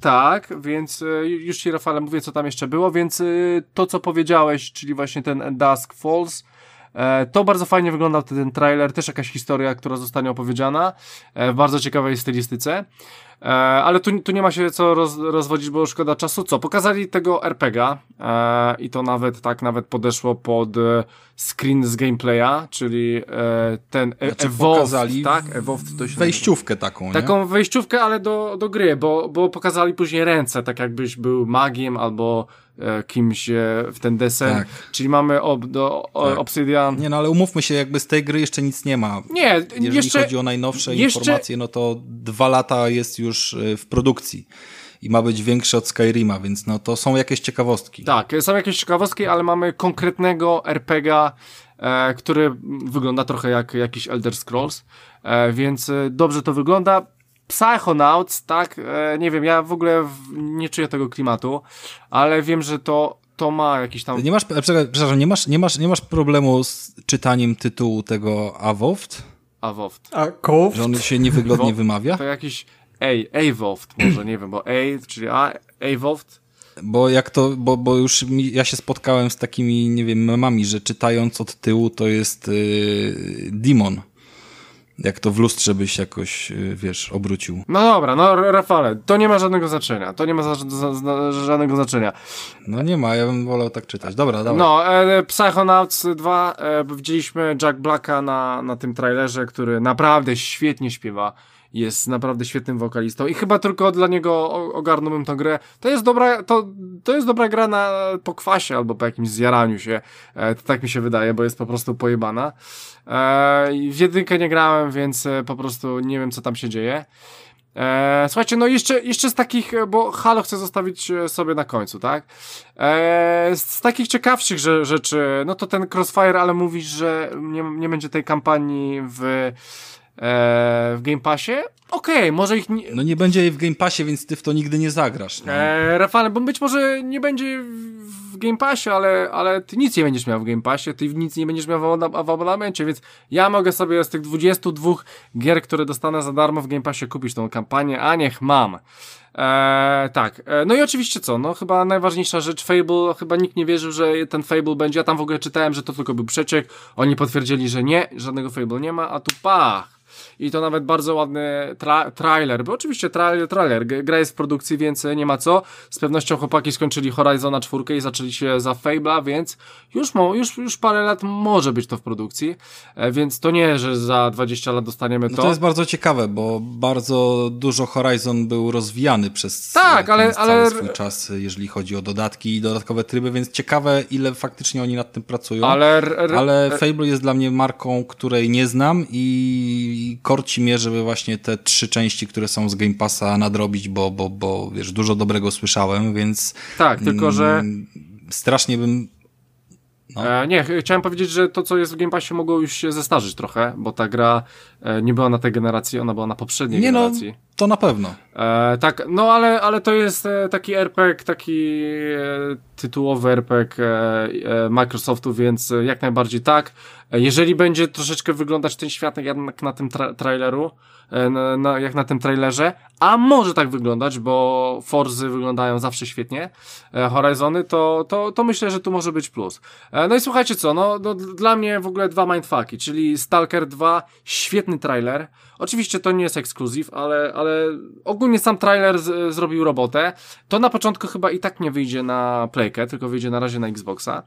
tak, więc e, już ci Rafale mówię, co tam jeszcze było, więc e, to, co powiedziałeś, czyli właśnie ten Dusk Falls, to bardzo fajnie wyglądał ten trailer, też jakaś historia, która zostanie opowiedziana w bardzo ciekawej stylistyce. E, ale tu, tu nie ma się co roz, rozwodzić, bo szkoda czasu. Co? Pokazali tego RPGa e, i to nawet tak nawet podeszło pod e, screen z gameplaya, czyli e, ten e, znaczy, Evolved, pokazali tak? Evolved to się wejściówkę nazywa. taką, nie? Taką wejściówkę, ale do, do gry, bo, bo pokazali później ręce, tak jakbyś był magiem albo kimś w ten deser. Tak. Czyli mamy ob, do, tak. Obsidian. Nie, no ale umówmy się, jakby z tej gry jeszcze nic nie ma. Nie, Jeżeli jeszcze, chodzi o najnowsze jeszcze... informacje, no to dwa lata jest już e, w produkcji i ma być większy od Skyrima, więc no to są jakieś ciekawostki. Tak, są jakieś ciekawostki, ale mamy konkretnego RPGa, e, który wygląda trochę jak jakiś Elder Scrolls, e, więc e, dobrze to wygląda. Psychonauts, tak, e, nie wiem, ja w ogóle nie czuję tego klimatu, ale wiem, że to, to ma jakiś tam... Nie masz, przepraszam, nie masz, nie masz, nie masz problemu z czytaniem tytułu tego Avowed? Avowed. A Cove? Że on się niewygodnie wymawia? To jakiś, ej, Avowed może, nie wiem, bo A, czyli A, Avowed, bo jak to, bo, bo już mi, ja się spotkałem z takimi, nie wiem, memami, że czytając od tyłu to jest yy, Demon jak to w lustrze byś jakoś, y, wiesz, obrócił. No dobra, no Rafale, to nie ma żadnego znaczenia. To nie ma za, za, za, żadnego znaczenia. No nie ma, ja bym wolał tak czytać. Dobra, dobra. No, e, Psychonauts 2, e, widzieliśmy Jack Blacka na, na tym trailerze, który naprawdę świetnie śpiewa jest naprawdę świetnym wokalistą i chyba tylko dla niego ogarnąłbym tę grę. To jest dobra, to, to jest dobra gra na pokwasie albo po jakimś zjaraniu się. E, to tak mi się wydaje, bo jest po prostu pojebana. E, w jedynkę nie grałem, więc e, po prostu nie wiem, co tam się dzieje. E, słuchajcie, no jeszcze, jeszcze z takich, bo Halo chcę zostawić e, sobie na końcu, tak? E, z takich ciekawszych rzeczy, no to ten Crossfire, ale mówisz, że nie, nie będzie tej kampanii w e, w Game Passie, okej, okay, może ich nie... No nie będzie jej w Game Passie, więc ty w to nigdy nie zagrasz. No. E, Rafale, bo być może nie będzie w Game Passie, ale, ale ty nic nie będziesz miał w Game Passie, ty nic nie będziesz miał w, w abonamencie, więc ja mogę sobie z tych 22 gier, które dostanę za darmo w Game Passie kupić tą kampanię, a niech mam. Eee, tak, eee, no i oczywiście co, no chyba najważniejsza rzecz, Fable, chyba nikt nie wierzył, że ten Fable będzie, ja tam w ogóle czytałem, że to tylko był przeciek, oni potwierdzili, że nie, żadnego Fable nie ma, a tu pach, i to nawet bardzo ładny tra trailer, bo oczywiście tra trailer, gra jest w produkcji, więc nie ma co. Z pewnością chłopaki skończyli Horizona 4 i zaczęli się za Fable'a, więc już, mo już, już parę lat może być to w produkcji, e, więc to nie, że za 20 lat dostaniemy to. No to jest bardzo ciekawe, bo bardzo dużo Horizon był rozwijany przez tak, ale, ale... swój czas, jeżeli chodzi o dodatki i dodatkowe tryby, więc ciekawe, ile faktycznie oni nad tym pracują. Ale, ale Fable jest dla mnie marką, której nie znam i korci mnie, żeby właśnie te trzy części, które są z Game Passa nadrobić, bo, bo, bo wiesz, dużo dobrego słyszałem, więc... Tak, tylko że... Mm, strasznie bym no. E, nie, chciałem powiedzieć, że to, co jest w Game Passie, mogło już się zestarzyć trochę, bo ta gra e, nie była na tej generacji, ona była na poprzedniej nie no, generacji. No, to na pewno. E, tak, no ale, ale to jest e, taki RPG, taki e, tytułowy RPG e, Microsoftu, więc jak najbardziej tak. Jeżeli będzie troszeczkę wyglądać ten świat jak na tym tra traileru, na, na, jak na tym trailerze, a może tak wyglądać, bo Forzy wyglądają zawsze świetnie, Horizony, to, to, to myślę, że tu może być plus. No i słuchajcie co, no, no dla mnie w ogóle dwa mindfucki, czyli Stalker 2, świetny trailer, oczywiście to nie jest ekskluzyw, ale, ale ogólnie sam trailer z, zrobił robotę. To na początku chyba i tak nie wyjdzie na Playkę, tylko wyjdzie na razie na Xboxa.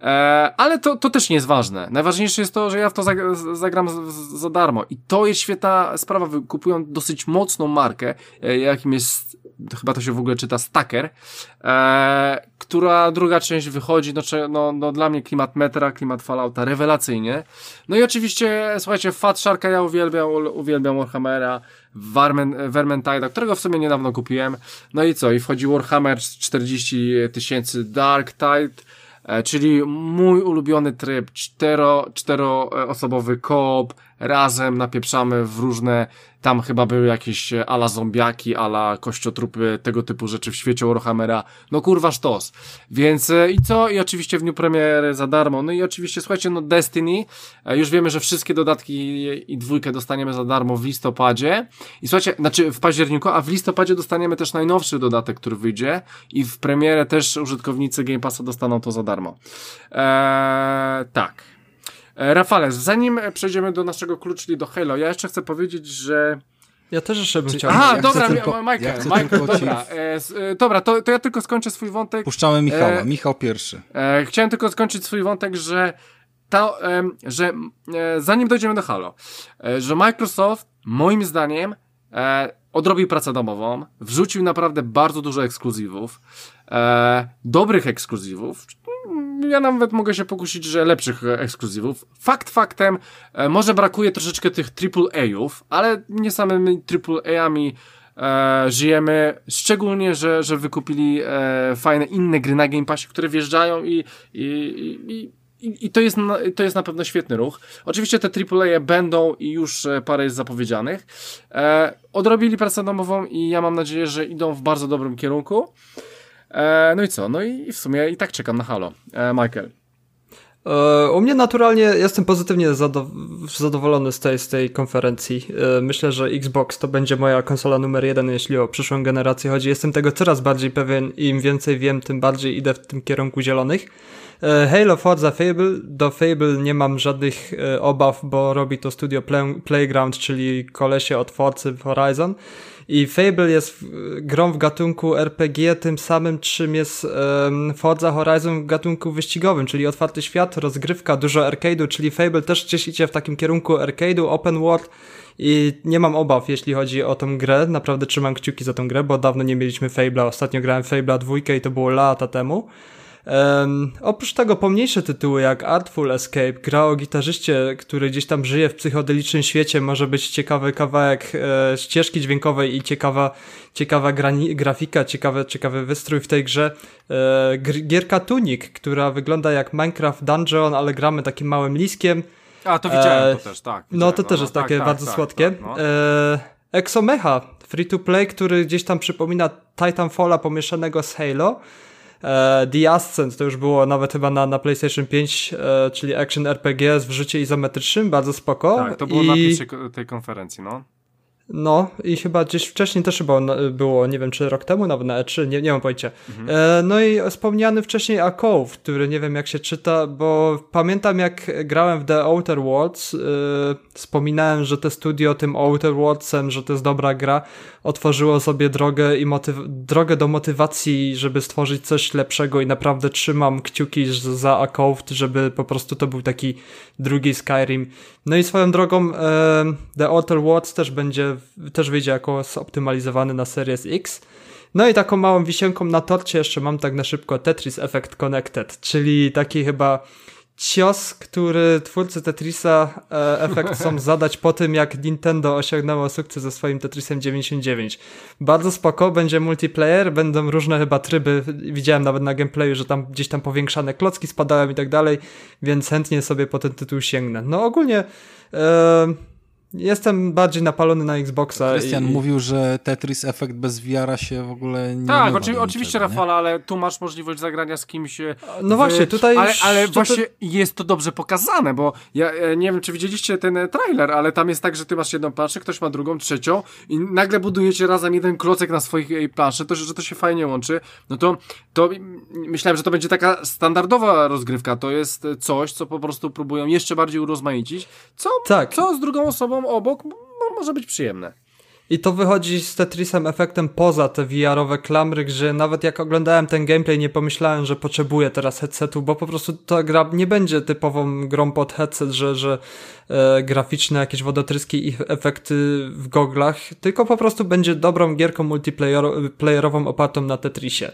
E, ale to, to też nie jest ważne. Najważniejsze jest to, że ja w to zagram za darmo. I to jest świetna sprawa. Kupują dosyć mocną markę, e, jakim jest chyba to się w ogóle czyta Stacker, e, która druga część wychodzi, no, no, no dla mnie klimat Metra, klimat Fallouta rewelacyjnie. No i oczywiście, słuchajcie, Fat Sharka ja uwielbiam, uwielbiam Warhammera, Vermintide, którego w sumie niedawno kupiłem. No i co? I wchodzi Warhammer 40 tysięcy Dark Tide, e, czyli mój ulubiony tryb, cztero, czteroosobowy koop, razem napieprzamy w różne tam chyba były jakieś e, ala zombiaki, ala kościotrupy, tego typu rzeczy w świecie Warhammera. No kurwa sztos. Więc e, i co? I oczywiście w dniu premiery za darmo. No i oczywiście, słuchajcie, no Destiny. E, już wiemy, że wszystkie dodatki i dwójkę dostaniemy za darmo w listopadzie. I słuchajcie, znaczy w październiku, a w listopadzie dostaniemy też najnowszy dodatek, który wyjdzie. I w premierę też użytkownicy Game Passa dostaną to za darmo. Eee, tak. E, Rafale, zanim przejdziemy do naszego klucz, do Halo, ja jeszcze chcę powiedzieć, że ja też jeszcze bym chciał. Aha, ja dobra, tylko, Michael, ja Michael, dobra. E, e, dobra, to, to ja tylko skończę swój wątek. Puszczamy Michała, e, Michał pierwszy. E, chciałem tylko skończyć swój wątek, że ta, że zanim dojdziemy do Halo, że Microsoft moim zdaniem odrobił pracę domową, wrzucił naprawdę bardzo dużo ekskluzywów, dobrych ekskluzywów, ja nawet mogę się pokusić, że lepszych e, ekskluzywów. Fakt faktem, e, może brakuje troszeczkę tych AAA-ów, ale nie samymi AAA-ami e, żyjemy, szczególnie, że, że wykupili e, fajne inne gry na Game Passie, które wjeżdżają i, i, i, i, i to, jest na, to jest na pewno świetny ruch. Oczywiście te AAA będą i już e, parę jest zapowiedzianych. E, odrobili pracę domową i ja mam nadzieję, że idą w bardzo dobrym kierunku. E, no i co? No i w sumie i tak czekam na Halo. E, Michael. E, u mnie naturalnie jestem pozytywnie zadowolony z tej, z tej konferencji. Myślę, że Xbox to będzie moja konsola numer jeden, jeśli o przyszłą generację chodzi. Jestem tego coraz bardziej pewien im więcej wiem, tym bardziej idę w tym kierunku zielonych. Halo Forza Fable. Do Fable nie mam żadnych obaw, bo robi to studio Play Playground, czyli kolesie od Forza Horizon. I Fable jest grą w gatunku RPG, tym samym czym jest um, Forza Horizon w gatunku wyścigowym, czyli otwarty świat, rozgrywka, dużo arcade'u, czyli Fable też gdzieś idzie w takim kierunku arcade'u, open world i nie mam obaw, jeśli chodzi o tą grę. Naprawdę trzymam kciuki za tą grę, bo dawno nie mieliśmy Fable'a. Ostatnio grałem Fable'a dwójkę i to było lata temu. Um, oprócz tego pomniejsze tytuły jak Artful Escape, gra o gitarzyście, który gdzieś tam żyje w psychodelicznym świecie, może być ciekawy kawałek e, ścieżki dźwiękowej i ciekawa, ciekawa grani, grafika, ciekawy, ciekawy wystrój w tej grze. E, gierka Tunic, która wygląda jak Minecraft Dungeon, ale gramy takim małym liskiem. A, to widziałem e, to też, tak. No to no, też no, jest tak, takie tak, bardzo tak, słodkie. Tak, no. e, Exomecha, free to play, który gdzieś tam przypomina Titanfalla pomieszanego z Halo. E, The Ascent to już było nawet chyba na, na PlayStation 5, e, czyli action RPG z wrzucie izometrycznym, bardzo spoko. Tak, to było I... na pierwszej tej konferencji, no. No i chyba gdzieś wcześniej też chyba było, nie wiem czy rok temu nawet na E3, nie, nie mam pojęcia. Mhm. E, no i wspomniany wcześniej A Cove, który nie wiem jak się czyta, bo pamiętam jak grałem w The Outer Worlds, e, wspominałem, że te studio tym Outer Worldsem, że to jest dobra gra, otworzyło sobie drogę i drogę do motywacji, żeby stworzyć coś lepszego i naprawdę trzymam kciuki za A Cove, żeby po prostu to był taki drugi Skyrim. No i swoją drogą e, The Outer Worlds też będzie, też wyjdzie jako zoptymalizowany na Series X. No i taką małą wisienką na torcie jeszcze mam tak na szybko Tetris Effect Connected, czyli taki chyba cios, który twórcy Tetrisa e, efekt chcą zadać po tym, jak Nintendo osiągnęło sukces ze swoim Tetrisem 99. Bardzo spoko, będzie multiplayer, będą różne chyba tryby, widziałem nawet na gameplayu, że tam gdzieś tam powiększane klocki spadają i tak dalej, więc chętnie sobie po ten tytuł sięgnę. No ogólnie... E, Jestem bardziej napalony na Xboxa. Krystian i... mówił, że Tetris Effect bez wiara się w ogóle nie Tak, oczy, oczywiście Rafała, ale tu masz możliwość zagrania z kimś. E, no w... właśnie, tutaj. Ale, ale właśnie jest to dobrze pokazane, bo ja e, nie wiem, czy widzieliście ten e, trailer, ale tam jest tak, że ty masz jedną planszę, ktoś ma drugą, trzecią i nagle budujecie razem jeden klocek na swoich planszy, to, że to się fajnie łączy. No to, to myślałem, że to będzie taka standardowa rozgrywka. To jest coś, co po prostu próbują jeszcze bardziej urozmaicić. Co, tak. co z drugą osobą obok może być przyjemne. I to wychodzi z Tetrisem efektem poza te VR-owe klamry, że nawet jak oglądałem ten gameplay nie pomyślałem, że potrzebuję teraz headsetu, bo po prostu ta gra nie będzie typową grą pod headset, że, że e, graficzne jakieś wodotryski i efekty w goglach, tylko po prostu będzie dobrą gierką multiplayerową opartą na Tetrisie.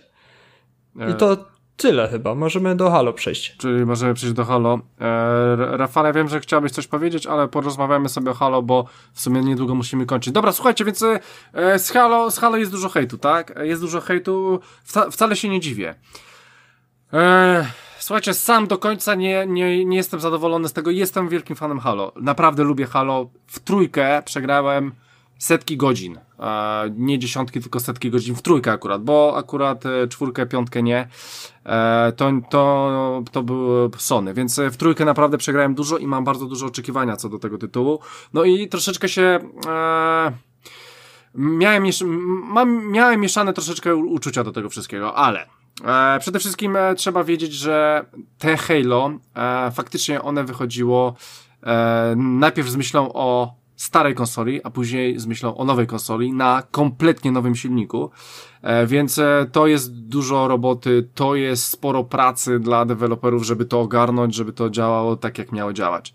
I to tyle chyba. Możemy do Halo przejść. Czyli możemy przejść do Halo. E, Rafale, wiem, że chciałbyś coś powiedzieć, ale porozmawiamy sobie o Halo, bo w sumie niedługo musimy kończyć. Dobra, słuchajcie, więc e, z, Halo, z Halo jest dużo hejtu, tak? Jest dużo hejtu, wca, wcale się nie dziwię. E, słuchajcie, sam do końca nie, nie, nie jestem zadowolony z tego. Jestem wielkim fanem Halo. Naprawdę lubię Halo. W trójkę przegrałem setki godzin. E, nie dziesiątki, tylko setki godzin w trójkę akurat, bo akurat e, czwórkę, piątkę nie. E, to, to, to były Sony, więc w trójkę naprawdę przegrałem dużo i mam bardzo dużo oczekiwania co do tego tytułu. No i troszeczkę się... miałem, mam, miałem mieszane troszeczkę uczucia do tego wszystkiego, ale e, przede wszystkim e, trzeba wiedzieć, że te Halo e, faktycznie one wychodziło najpierw z myślą o starej konsoli, a później z myślą o nowej konsoli na kompletnie nowym silniku. E, więc e, to jest dużo roboty, to jest sporo pracy dla deweloperów, żeby to ogarnąć, żeby to działało tak, jak miało działać.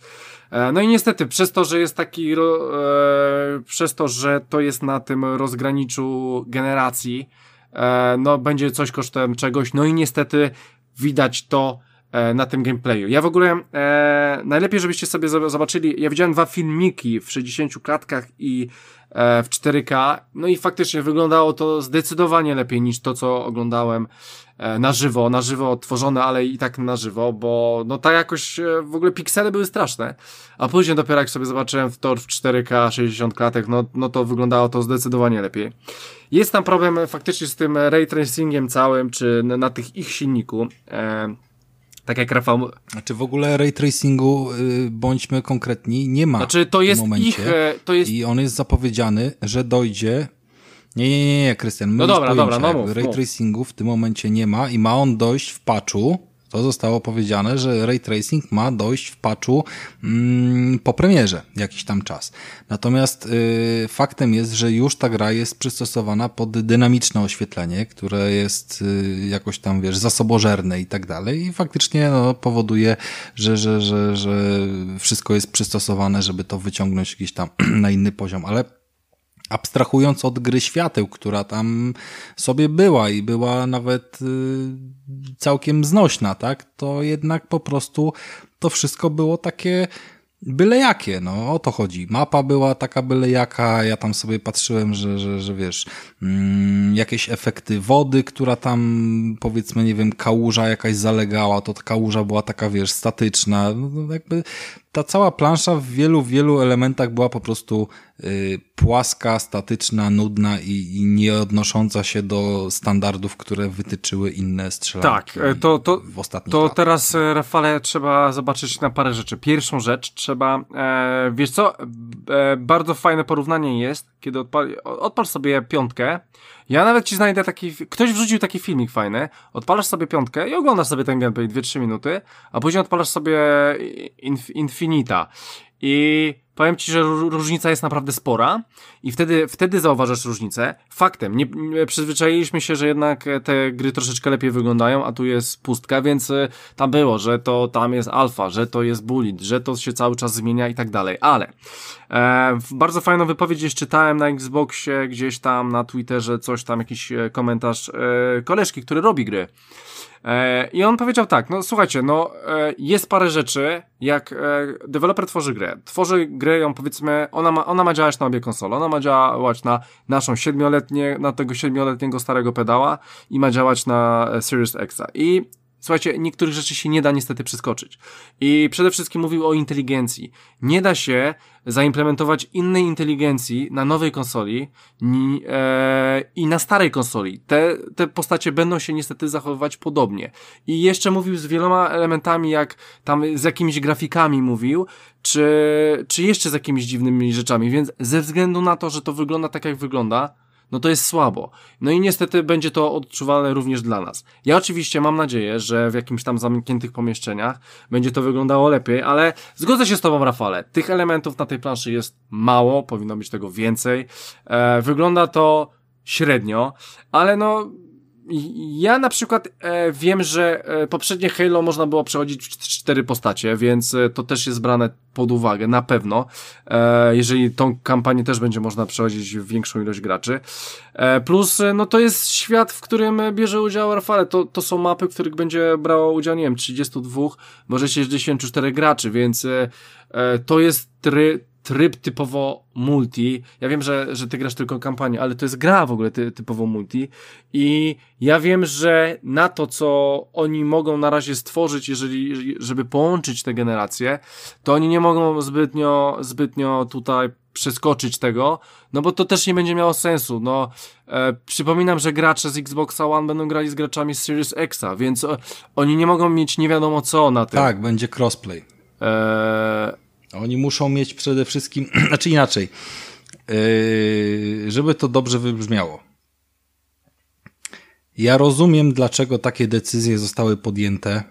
E, no i niestety, przez to, że jest taki, przez to, że to jest na tym rozgraniczu generacji, no będzie coś kosztem czegoś, no i niestety widać to na tym gameplayu. Ja w ogóle e, najlepiej, żebyście sobie zobaczyli. Ja widziałem dwa filmiki w 60 klatkach i e, w 4K. No i faktycznie wyglądało to zdecydowanie lepiej niż to, co oglądałem e, na żywo. Na żywo odtworzone, ale i tak na żywo, bo no ta jakoś e, w ogóle piksele były straszne. A później dopiero jak sobie zobaczyłem w tor w 4K 60 klatek, no, no to wyglądało to zdecydowanie lepiej. Jest tam problem faktycznie z tym ray tracingiem całym, czy na, na tych ich silniku. E, tak jak Rafał... Znaczy w ogóle ray tracingu, yy, bądźmy konkretni, nie ma Znaczy to jest momencie, ich... E, to jest... I on jest zapowiedziany, że dojdzie... Nie, nie, nie, nie, Krystian. No dobra, dobra, no mów, Ray tracingu w tym momencie nie ma i ma on dojść w patchu to zostało powiedziane, że ray tracing ma dojść w patchu mm, po premierze jakiś tam czas. Natomiast y, faktem jest, że już ta gra jest przystosowana pod dynamiczne oświetlenie, które jest y, jakoś tam, wiesz, zasobożerne i tak dalej i faktycznie no, powoduje, że, że, że, że wszystko jest przystosowane, żeby to wyciągnąć gdzieś tam na inny poziom, ale abstrahując od gry świateł, która tam sobie była i była nawet y, całkiem znośna, tak, to jednak po prostu to wszystko było takie byle jakie, no o to chodzi. Mapa była taka byle jaka, ja tam sobie patrzyłem, że, że, że wiesz, mm, jakieś efekty wody, która tam powiedzmy, nie wiem, kałuża jakaś zalegała, to ta kałuża była taka, wiesz, statyczna, no, jakby ta cała plansza w wielu, wielu elementach była po prostu y, płaska, statyczna, nudna i, i nie odnosząca się do standardów, które wytyczyły inne strzelanki tak, e, to, to, w ostatnich To latach. teraz, e, Rafale, trzeba zobaczyć na parę rzeczy. Pierwszą rzecz trzeba, e, wiesz co, e, bardzo fajne porównanie jest, kiedy odpal, odpal sobie piątkę, ja nawet ci znajdę taki, ktoś wrzucił taki filmik fajny, odpalasz sobie piątkę i oglądasz sobie ten gameplay 2-3 minuty, a później odpalasz sobie Inf Infinita i powiem ci, że różnica jest naprawdę spora i wtedy, wtedy zauważasz różnicę. Faktem, nie, nie, przyzwyczailiśmy się, że jednak te gry troszeczkę lepiej wyglądają, a tu jest pustka, więc y, tam było, że to tam jest alfa, że to jest bullet, że to się cały czas zmienia i tak dalej, ale e, bardzo fajną wypowiedź gdzieś czytałem na Xboxie, gdzieś tam na Twitterze, coś tam, jakiś e, komentarz e, koleżki, który robi gry. E, I on powiedział tak, no słuchajcie, no e, jest parę rzeczy, jak e, deweloper tworzy grę. Tworzy grę ją powiedzmy, ona ma, ona ma działać na obie konsole, ona ma działać na naszą siedmioletnie, na tego siedmioletniego starego pedała i ma działać na Series X. I Słuchajcie, niektórych rzeczy się nie da niestety przeskoczyć. I przede wszystkim mówił o inteligencji. Nie da się zaimplementować innej inteligencji na nowej konsoli e, i na starej konsoli. Te, te postacie będą się niestety zachowywać podobnie. I jeszcze mówił z wieloma elementami, jak tam z jakimiś grafikami mówił, czy, czy jeszcze z jakimiś dziwnymi rzeczami. Więc ze względu na to, że to wygląda tak jak wygląda, no to jest słabo. No i niestety będzie to odczuwalne również dla nas. Ja oczywiście mam nadzieję, że w jakimś tam zamkniętych pomieszczeniach będzie to wyglądało lepiej, ale zgodzę się z Tobą, Rafale. Tych elementów na tej planszy jest mało, powinno być tego więcej. E, wygląda to średnio, ale no ja na przykład e, wiem, że e, poprzednie Halo można było przechodzić w cztery postacie, więc e, to też jest brane pod uwagę, na pewno. E, jeżeli tą kampanię też będzie można przechodzić w większą ilość graczy. E, plus, e, no to jest świat, w którym bierze udział Rafale. To, to są mapy, w których będzie brało udział, nie wiem, 32, może 64 graczy, więc to jest try, tryb typowo multi. Ja wiem, że, że ty grasz tylko kampanię, ale to jest gra w ogóle ty, typowo multi. I ja wiem, że na to, co oni mogą na razie stworzyć, jeżeli, żeby połączyć te generacje, to oni nie mogą zbytnio, zbytnio tutaj przeskoczyć tego, no bo to też nie będzie miało sensu. No, e, przypominam, że gracze z Xboxa One będą grali z graczami z Series Xa, więc e, oni nie mogą mieć nie wiadomo co na tym. Tak, będzie crossplay. E, oni muszą mieć przede wszystkim, znaczy inaczej, yy, żeby to dobrze wybrzmiało. Ja rozumiem, dlaczego takie decyzje zostały podjęte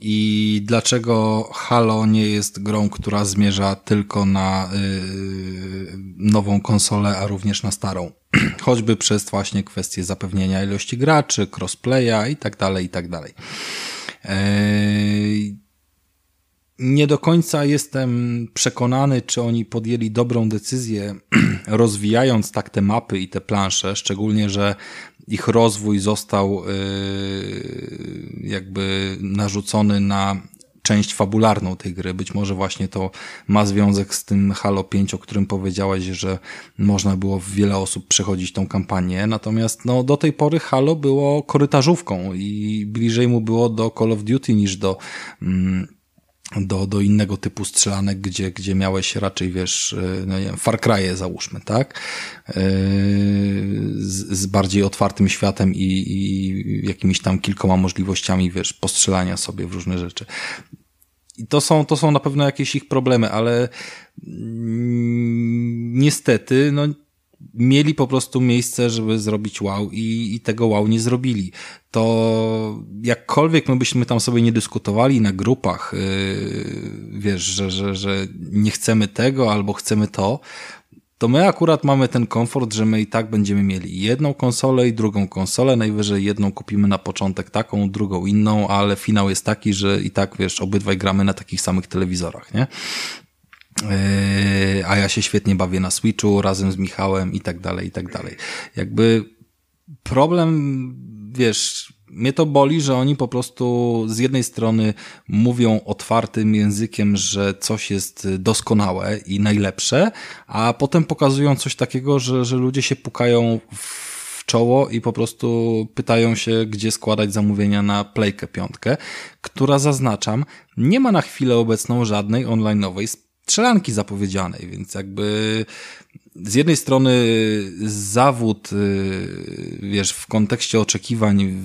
i dlaczego Halo nie jest grą, która zmierza tylko na yy, nową konsolę, a również na starą. Choćby przez właśnie kwestię zapewnienia ilości graczy, crossplaya i tak dalej, i tak dalej. Nie do końca jestem przekonany, czy oni podjęli dobrą decyzję, rozwijając tak te mapy i te plansze, szczególnie, że ich rozwój został yy, jakby narzucony na część fabularną tej gry. Być może właśnie to ma związek z tym Halo 5, o którym powiedziałeś, że można było w wiele osób przechodzić tą kampanię. Natomiast no, do tej pory Halo było korytarzówką i bliżej mu było do Call of Duty niż do mm, do, do innego typu strzelanek, gdzie, gdzie miałeś raczej, wiesz, e, no nie wiem, Far Cry'e załóżmy, tak? E, z, z bardziej otwartym światem i, i jakimiś tam kilkoma możliwościami, wiesz, postrzelania sobie w różne rzeczy. I to są, to są na pewno jakieś ich problemy, ale mm, niestety, no mieli po prostu miejsce, żeby zrobić wow i, i tego wow nie zrobili. To jakkolwiek my byśmy tam sobie nie dyskutowali na grupach, yy, wiesz, że, że, że nie chcemy tego albo chcemy to, to my akurat mamy ten komfort, że my i tak będziemy mieli jedną konsolę i drugą konsolę, najwyżej jedną kupimy na początek taką, drugą inną, ale finał jest taki, że i tak, wiesz, obydwaj gramy na takich samych telewizorach, nie? Yy, a ja się świetnie bawię na Switchu razem z Michałem i tak dalej, i tak dalej. Jakby problem, wiesz, mnie to boli, że oni po prostu z jednej strony mówią otwartym językiem, że coś jest doskonałe i najlepsze, a potem pokazują coś takiego, że, że ludzie się pukają w czoło i po prostu pytają się, gdzie składać zamówienia na Playkę piątkę, która zaznaczam, nie ma na chwilę obecną żadnej online'owej strzelanki zapowiedzianej, więc jakby z jednej strony zawód, y, wiesz, w kontekście oczekiwań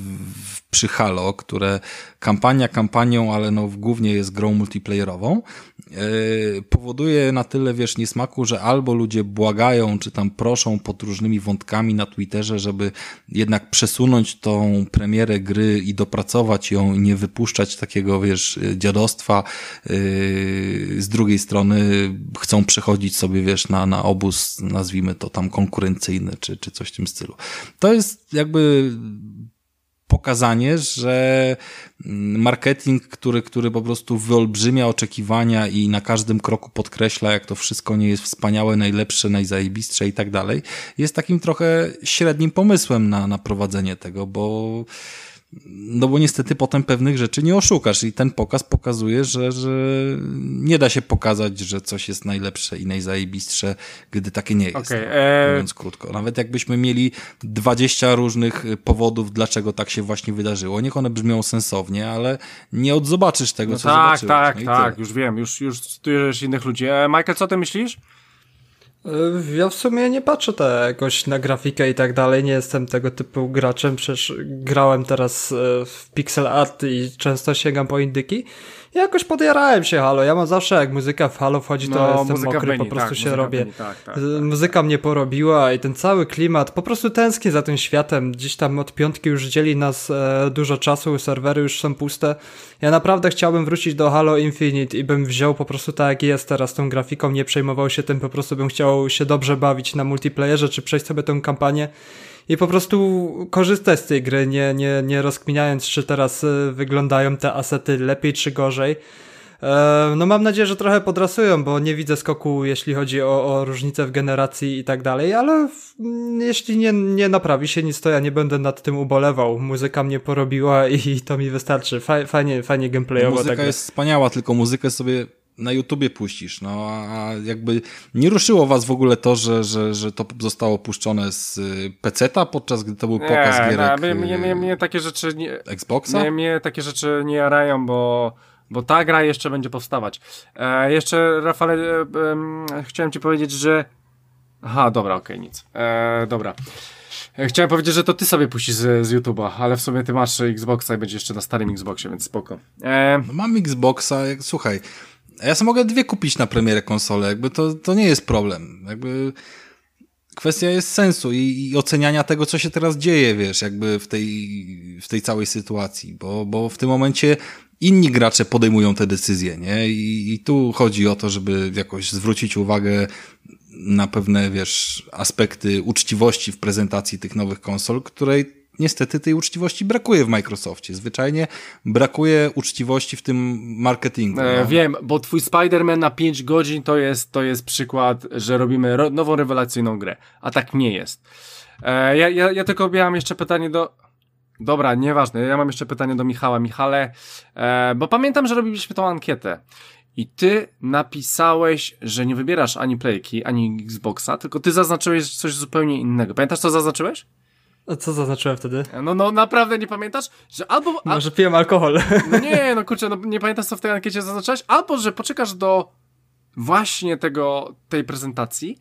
przy Halo, które kampania kampanią, ale no głównie jest grą multiplayerową, yy, powoduje na tyle, wiesz, niesmaku, że albo ludzie błagają, czy tam proszą pod różnymi wątkami na Twitterze, żeby jednak przesunąć tą premierę gry i dopracować ją i nie wypuszczać takiego, wiesz, dziadostwa. Yy, z drugiej strony chcą przechodzić sobie, wiesz, na, na obóz, nazwijmy to tam konkurencyjny, czy, czy coś w tym stylu. To jest jakby pokazanie, że marketing, który, który po prostu wyolbrzymia oczekiwania i na każdym kroku podkreśla, jak to wszystko nie jest wspaniałe, najlepsze, najzajebistsze i tak dalej, jest takim trochę średnim pomysłem na, na prowadzenie tego, bo no bo niestety potem pewnych rzeczy nie oszukasz i ten pokaz pokazuje, że, że nie da się pokazać, że coś jest najlepsze i najzajebistsze, gdy takie nie jest. Okay, no, e... Mówiąc krótko. Nawet jakbyśmy mieli 20 różnych powodów, dlaczego tak się właśnie wydarzyło. Niech one brzmią sensownie, ale nie odzobaczysz tego, no co tak, zobaczyłeś. Tak, tak, tak, już wiem, już, już studujesz innych ludzi. E, Michael, co ty myślisz? Y, ja w sumie nie patrzę tak jakoś na grafikę i tak dalej, nie jestem tego typu graczem, przecież grałem teraz y, w pixel art i często sięgam po indyki jakoś podjarałem się Halo. Ja mam zawsze, jak muzyka w Halo wchodzi, to no, jestem mokry, po prostu tak, się robię. tak, tak, tak, Muzyka mnie porobiła i ten cały klimat, po prostu tęsknię za tym światem. Dziś tam od piątki już dzieli nas e, dużo czasu, serwery już są puste. Ja naprawdę chciałbym wrócić do Halo Infinite i bym wziął po prostu tak jak jest teraz tą grafiką, nie przejmował się tym, po prostu bym chciał się dobrze bawić na multiplayerze, czy przejść sobie tę kampanię i po prostu korzystać z tej gry, nie, nie, nie rozkminiając, czy teraz e, wyglądają te asety lepiej czy gorzej. E, no mam nadzieję, że trochę podrasują, bo nie widzę skoku, jeśli chodzi o, o różnice w generacji i tak dalej, ale jeśli nie, nie naprawi się nic, to ja nie będę nad tym ubolewał. Muzyka mnie porobiła i to mi wystarczy. Fajnie, fajnie gameplayowo. Muzyka tak jest wspaniała, tylko muzykę sobie na YouTubie puścisz, no a jakby nie ruszyło was w ogóle to, że, że, że to zostało puszczone z y, PC-ta, podczas gdy to był pokaz nie, gierek nie, mnie, mnie, mnie takie rzeczy nie, Xboxa? Nie, mnie takie rzeczy nie jarają, bo bo ta gra jeszcze będzie powstawać. E, jeszcze, Rafale, e, e, chciałem ci powiedzieć, że... Aha, dobra, okej, okay, nic. E, dobra. E, chciałem powiedzieć, że to ty sobie puścisz z, z YouTube'a, ale w sumie ty masz Xboxa i będzie jeszcze na starym Xboxie, więc spoko. E... No mam Xboxa, jak, słuchaj, ja sobie mogę dwie kupić na premierę konsole, jakby to, to nie jest problem. Jakby kwestia jest sensu i, i, oceniania tego, co się teraz dzieje, wiesz, jakby w tej, w tej całej sytuacji, bo, bo w tym momencie inni gracze podejmują te decyzje, nie? I, I tu chodzi o to, żeby jakoś zwrócić uwagę na pewne, wiesz, aspekty uczciwości w prezentacji tych nowych konsol, której niestety tej uczciwości brakuje w Microsoftie. Zwyczajnie brakuje uczciwości w tym marketingu. E, no. wiem, bo twój Spider-Man na 5 godzin to jest, to jest przykład, że robimy ro nową rewelacyjną grę, a tak nie jest. E, ja, ja, ja tylko miałem jeszcze pytanie do... Dobra, nieważne, ja mam jeszcze pytanie do Michała. Michale, e, bo pamiętam, że robiliśmy tą ankietę i ty napisałeś, że nie wybierasz ani Playki, ani Xboxa, tylko ty zaznaczyłeś coś zupełnie innego. Pamiętasz, co zaznaczyłeś? A co zaznaczyłem wtedy? No, no naprawdę nie pamiętasz? Że albo... A... Może piłem alkohol. No nie, no kurczę, no nie pamiętasz co w tej ankiecie zaznaczyłeś? Albo, że poczekasz do właśnie tego, tej prezentacji,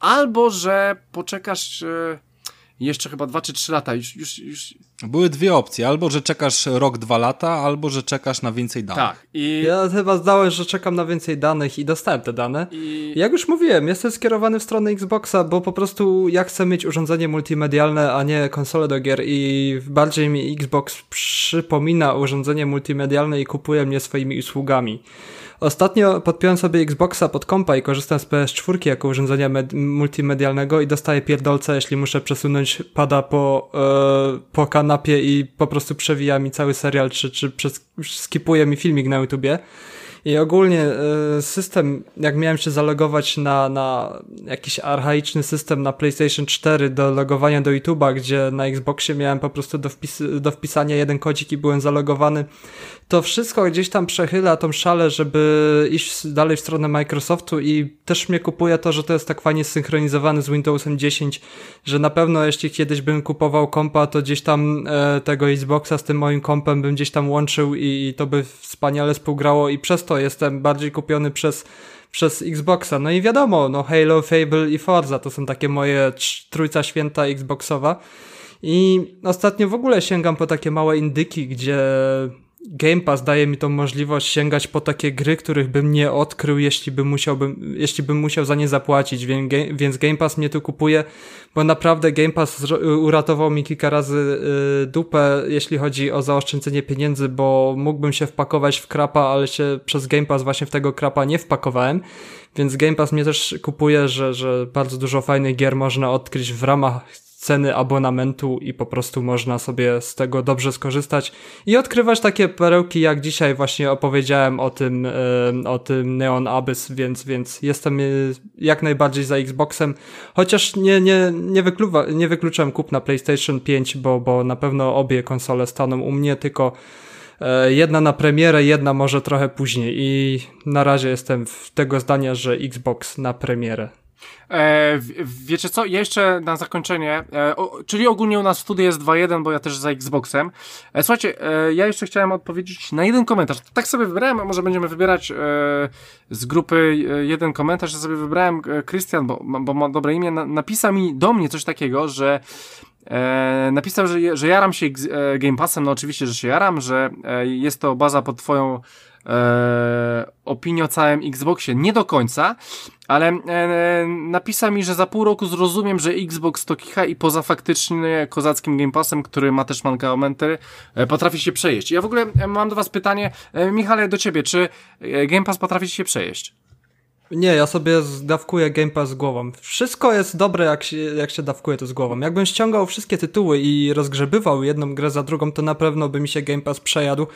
albo, że poczekasz... Yy jeszcze chyba dwa czy trzy lata. Już, już, już... Były dwie opcje, albo że czekasz rok, dwa lata, albo że czekasz na więcej danych. Tak. I... Ja chyba zdałem, że czekam na więcej danych i dostałem te dane. I... Jak już mówiłem, jestem skierowany w stronę Xboxa, bo po prostu ja chcę mieć urządzenie multimedialne, a nie konsolę do gier i bardziej mi Xbox przypomina urządzenie multimedialne i kupuje mnie swoimi usługami. Ostatnio podpiąłem sobie Xboxa pod kompa i korzystam z PS4 jako urządzenia multimedialnego i dostaję pierdolce, jeśli muszę przesunąć pada po, e, po kanapie i po prostu przewija mi cały serial, czy, czy skipuje mi filmik na YouTubie. I ogólnie y, system, jak miałem się zalogować na, na jakiś archaiczny system na PlayStation 4 do logowania do YouTube'a, gdzie na Xboxie miałem po prostu do, wpis do wpisania jeden kodzik i byłem zalogowany, to wszystko gdzieś tam przechyla tą szalę, żeby iść dalej w stronę Microsoftu i też mnie kupuje to, że to jest tak fajnie zsynchronizowany z Windowsem 10, że na pewno jeśli kiedyś bym kupował kompa, to gdzieś tam e, tego Xboxa z tym moim kompem bym gdzieś tam łączył i, i to by wspaniale współgrało i przez to jestem bardziej kupiony przez, przez Xboxa. No i wiadomo, no Halo, Fable i Forza to są takie moje trójca święta Xboxowa. I ostatnio w ogóle sięgam po takie małe indyki, gdzie Game Pass daje mi tą możliwość sięgać po takie gry, których bym nie odkrył, jeśli bym, musiałbym, jeśli bym musiał za nie zapłacić, więc Game Pass mnie tu kupuje, bo naprawdę Game Pass uratował mi kilka razy y, dupę, jeśli chodzi o zaoszczędzenie pieniędzy, bo mógłbym się wpakować w krapa, ale się przez Game Pass właśnie w tego krapa nie wpakowałem, więc Game Pass mnie też kupuje, że, że bardzo dużo fajnych gier można odkryć w ramach ceny abonamentu i po prostu można sobie z tego dobrze skorzystać i odkrywać takie perełki, jak dzisiaj właśnie opowiedziałem o tym, o tym Neon Abyss, więc, więc jestem e, jak najbardziej za Xboxem, chociaż nie, nie, nie, wykluwa, nie wykluczam kup na PlayStation 5, bo, bo na pewno obie konsole staną u mnie, tylko e, jedna na premierę, jedna może trochę później i na razie jestem w tego zdania, że Xbox na premierę. E, wiecie co, jeszcze na zakończenie, e, o, czyli ogólnie u nas w studiu jest 2-1, bo ja też za Xboxem. E, słuchajcie, e, ja jeszcze chciałem odpowiedzieć na jeden komentarz. Tak sobie wybrałem, a może będziemy wybierać e, z grupy e, jeden komentarz. Ja sobie wybrałem Krystian, bo, bo ma dobre imię, na, napisał mi do mnie coś takiego, że E, napisał, że, że jaram się Game Passem, no oczywiście, że się jaram, że e, jest to baza pod twoją e, opinię o całym Xboxie. Nie do końca, ale e, napisał mi, że za pół roku zrozumiem, że Xbox to kicha i poza faktycznie kozackim Game Passem, który ma też mankamenty, e, potrafi się przejeść. Ja w ogóle e, mam do was pytanie, e, Michale, do ciebie, czy e, Game Pass potrafi się przejeść? Nie, ja sobie dawkuję Game Pass z głową. Wszystko jest dobre, jak się, jak się dawkuje to z głową. Jakbym ściągał wszystkie tytuły i rozgrzebywał jedną grę za drugą, to na pewno by mi się Game Pass przejadł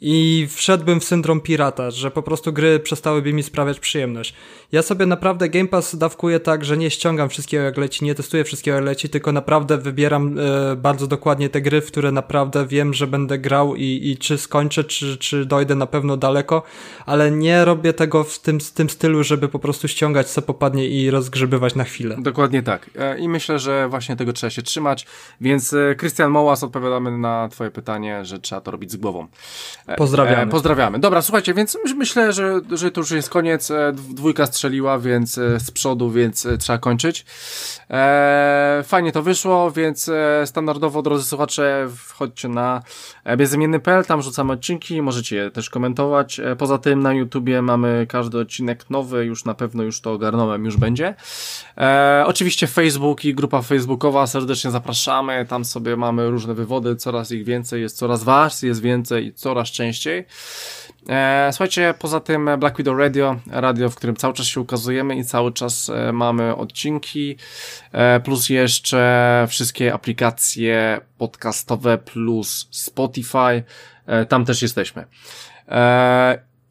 i wszedłbym w syndrom pirata, że po prostu gry przestałyby mi sprawiać przyjemność. Ja sobie naprawdę Game Pass dawkuję tak, że nie ściągam wszystkiego jak leci, nie testuję wszystkiego jak leci, tylko naprawdę wybieram e, bardzo dokładnie te gry, w które naprawdę wiem, że będę grał i, i czy skończę, czy, czy dojdę na pewno daleko, ale nie robię tego w tym, w tym stylu, żeby po prostu ściągać co popadnie i rozgrzebywać na chwilę. Dokładnie tak. E, I myślę, że właśnie tego trzeba się trzymać. Więc Krystian e, Mołas odpowiadamy na Twoje pytanie, że trzeba to robić z głową. E, pozdrawiamy. pozdrawiamy. Dobra, słuchajcie, więc myślę, że, że to już jest koniec. Dwójka strzeliła, więc z przodu, więc trzeba kończyć. fajnie to wyszło, więc standardowo, drodzy słuchacze, wchodźcie na bezimienny.pl, tam rzucamy odcinki, możecie je też komentować. Poza tym na YouTubie mamy każdy odcinek nowy, już na pewno już to ogarnąłem, już będzie. E, oczywiście Facebook i grupa facebookowa, serdecznie zapraszamy, tam sobie mamy różne wywody, coraz ich więcej, jest coraz was, jest więcej i coraz częściej. E, słuchajcie, poza tym Black Widow Radio, radio, w którym cały czas się ukazujemy i cały czas e, mamy odcinki, e, plus jeszcze wszystkie aplikacje podcastowe, plus Spotify, e, tam też jesteśmy.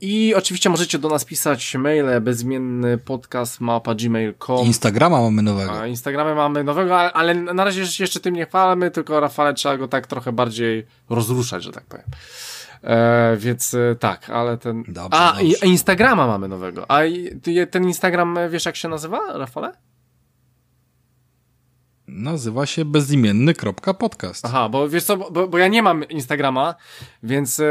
I oczywiście możecie do nas pisać maile bezmienny podcast mapa gmail.com. Instagrama mamy nowego. A Instagramy mamy nowego, ale, ale na razie jeszcze tym nie chwalamy, tylko Rafale trzeba go tak trochę bardziej rozruszać, że tak powiem. E, więc e, tak, ale ten. Dobrze, a, dobrze. Instagrama mamy nowego. A ten Instagram wiesz jak się nazywa, Rafale? Nazywa się bezimienny.podcast. Aha, bo wiesz co, bo, bo ja nie mam Instagrama, więc e,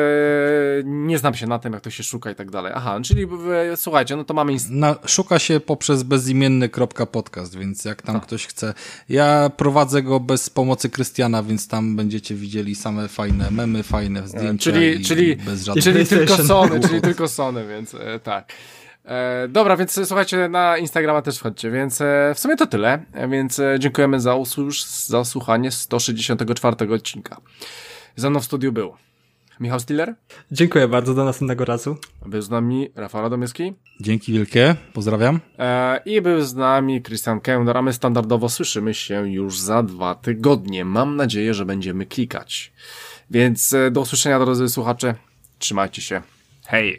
nie znam się na tym, jak to się szuka i tak dalej. Aha, czyli e, słuchajcie, no to mamy... Na, szuka się poprzez bezimienny.podcast, więc jak tam ktoś chce... Ja prowadzę go bez pomocy Krystiana, więc tam będziecie widzieli same fajne memy, fajne zdjęcia czyli, i, czyli, i bez żadnych... Czyli tylko Sony, czyli tylko Sony, więc e, tak. E, dobra, więc słuchajcie, na Instagrama też wchodźcie, więc e, w sumie to tyle, e, więc e, dziękujemy za, usłuż, za słuchanie 164 odcinka. Ze mną w studiu był Michał Stiller. Dziękuję bardzo, do następnego razu. Był z nami Rafał Radomyski. Dzięki wielkie, pozdrawiam. E, I był z nami Christian Kender, a my standardowo słyszymy się już za dwa tygodnie. Mam nadzieję, że będziemy klikać. Więc e, do usłyszenia, drodzy słuchacze. Trzymajcie się. Hej!